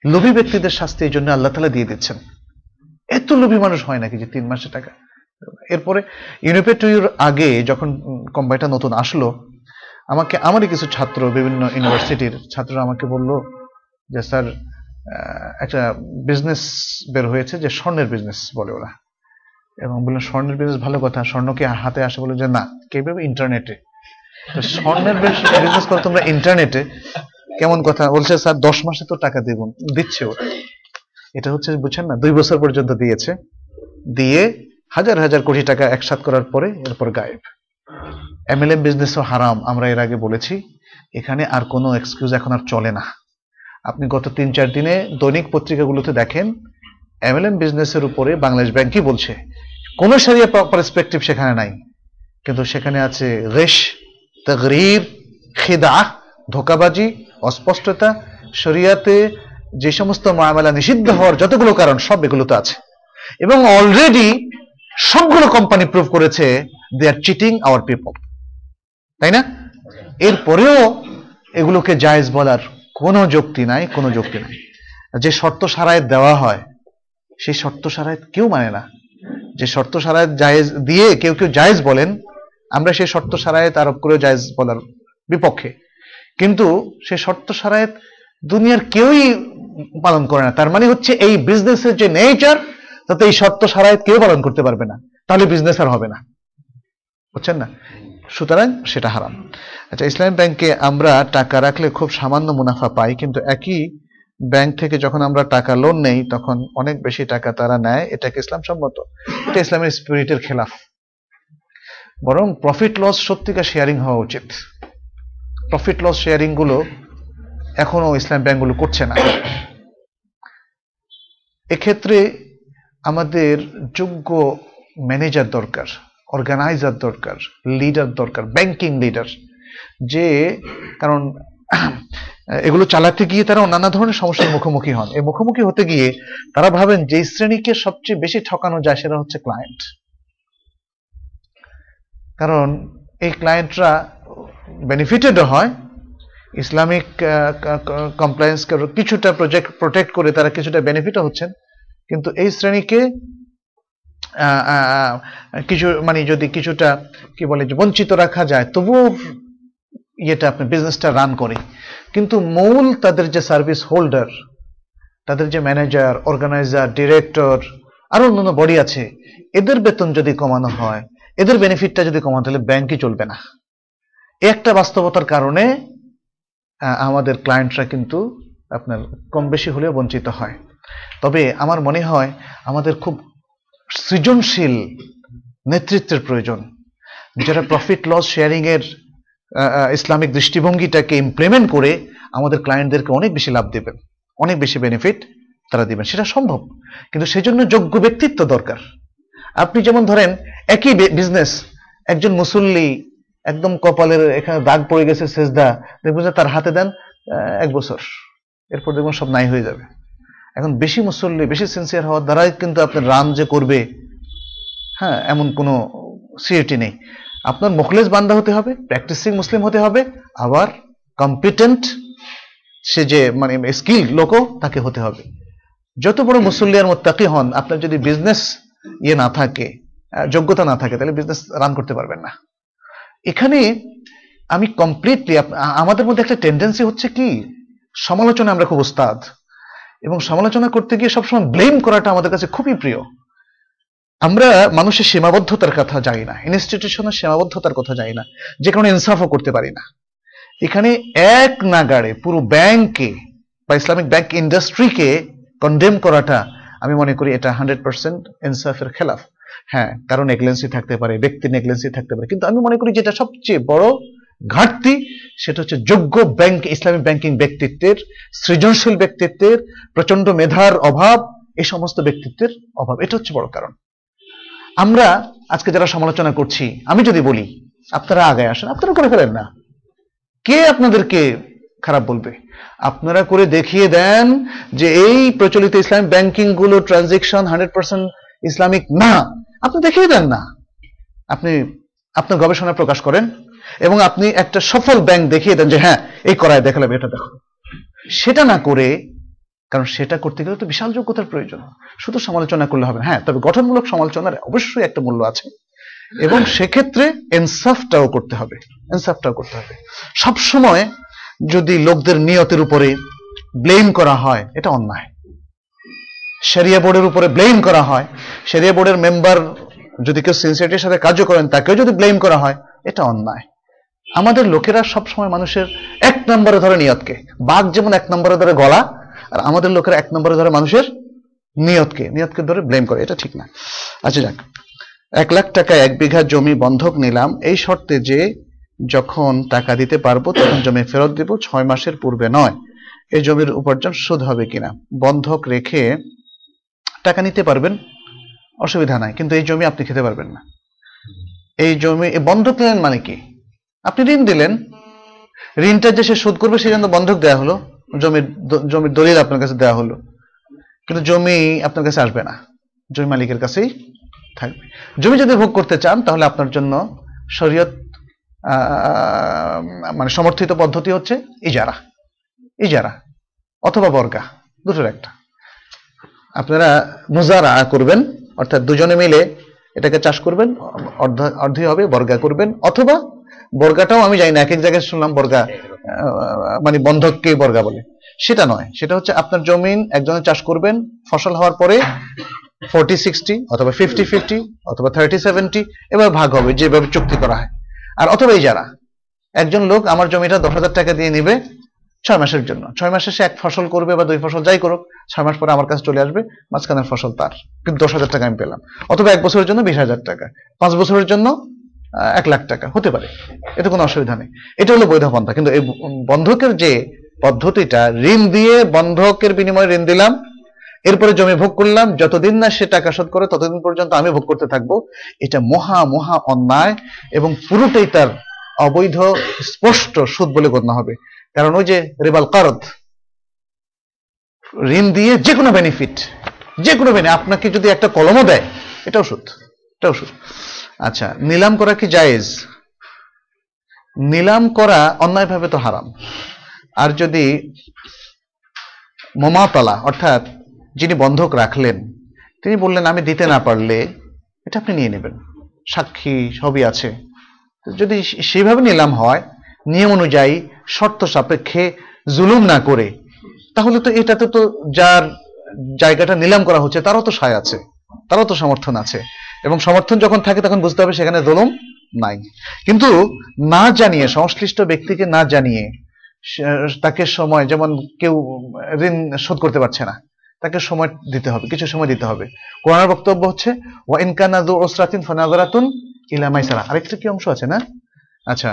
Speaker 1: লোভী ব্যক্তিদের শাস্তি এই জন্য আল্লাহ তালা দিয়ে দিচ্ছেন। এত লোভী মানুষ হয় নাকি যে তিন মাসে টাকা? এরপরে ইউনিপে টুর আগে যখন কোম্পানিটা নতুন আসলো, আমাকে, আমারই কিছু ছাত্র বিভিন্ন ইউনিভার্সিটির ছাত্ররা আমাকে বলল যে স্যার একটা বিজনেস বের হয়েছে যে স্বর্ণের বিজনেস বলে ওরা। এবং বললেন স্বর্ণের বিজনেস ভালো কথা স্বর্ণকে হাতে আসে? বলে যে, না কীভাবে ইন্টারনেটে স্বর্ণের বিজনেস করো তোমরা ইন্টারনেটে কেমন কথা? বলছে স্যার দশ মাসে তো টাকা দেবুন দিচ্ছে ওরা। এটা হচ্ছে, বুঝছেন না, দুই বছর পর্যন্ত দিয়েছে। দিয়ে হাজার হাজার কোটি টাকা একসাথ করার পরে এরপর গায়েব। এমএলএম বিজনেসও হারাম, আমরা এর আগে বলেছি। এখানে আর কোনো এক্সকিউজ এখন আর চলে না। আপনি গত তিন চার দিনে দৈনিক পত্রিকাগুলোতে দেখেন এমএলএম বিজনেসের উপরে বাংলাদেশ ব্যাংকই বলছে? কোনো সারিয়া পার্সপেক্টিভ সেখানে নাই। কিন্তু সেখানে আছে রেশ, তগরির, খেদা, ধোকাবাজি, অস্পষ্টতা, শরিয়াতে যে সমস্ত মামলা নিষিদ্ধ হওয়ার যতগুলো কারণ, সব এগুলোতে আছে। এবং অলরেডি সবগুলো কোম্পানি প্রুভ করেছে they are cheating our people তাই না? এরপরেও এগুলোকে জায়েজ বলার কোনো যুক্তি নাই, কোনো যুক্তি নাই। যে শর্ত সারায়ত দেওয়া হয়, সেই শর্ত সারায়ত কেউ মানে না। যে শর্ত সারায়ত জায়েজ দিয়ে কেউ কেউ জায়েজ বলেন, আমরা সেই শর্ত সারায়ত আরোপ করে জায়েজ বলার বিপক্ষে। কিন্তু সেই শর্ত সারায়ত দুনিয়ার কেউই পালন করে না। তার মানে হচ্ছে এই বিজনেসের যে নেচার তাতে এই শর্ত সারায়ত কেউ পালন করতে পারবে না। তাহলে বিজনেস আর হবে না। বুঝছেন না? সুতরাং সেটা হারাম। আচ্ছা ইসলামী ব্যাংকে আমরা টাকা রাখলে খুব সামান্য মুনাফা পাই, কিন্তু একই ব্যাংক থেকে যখন আমরা টাকা লোন নেই, তখন অনেক বেশি টাকা তারা নেয়। এটাকে ইসলাম সম্মত? এটা ইসলামের স্পিরিটের খেলাফ। বরং প্রফিট লস সত্যিকার শেয়ারিং হওয়া উচিত। প্রফিট লস শেয়ারিংগুলো এখনও ইসলাম ব্যাংকগুলো করছে না। এক্ষেত্রে আমাদের যোগ্য ম্যানেজার দরকার অর্গানাইজার দরকার লিডার দরকার ব্যাংকিং লিডার যে, কারণ এগুলো চালাতে গিয়ে তারা নানা ধরনের সমস্যার মুখোমুখি হন। এই মুখোমুখি হতে গিয়ে তারা ভাবেন যে শ্রেণীকে সবচেয়ে বেশি ঠকানো যায় সেটা হচ্ছে ক্লায়েন্ট কারণ এই ক্লায়েন্টরা বেনিফিটেড হয়, ইসলামিক কমপ্লায়েন্স কিছুটা প্রজেক্ট প্রোটেক্ট করে তারা কিছুটা বেনিফিটও হচ্ছেন। কিন্তু এই শ্রেণীকে কিছু মানে যদি কিছুটা, কি বলে বঞ্চিত রাখা যায়, তবুও ইয়েটা আপনি বিজনেসটা রান করে। কিন্তু মূল তাদের যে সার্ভিস হোল্ডার তাদের যে ম্যানেজার অর্গানাইজার ডিরেক্টর আরও অন্যান্য বডি আছে, এদের বেতন যদি কমানো হয়, এদের বেনিফিটটা যদি কমানো তাহলে ব্যাংকই চলবে না। একটা বাস্তবতার কারণে আমাদের ক্লায়েন্টরা কিন্তু আপনার কম বেশি হলেও বঞ্চিত হয়। তবে আমার মনে হয় আমাদের খুব সৃজনশীল নেতৃত্বের প্রয়োজন। যারা প্রফিট লস শেয়ারিং এর ইসলামিক দৃষ্টিভঙ্গিটাকে ইমপ্লিমেন্ট করে আমাদের ক্লায়েন্টদেরকে অনেক বেশি লাভ দেবেন, অনেক বেশি বেনিফিট তারা দিবেন। সেটা সম্ভব, কিন্তু সেজন্য যোগ্য ব্যক্তিত্ব দরকার। আপনি যেমন ধরেন, একই বিজনেস একজন মুসল্লি একদম কপালের এখানে দাগ পড়ে গেছে, সেজদা, দেখবেন তার হাতে দেন এক বছর। এরপর দেখবেন সব নাই হয়ে যাবে। এখন বেশি মুসল্লি, বেশি সিনসিয়ার হওয়ার দ্বারাই কিন্তু আপনার রান যে করবে হ্যাঁ এমন কোনো সিরিটি নেই। আপনার মুখলেস বান্দা হতে হবে প্র্যাকটিসিং মুসলিম হতে হবে, আবার কম্পিটেন্ট সে যে মানে স্কিল লোকও তাকে হতে হবে। যত বড় মুসল্লিয়ার মোত্তাকি হন, আপনার যদি বিজনেস ইয়ে না থাকে যোগ্যতা না থাকে, তাহলে বিজনেস রান করতে পারবেন না। এখানে আমি কমপ্লিটলি আমাদের মধ্যে একটা টেন্ডেন্সি হচ্ছে কি? সমালোচনা আমরা খুব উস্তাদ এবং সমালোচনা করতে গিয়ে সবসময় ব্লেম করাটা আমাদের কাছে খুবই প্রিয়। আমরা মানুষের সীমাবদ্ধতার কথা যাই না ইনস্টিটিউশনের সীমাবদ্ধতার কথা যাই না, যে কারণে ইনসাফও করতে পারি না। এখানে এক নাগাড়ে পুরো ব্যাংকে বা ইসলামিক ব্যাংক ইন্ডাস্ট্রিকে কন্ডেম করাটা আমি মনে করি এটা হান্ড্রেড পার্সেন্ট ইনসাফের খেলাফ। হ্যাঁ কারণ নেগলেন্সি থাকতে পারে ব্যক্তি নেগলেন্সি থাকতে পারে, কিন্তু আমি মনে করি যেটা সবচেয়ে বড় ঘাটতি, সেটা হচ্ছে যোগ্য ব্যাংক, ইসলামী ব্যাংকিং ব্যক্তিত্বের, সৃজনশীল ব্যক্তিত্বের প্রচণ্ড মেধার অভাব এই সমস্ত ব্যক্তিত্বের অভাব। এটা হচ্ছে বড় কারণ। আমরা আজকে যারা সমালোচনা করছি, আমি যদি বলি, আপনারা আগে আসেন, আপনারা করে ফেলেন না। কে আপনাদেরকে খারাপ বলবে? আপনারা করে দেখিয়ে দেন যে এই প্রচলিত ইসলামিক ব্যাংকিংগুলো ট্রানজেকশন হান্ড্রেড পার্সেন্ট ইসলামিক না। আপনি দেখিয়ে দেন না। আপনি আপনার গবেষণা প্রকাশ করেন এবং আপনি একটা সফল ব্যাংক দেখিয়ে দেন যে হ্যাঁ এই করায় দেখালাম, এটা দেখো। সেটা না করে, কারণ সেটা করতে গেলে তো বিশাল যোগ্যতার প্রয়োজন। শুধু সমালোচনা করলে হবে হ্যাঁ তবে গঠনমূলক সমালোচনার অবশ্যই একটা মূল্য আছে। এবং সেক্ষেত্রে এনসাফটাও করতে হবে। এনসাফটাও করতে হবে। সব সময় যদি লোকদের নিয়তের উপরে ব্লেম করা হয়, এটা অন্যায়। শরিয়া বোর্ডের উপরে ব্লেম করা হয়। শরিয়া বোর্ডের মেম্বার যদি কেউ সিনসিয়ারিটির সাথে কাজও করেন, তাকেও যদি ব্লেম করা হয়, এটা অন্যায়। আমাদের লোকেরা সব সময় মানুষের এক নম্বরে ধরে নিয়তকে। বাঘ যেমন এক নম্বরে ধরে গলা, আর আমাদের লোকেরা এক নম্বরে ধরে মানুষের নিয়তকে নিয়তকে ধরে ব্লেম করে, এটা ঠিক না। আচ্ছা যাক, এক লাখ টাকা এক বিঘা জমি বন্ধক নিলাম, এই শর্তে যে যখন টাকা দিতে পারব, তখন জমি ফেরত দিব, ছয় মাসের পূর্বে নয়। এই জমির উপার্জন সুদ হবে কিনা? বন্ধক রেখে টাকা নিতে পারবেন? অসুবিধা নাই, কিন্তু এই জমি আপনি খেতে পারবেন না। এই জমি বন্ধক নিলেন মানে কি? আপনি ঋণ দিলেন। ঋণটা যে সে শোধ করবে সেই জন্য বন্ধক দেওয়া হলো। জমির জমির দলিল আপনার কাছে দেওয়া হলো। কিন্তু জমি আপনার কাছে আসবে না। জমি মালিকের কাছেই থাকবে। জমি যদি ভোগ করতে চান, তাহলে আপনার জন্য শরীয়ত মানে সমর্থিত পদ্ধতি হচ্ছে ইজারা। ইজারা অথবা বর্গা দুটোর একটা। আপনারা মুজারা করবেন, অর্থাৎ দুজনে মিলে এটাকে চাষ করবেন, অর্ধ অর্ধই হবে বর্গা করবেন, অথবা বর্গাটাও আমি জানি না এক এক জায়গায় শুনলাম বর্গা মানে বন্ধককে বর্গা বলে। সেটা নয় সেটা হচ্ছে আপনার জমিন একজনে চাষ করবেন ফসল হওয়ার পরে ফোরটি সিক্সটি অথবা ফিফটি ফিফটি অথবা থার্টি সেভেন্টি এবার ভাগ হবে যেভাবে চুক্তি করা হয়। আর অথবা এই যারা একজন লোক আমার জমিটা দশ হাজার টাকা দিয়ে নিবে ছয় মাসের জন্য। ছয় মাসে সে এক ফসল করবে বা দুই ফসল যাই করুক ছয় মাস পরে আমার কাছে চলে আসবে মাঝখানের ফসল তার। কিন্তু দশ হাজার টাকা আমি পেলাম। অথবা এক বছরের জন্য বিশ হাজার টাকা। পাঁচ বছরের জন্য এক লাখ টাকা, হতে পারে। এতে কোনো অসুবিধা নেই। এটা হলো বৈধ পন্থা কিন্তু এই বন্ধকের যে পদ্ধতিটা, ঋণ দিয়ে বন্ধকের বিনিময়ে ঋণ দিলাম, এরপরে জমি ভোগ করলাম, যতদিন না সে টাকা শোধ করে ততদিন পর্যন্ত আমি ভোগ করতে থাকব, এটা মহা মহা অন্যায় এবং পুরোটাই তার অবৈধ, স্পষ্ট সুদ বলে গণ্য হবে। কারণ ওই যে রেবাল কারদ, ঋণ দিয়ে যে কোনো বেনিফিট যে কোনো বেনিফিট আপনাকে যদি একটা কলমও দেয়, এটাও সুদ এটাও সুদ। আচ্ছা নিলাম করা কি জায়েজ? নিলাম করা অন্যায়ভাবে তো হারাম। আর যদি মোমাতলা, অর্থাৎ যিনি বন্ধক রাখলেন, তিনি বললেন, আমি দিতে না পারলে এটা আপনি নিয়ে নেবেন। সাক্ষী সবই আছে। যদি সে- সেভাবে নিলাম হয়, নিয়ম অনুযায়ী, শর্ত সাপেক্ষে জুলুম না করে, তাহলে তো এটাতে তো যার জায়গাটা নিলাম করা হচ্ছে, তারও তো সায় আছে, তারও তো সমর্থন আছে। এবং সমর্থন যখন থাকে, তখন বুঝতে হবে সেখানে জুলুম নাই। কিন্তু না জানিয়ে, সংশ্লিষ্ট ব্যক্তিকে না জানিয়ে তাকে সময়, যেমন কেউ ঋণ শোধ করতে পারছে না, তাকে সময় দিতে হবে, কিছু সময় দিতে হবে। কোরআনের বক্তব্য হচ্ছে, ওয়া ইনকানা দু ওসরাতিন ফানাজারাতুন ইলা মাইসারা। আরেকটা কি অংশ আছে না? আচ্ছা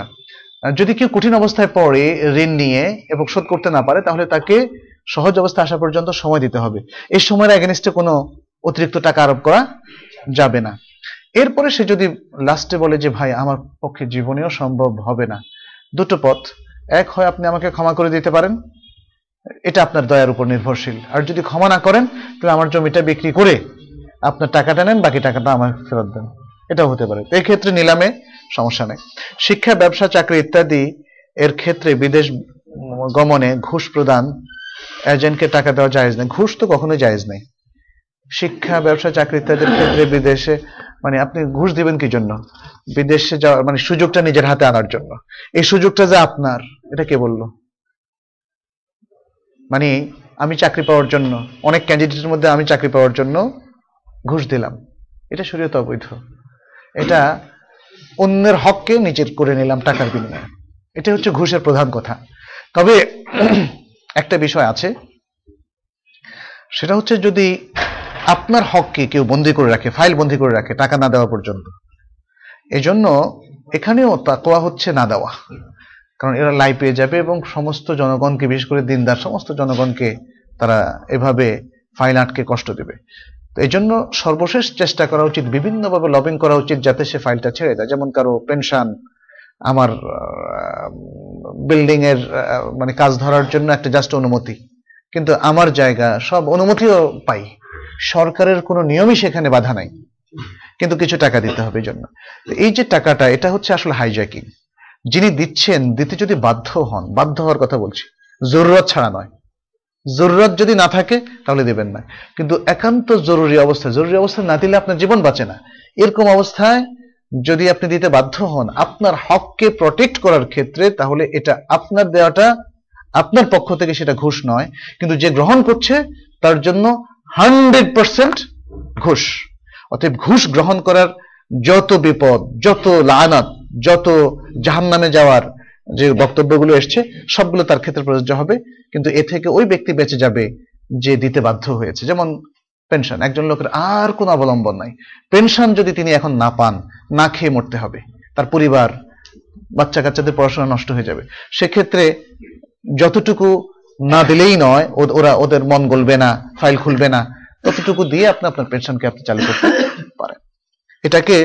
Speaker 1: যদি কেউ কঠিন অবস্থায় পড়ে ঋণ নিয়ে এবং শোধ করতে না পারে, তাহলে তাকে সহজ অবস্থা আসা পর্যন্ত সময় দিতে হবে। এই সময়ের এগেনস্টে কোনো অতিরিক্ত টাকা আরোপ করা যাবে না। এরপরে সে যদি লাস্টে বলে যে, ভাই, আমার পক্ষে জীবনেও সম্ভব হবে না। দুটো পথ। এক হয় আপনি আমাকে ক্ষমা করে দিতে পারেন। এটা আপনার দয়ার উপর নির্ভরশীল। আর যদি ক্ষমা না করেন, তাহলে আমার জমিটা বিক্রি করে আপনার টাকাটা নেন, বাকি টাকাটা আমার ফেরত দেন। এটাও হতে পারে। এই ক্ষেত্রে নিলামে সমস্যা নেই। শিক্ষা, ব্যবসা, চাকরি ইত্যাদি এর ক্ষেত্রে বিদেশ গমনে ঘুষ প্রদান, এজেন্টকে টাকা দেওয়া জায়েজ নেই। ঘুষ তো কখনোই জায়েজ নেই। শিক্ষা, ব্যবসা, চাকরি ইত্যাদির ক্ষেত্রে বিদেশে মানে আপনি ঘুষ দিবেন কি জন্য বিদেশে যাওয়ার মানে সুযোগটা নিজের হাতে আনার জন্য। এই সুযোগটা যে আপনার, এটা কে বলল? মানে আমি চাকরি পাওয়ার জন্য, অনেক ক্যান্ডিডেটের মধ্যে আমি চাকরি পাওয়ার জন্য ঘুষ দিলাম। এটা শরীয়ত অবৈধ। এটা অন্যের হককে নিজের করে নিলাম টাকার বিনিময়ে। এটা হচ্ছে ঘুষের প্রধান কথা। তবে একটা বিষয় আছে। সেটা হচ্ছে যদি আপনার হককে কেউ বন্দি করে রাখে, ফাইল বন্দি করে রাখে, টাকা না দেওয়া পর্যন্ত। এজন্য এখানেও তাকওয়া হচ্ছে না দেওয়া। কারণ এরা লাই পেয়ে যাবে এবং সমস্ত জনগণকে, বিশেষ করে দিনদার, সমস্ত জনগণকে তারা এভাবে ফাইল আটকে কষ্ট দেবে। তো এই জন্য সর্বশেষ চেষ্টা করা উচিত, বিভিন্নভাবে লবিং করা উচিত যাতে সে ফাইলটা ছেড়ে দেয়। যেমন কারও পেনশন আমার বিল্ডিং এর মানে কাজ ধরার জন্য একটা জাস্ট অনুমতি। কিন্তু আমার জায়গা সব অনুমতিও পাই। সরকারের কোনো নিয়মই সেখানে বাধা নাই। কিন্তু কিছু টাকা দিতে হবে জন্য। এই যে টাকাটা, এটা হচ্ছে আসলে হাইজ্যাকিং যিনি দিচ্ছেন, দিতে যদি বাধ্য হন, বাধ্য হওয়ার কথা বলছি, জরুরত ছাড়া নয়। জরুরত যদি না থাকে, তাহলে দেবেন না। কিন্তু একান্ত জরুরি অবস্থা জরুরি অবস্থা না দিলে আপনার জীবন বাঁচে না। এরকম অবস্থায় যদি আপনি দিতে বাধ্য হন, আপনার হককে প্রটেক্ট করার ক্ষেত্রে তাহলে এটা আপনার দেওয়াটা আপনার পক্ষ থেকে সেটা ঘুষ নয়। কিন্তু যে গ্রহণ করছে, তার জন্য হান্ড্রেড পার্সেন্ট ঘুষ। অতএব ঘুষ গ্রহণ করার যত বিপদ, যত লানাত, যত জাহান্নামে যাওয়ার যে বক্তব্যগুলো এসছে, সবগুলো তার ক্ষেত্রে প্রযোজ্য হবে। কিন্তু এ থেকে ওই ব্যক্তি বেঁচে যাবে যে দিতে বাধ্য হয়েছে। যেমন পেনশন, একজন লোকের আর কোনো অবলম্বন নাই। পেনশন যদি তিনি এখন না পান, না খেয়ে মরতে হবে, তার পরিবার বাচ্চা কাচ্চাদের পড়াশোনা নষ্ট হয়ে যাবে। সেক্ষেত্রে যতটুকু না দিলেই নয় ওরা ওদের মন গলবে না, ফাইল খুলবে না। ততটুকু দিয়ে আপনি আপনার পেনশনকে আপনি চালু করতে পারেন। এটাকে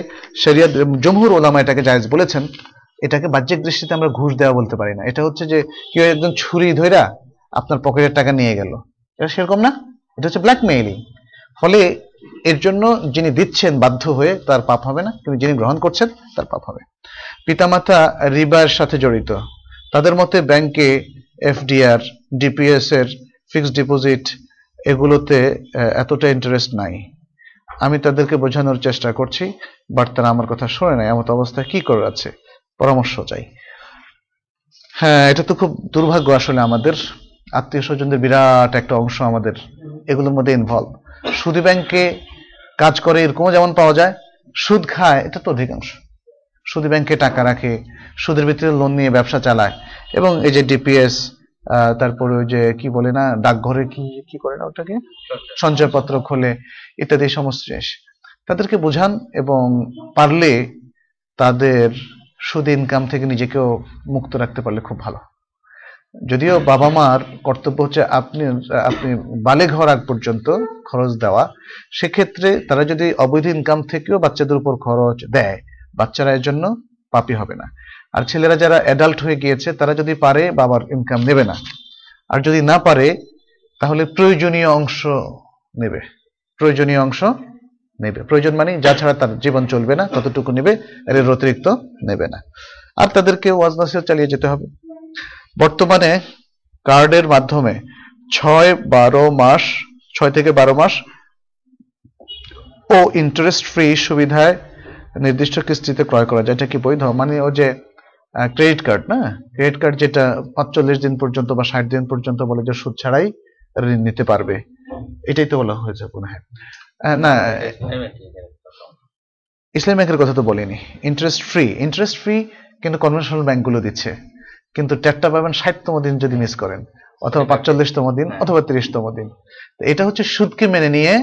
Speaker 1: শরিয়ত, জমহুর ওলামা এটাকে জায়েজ বলেছেন, এটাকে বাহ্যিক দৃষ্টিতে আমরা ঘুষ দেওয়া বলতে পারি না। এটা হচ্ছে যে, কেউ একজন ছুরি ধইরা আপনার পকেটের টাকা নিয়ে গেল। এটা সেরকম না, এটা হচ্ছে ব্ল্যাকমেইলিং ফলে এর জন্য যিনি দিচ্ছেন বাধ্য হয়ে তার পাপ হবে না, কিন্তু যিনি গ্রহণ করছেন তার পাপ হবে। পিতামাতা রিবার সাথে জড়িত। তাদের মতে ব্যাংকে এফডিআর ডিপিএস এর ফিক্সড ডিপোজিট এগুলোতে এতটা ইন্টারেস্ট নাই। আমি তাদেরকে বোঝানোর চেষ্টা করছি বাট তারা আমার কথা শোনে না এমত অবস্থায় কি করে আছে? পরামর্শ চাই। হ্যাঁ এটা তো খুব দুর্ভাগ্য আসলে আমাদের। আত্মীয় স্বজনদের বিরাট একটা অংশ আমাদের এগুলোর মধ্যে ইনভলভ সুদী ব্যাংকে কাজ করে এরকমও যেমন পাওয়া যায়, সুদ খায়, এটা তো অধিকাংশ। সুদী ব্যাংকে টাকা রাখে, সুদের ভিতরে লোন নিয়ে ব্যবসা চালায়, এবং এই যে ডিপিএস তারপরে ওই যে কি বলে না, ডাকঘরে কি কি করে না ওটাকে? সঞ্চয়পত্র খোলে, ইত্যাদি সমস্ত জিনিস। তাদেরকে বোঝান এবং পারলে তাদের সুদ ইনকাম থেকে নিজেকেও মুক্ত রাখতে পারলে খুব ভালো। যদিও বাবা মার কর্তব্য হচ্ছে আপনি আপনি বালেগ হওয়ার আগ পর্যন্ত খরচ দেওয়া, সেক্ষেত্রে তারা যদি অবৈধ ইনকাম থেকেও বাচ্চাদের উপর খরচ দেয় বাচ্চারা এর জন্য পাপি হবে না। আর ছেলেরা যারা অ্যাডাল্ট হয়ে গিয়েছে, তারা যদি পারে, বাবার ইনকাম নেবে না। আর যদি না পারে, তাহলে প্রয়োজনীয় অংশ নেবে। প্রয়োজনীয় অংশ নেবে। প্রয়োজন মানে যা ছাড়া তার জীবন চলবে না, ততটুকু নেবে এর অতিরিক্ত নেবে না। আর তাদেরকে ওয়াজ নসিহত চালিয়ে যেতে হবে। বর্তমানে কার্ডের মাধ্যমে ছয় বারো মাস, ছয় থেকে বারো মাস ও ইন্টারেস্ট ফ্রি সুবিধায় নির্দিষ্ট কিস্তিতে ক্রয় করা যায়। এটা কি বৈধ? মানে ও যে ক্রেডিট কার্ড না? ক্রেডিট কার্ড যেটা পাঁচচল্লিশ দিন পর্যন্ত বা ষাট দিন পর্যন্ত বলে যে সুদ ছাড়াই ঋণ নিতে পারবে। এটাই তো বলা হয়েছে মনে হয়। না ইসলামী ব্যাংকের কথা তো বলিনি। ইন্টারেস্ট ফ্রি ইন্টারেস্ট ফ্রি কিন্তু কনভেনশনাল ব্যাংকগুলো দিচ্ছে। কিন্তু ট্যাগটা পাবেন ষাটতম দিন যদি মিস করেন অথবা পাঁচচল্লিশতম দিন অথবা তিরিশতম দিন। এটা হচ্ছে সুদকে মেনে নিয়ে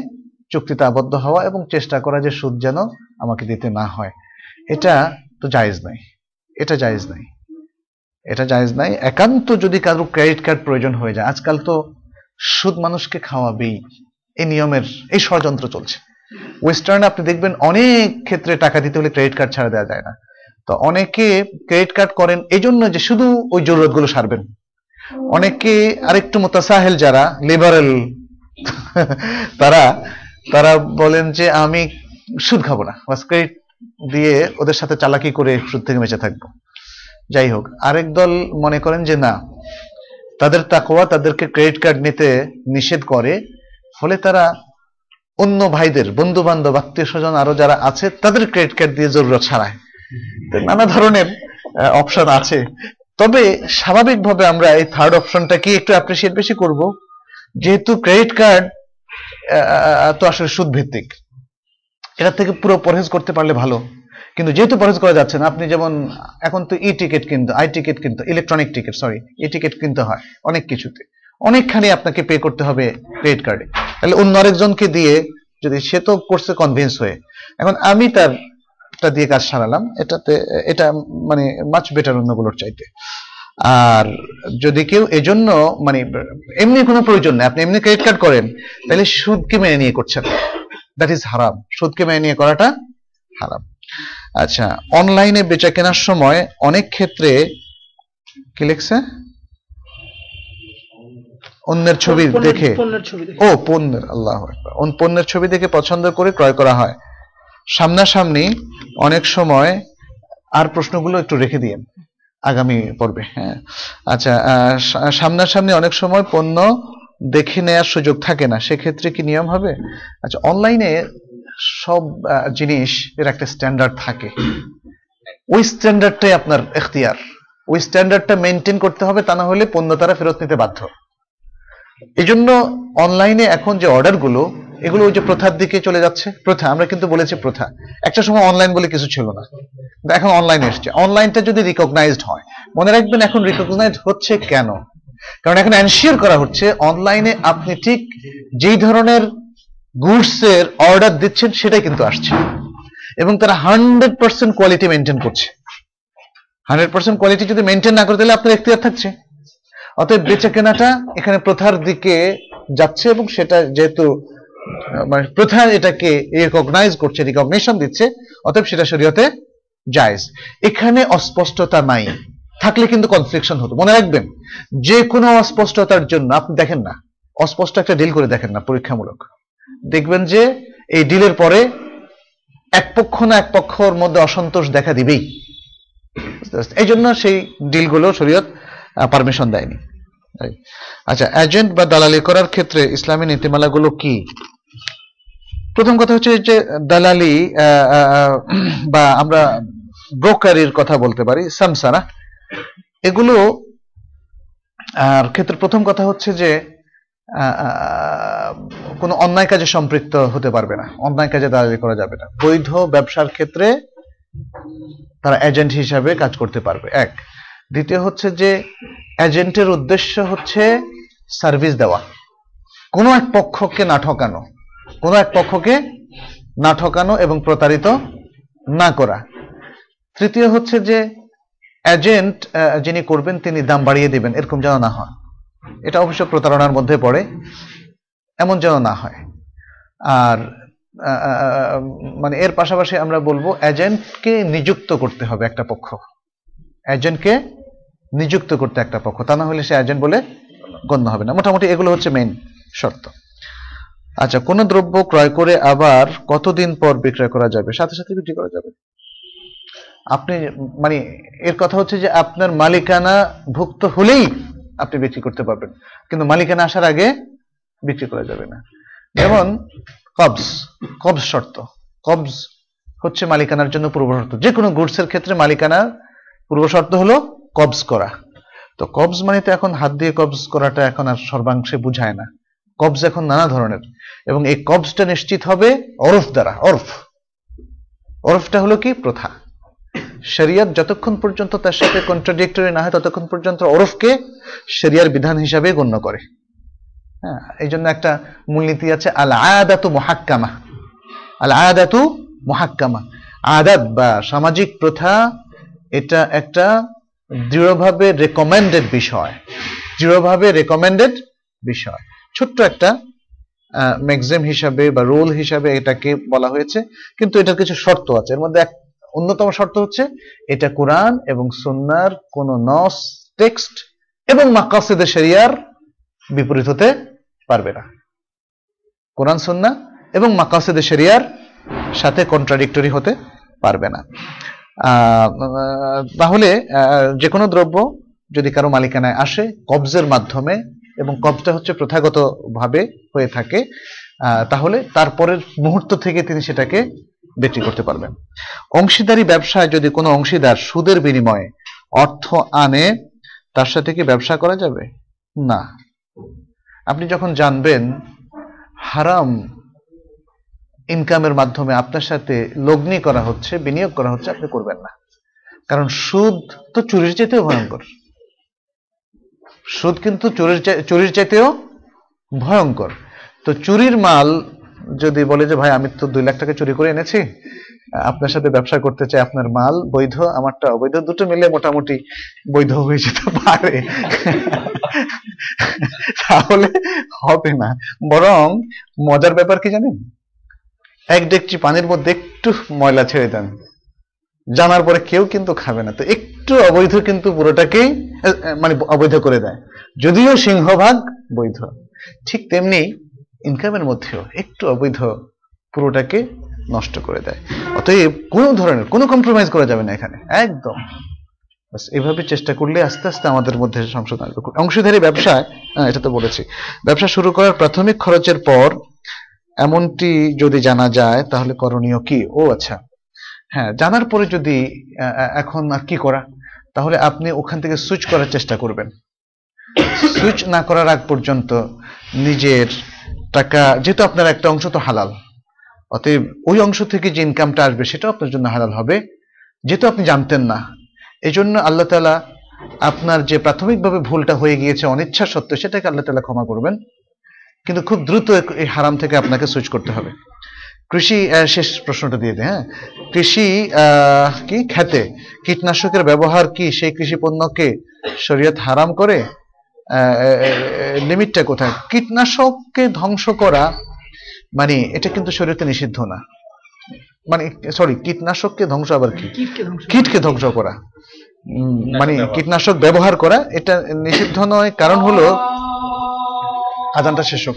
Speaker 1: চুক্তিতে আবদ্ধ হওয়া এবং চেষ্টা করা যে সুদ যেন আমাকে দিতে না হয়। এটা তো জায়েজ নাই। এটা জায়েজ নাই। এটা জায়েজ নাই। একান্ত যদি কারও ক্রেডিট কার্ড প্রয়োজন হয়ে যায়, আজকাল তো সুদ মানুষকে খাওয়াবেই। এই নিয়মের, এই ষড়যন্ত্র চলছে। ওয়েস্টার্নে আপনি দেখবেন অনেক ক্ষেত্রে টাকা দিতে হলে ক্রেডিট কার্ড ছাড়া দেওয়া যায় না। তো অনেকে ক্রেডিট কার্ড করেন এই জন্য যে শুধু ওই জরুরতগুলো সারবেন। অনেকে আরেকটু মোতাসাহেল যারা লিবারেল তারা তারা বলেন যে আমি সুদ খাব না। বাস ক্রেডিট দিয়ে ওদের সাথে চালাকি করে সুদ থেকে বেঁচে থাকব। যাই হোক, আরেক দল মনে করেন যে না, তাদের তাকোয়া তাদেরকে ক্রেডিট কার্ড নিতে নিষেধ করে, ফলে তারা অন্য ভাইদের বন্ধু বান্ধব আত্মীয় স্বজন আরও যারা আছে, তাদের ক্রেডিট কার্ড দিয়ে জরুরত ছাড়ায়। নানা ধরনের অপশন আছে। তবে স্বাভাবিকভাবে আমরা এই থার্ড অপশনটাকে একটু অ্যাপ্রিসিয়েট বেশি করব? যেহেতু ক্রেডিট কার্ড তো আসলে সুদ ভিত্তিক এটা থেকে পুরো পরহেজ করতে পারলে ভালো। কিন্তু যেহেতু পরহেজ করা যাচ্ছে না, আপনি যেমন, এখন তো ই টিকিট কিনতে, আই টিকিট কিনতে electronic ticket sorry e ticket কিনতে হয় অনেক কিছুতে। অনেকখানি আপনাকে পে করতে হবে ক্রেডিট কার্ডে তাহলে অন্য আরেকজনকে দিয়ে যদি সে তো করছে কনভিন্স হয়ে, এখন আমি তার দিয়ে কাজ সারালাম, এটাতে, এটা মানে মাছ বেটার অন্যগুলোর চাইতে। আর যদি কেউ এজন্য মানে এমনি কোনো প্রয়োজন নেই, আপনি এমনি ক্রেডিট কার্ড করেন, তাহলে সুদকে মেনে নিয়ে করছেন। দ্যাট ইজ হারাম সুদকে মেনে নিয়ে করাটা হারাম। আচ্ছা অনলাইনে বেচা কেনার সময় অনেক ক্ষেত্রে কি লিখছে? অন্যের ছবি দেখে। ও পণ্যের আল্লাহ পণ্যের ছবি দেখে পছন্দ করে ক্রয় করা হয়। সামনাসামনি অনেক সময় আর প্রশ্নগুলো একটু রেখে দিয়েন আগামী পর্বে হ্যাঁ। আচ্ছা সামনাসামনি অনেক সময় পণ্য দেখে নেওয়ার সুযোগ থাকে না, সেক্ষেত্রে কি নিয়ম হবে? আচ্ছা অনলাইনে সব জিনিস এর একটা স্ট্যান্ডার্ড থাকে। ওই স্ট্যান্ডার্ডটাই আপনার এখতিয়ার। ওই স্ট্যান্ডার্ডটা মেনটেন করতে হবে, তা না হলে পণ্য তারা ফেরত নিতে বাধ্য। এই জন্য অনলাইনে এখন যে অর্ডারগুলো এগুলো ওই যে প্রথার দিকে চলে যাচ্ছে। প্রথা, আমরা কিন্তু বলেছি প্রথা। একটা সময় অনলাইন বলে কিছু ছিল না। এখন অনলাইন এসছে। অনলাইনটা যদি রিকগনাইজড হয়, মনে রাখবেন এখন রিকগনাইজড হচ্ছে কেন? কারণ এখন এনশিওর করা হচ্ছে অনলাইনে আপনি ঠিক যেই ধরনের গুডস এর অর্ডার দিচ্ছেন সেটাই কিন্তু আসছে। এবং তারা হান্ড্রেড পার্সেন্ট কোয়ালিটি মেনটেন করছে। হান্ড্রেড পার্সেন্ট কোয়ালিটি যদি মেনটেন না করে, তাহলে আপনার এখতিয়ার থাকছে। অতএব বেচা কেনাটা এখানে প্রথার দিকে যাচ্ছে এবং সেটা যেহেতু মানে প্রথা এটাকে রিকগনাইজ করছে রিকগনিশন দিচ্ছে, অতএব সেটা শরীয়তে জায়েজ। এখানে অস্পষ্টতা নাই। থাকলে কিন্তু কনফ্লিকশন হতো। মনে রাখবেন যে কোনো অস্পষ্টতার জন্য, আপনি দেখেন না, অস্পষ্ট একটা ডিল করে দেখেন না পরীক্ষামূলক। দেখবেন যে এই ডিলের পরে এক পক্ষ না এক পক্ষর মধ্যে অসন্তোষ দেখা দিবেই। এই জন্য সেই ডিলগুলো শরীয়ত পারমিশন দেয়নি। আচ্ছা এজেন্ট বা দালালি করার ক্ষেত্রে ইসলামী নীতিমালাগুলো কি? প্রথম কথা হচ্ছে যে দালালি বা আমরা ব্রোকারির কথা বলতে পারি, সামসানা। এগুলো, আর ক্ষেত্রে প্রথম কথা হচ্ছে যে কোনো অন্যায় কাজে সম্পৃক্ত হতে পারবে না। অন্যায় কাজে দালালি করা যাবে না। বৈধ ব্যবসার ক্ষেত্রে তারা এজেন্ট হিসাবে কাজ করতে পারবে। এক। দ্বিতীয় হচ্ছে যে এজেন্টের উদ্দেশ্য হচ্ছে সার্ভিস দেওয়া। কোনো এক পক্ষকে না ঠকানো। কোনো এক পক্ষকে না ঠকানো এবং প্রতারিত না করা। তৃতীয় হচ্ছে যে এজেন্ট যিনি করবেন, তিনি দাম বাড়িয়ে দিবেন, এরকম যেন না হয়। এটা অবশ্য প্রতারণার মধ্যে পড়ে, এমন যেন না হয়। আর মানে এর পাশাপাশি আমরা বলব এজেন্টকে নিযুক্ত করতে হবে একটা পক্ষ। এজেন্টকে নিযুক্ত করতে একটা পক্ষ। তা না হলে সে এজেন্ট বলে গণ্য হবে না। মোটামুটি এগুলো হচ্ছে মেইন শর্ত। আচ্ছা কোন দ্রব্য ক্রয় করে আবার কতদিন পর বিক্রয় করা যাবে? সাথে সাথে বিক্রি করা যাবে। আপনি মানে এর কথা হচ্ছে যে আপনার মালিকানা ভুক্ত হলেই আপনি বিক্রি করতে পারবেন। কিন্তু মালিকানা আসার আগে বিক্রি করা যাবে না। যেমন কবস কবস শর্ত। কবস হচ্ছে মালিকানার জন্য পূর্ব শর্ত। যে কোনো গুডসের ক্ষেত্রে মালিকানার পূর্ব শর্ত হলো কবজ করা। তো কবজ মানে তো এখন হাত দিয়ে কবজ করাটা এখন আর সর্বাংশে বুঝায় না। কবজ এখন নানা ধরনের। এবং এই কবজটা নিশ্চিত হবে অরফ দ্বারা অরফ অরফটা হলো কি? প্রথা। শরিয়ত যতক্ষণ পর্যন্ত তার সাথে কন্ট্রাডিক্টরি না হয়, ততক্ষণ পর্যন্ত অরফকে শরিয়ার বিধান হিসাবে গণ্য করে। হ্যাঁ এই জন্য একটা মূলনীতি আছে আল আয়াদাতু মুহাক্কামা। আল আয়াদাতু মুহাক্কামা। আদাত বা সামাজিক প্রথা, এটা একটা দৃঢ়ভাবে রেকমেন্ডেড বিষয়। দৃঢ়ভাবে রেকমেন্ডেড বিষয়। ছোট্ট একটা ম্যাগজিম হিসাবে বা রোল হিসাবে এটাকে বলা হয়েছে, কিন্তু এটার কিছু শর্ত আছে। এর মধ্যে এক অন্যতম শর্ত হচ্ছে এটা কোরআন এবং সুন্নার কোন নস, টেক্সট এবং মাকাসিদে শরিয়ার বিপরীত হতে পারবে না। কোরআন, সুন্না এবং মাকাসিদে শরিয়ার সাথে কন্ট্রাডিক্টরি হতে পারবে না। তাহলে যে কোনো দ্রব্য যদি কারও মালিকানায় আসে, কবজের মাধ্যমে এবং কবজটা হচ্ছে প্রথাগতভাবে হয়ে থাকে তাহলে তারপরের মুহূর্ত থেকে তিনি সেটাকে বিক্রি করতে পারবেন। অংশীদারি ব্যবসায় যদি কোনো অংশীদার সুদের বিনিময়ে অর্থ আনে, তার সাথে কি ব্যবসা করা যাবে? না। আপনি যখন জানবেন হারাম ইনকামের মাধ্যমে আপনার সাথে লগ্নি করা হচ্ছে, বিনিয়োগ করা হচ্ছে, আপনি করবেন না। কারণ সুদ তো চুরির চাইতেও ভয়ঙ্কর। সুদ কিন্তু চুরির চুরির চাইতেও ভয়ঙ্কর। তো চুরির মাল যদি বলে যে, ভাই, আমি তো দুই লাখ টাকা চুরি করে এনেছি, আপনার সাথে ব্যবসা করতে চাই, আপনার মাল বৈধ, আমারটা অবৈধ, দুটো মিলে মোটামুটি বৈধ হয়ে যেতে পারে। তাহলে হবে না। বরং মজার ব্যাপার কি জানেন? এক ডেকচি পানির মধ্যে একটু ময়লা ছেড়ে দেন। জানার পরে কেউ কিন্তু খাবে না। তো একটু অবৈধ কিন্তু পুরোটাকেই মানে অবৈধ করে দেয়। যদিও সিংহভাগ বৈধ। ঠিক তেমনি ইনকামের মধ্যেও একটু অবৈধ পুরোটাকে নষ্ট করে দেয়। অতএব কোনো ধরনের কোনো কম্প্রোমাইজ করা যাবে না এখানে। একদম। এভাবে চেষ্টা করলে আস্তে আস্তে আমাদের মধ্যে সংশোধন আসবে। অংশীদারি ব্যবসায় হ্যাঁ, এটা তো বলেছি। ব্যবসা শুরু করার প্রাথমিক খরচের পর এমনটি যদি জানা যায় তাহলে করণীয় কি? ও আচ্ছা। হ্যাঁ জানার পরে যদি এখন আর কি করা? তাহলে আপনি ওখান থেকে সুইচ করার চেষ্টা করবেন। সুইচ না করার আগ পর্যন্ত নিজের টাকা, যেহেতু আপনার একটা অংশ তো হালাল, অতএব ওই অংশ থেকে যে ইনকামটা আসবে সেটাও আপনার জন্য হালাল হবে, যেহেতু আপনি জানতেন না। এই জন্য আল্লাহ তালা আপনার যে প্রাথমিকভাবে ভুলটা হয়ে গিয়েছে, অনিচ্ছা সত্ত্বেও সেটাকে আল্লাহ তালা ক্ষমা করবেন। কিন্তু খুব দ্রুত এই হারাম থেকে আপনাকে সুইচ করতে হবে। কৃষি শেষ প্রশ্নটা দিয়ে দেয় হ্যাঁ? কৃষি কি? খেতে কীটনাশকের ব্যবহার কি? সেই কৃষি পণ্যকে শরীয়ত হারাম করে? লিমিটটা কোথায়? কীটনাশককে ধ্বংস করা মানে এটা কিন্তু শরীরতে নিষিদ্ধ না। মানে সরি কীটনাশককে ধ্বংস আবার কি?
Speaker 2: কীটকে ধ্বংস
Speaker 1: করা। মানে কীটনাশক ব্যবহার করা এটা নিষিদ্ধ নয়। কারণ হলো আদানটা শেষ হোক।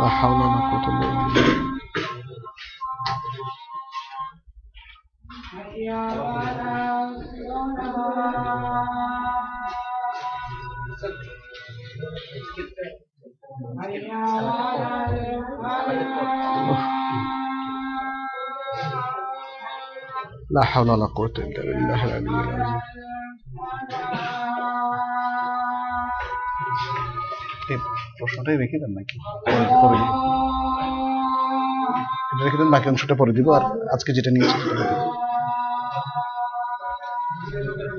Speaker 1: لا حول ولا قوة إلا بالله. لا حول ولا قوة إلا بالله العلي العظيم. রেখে দেন নাকি? পরে রেখে দেন বাকি অংশটা পরে দিব আর আজকে যেটা নিয়েছি Gracias.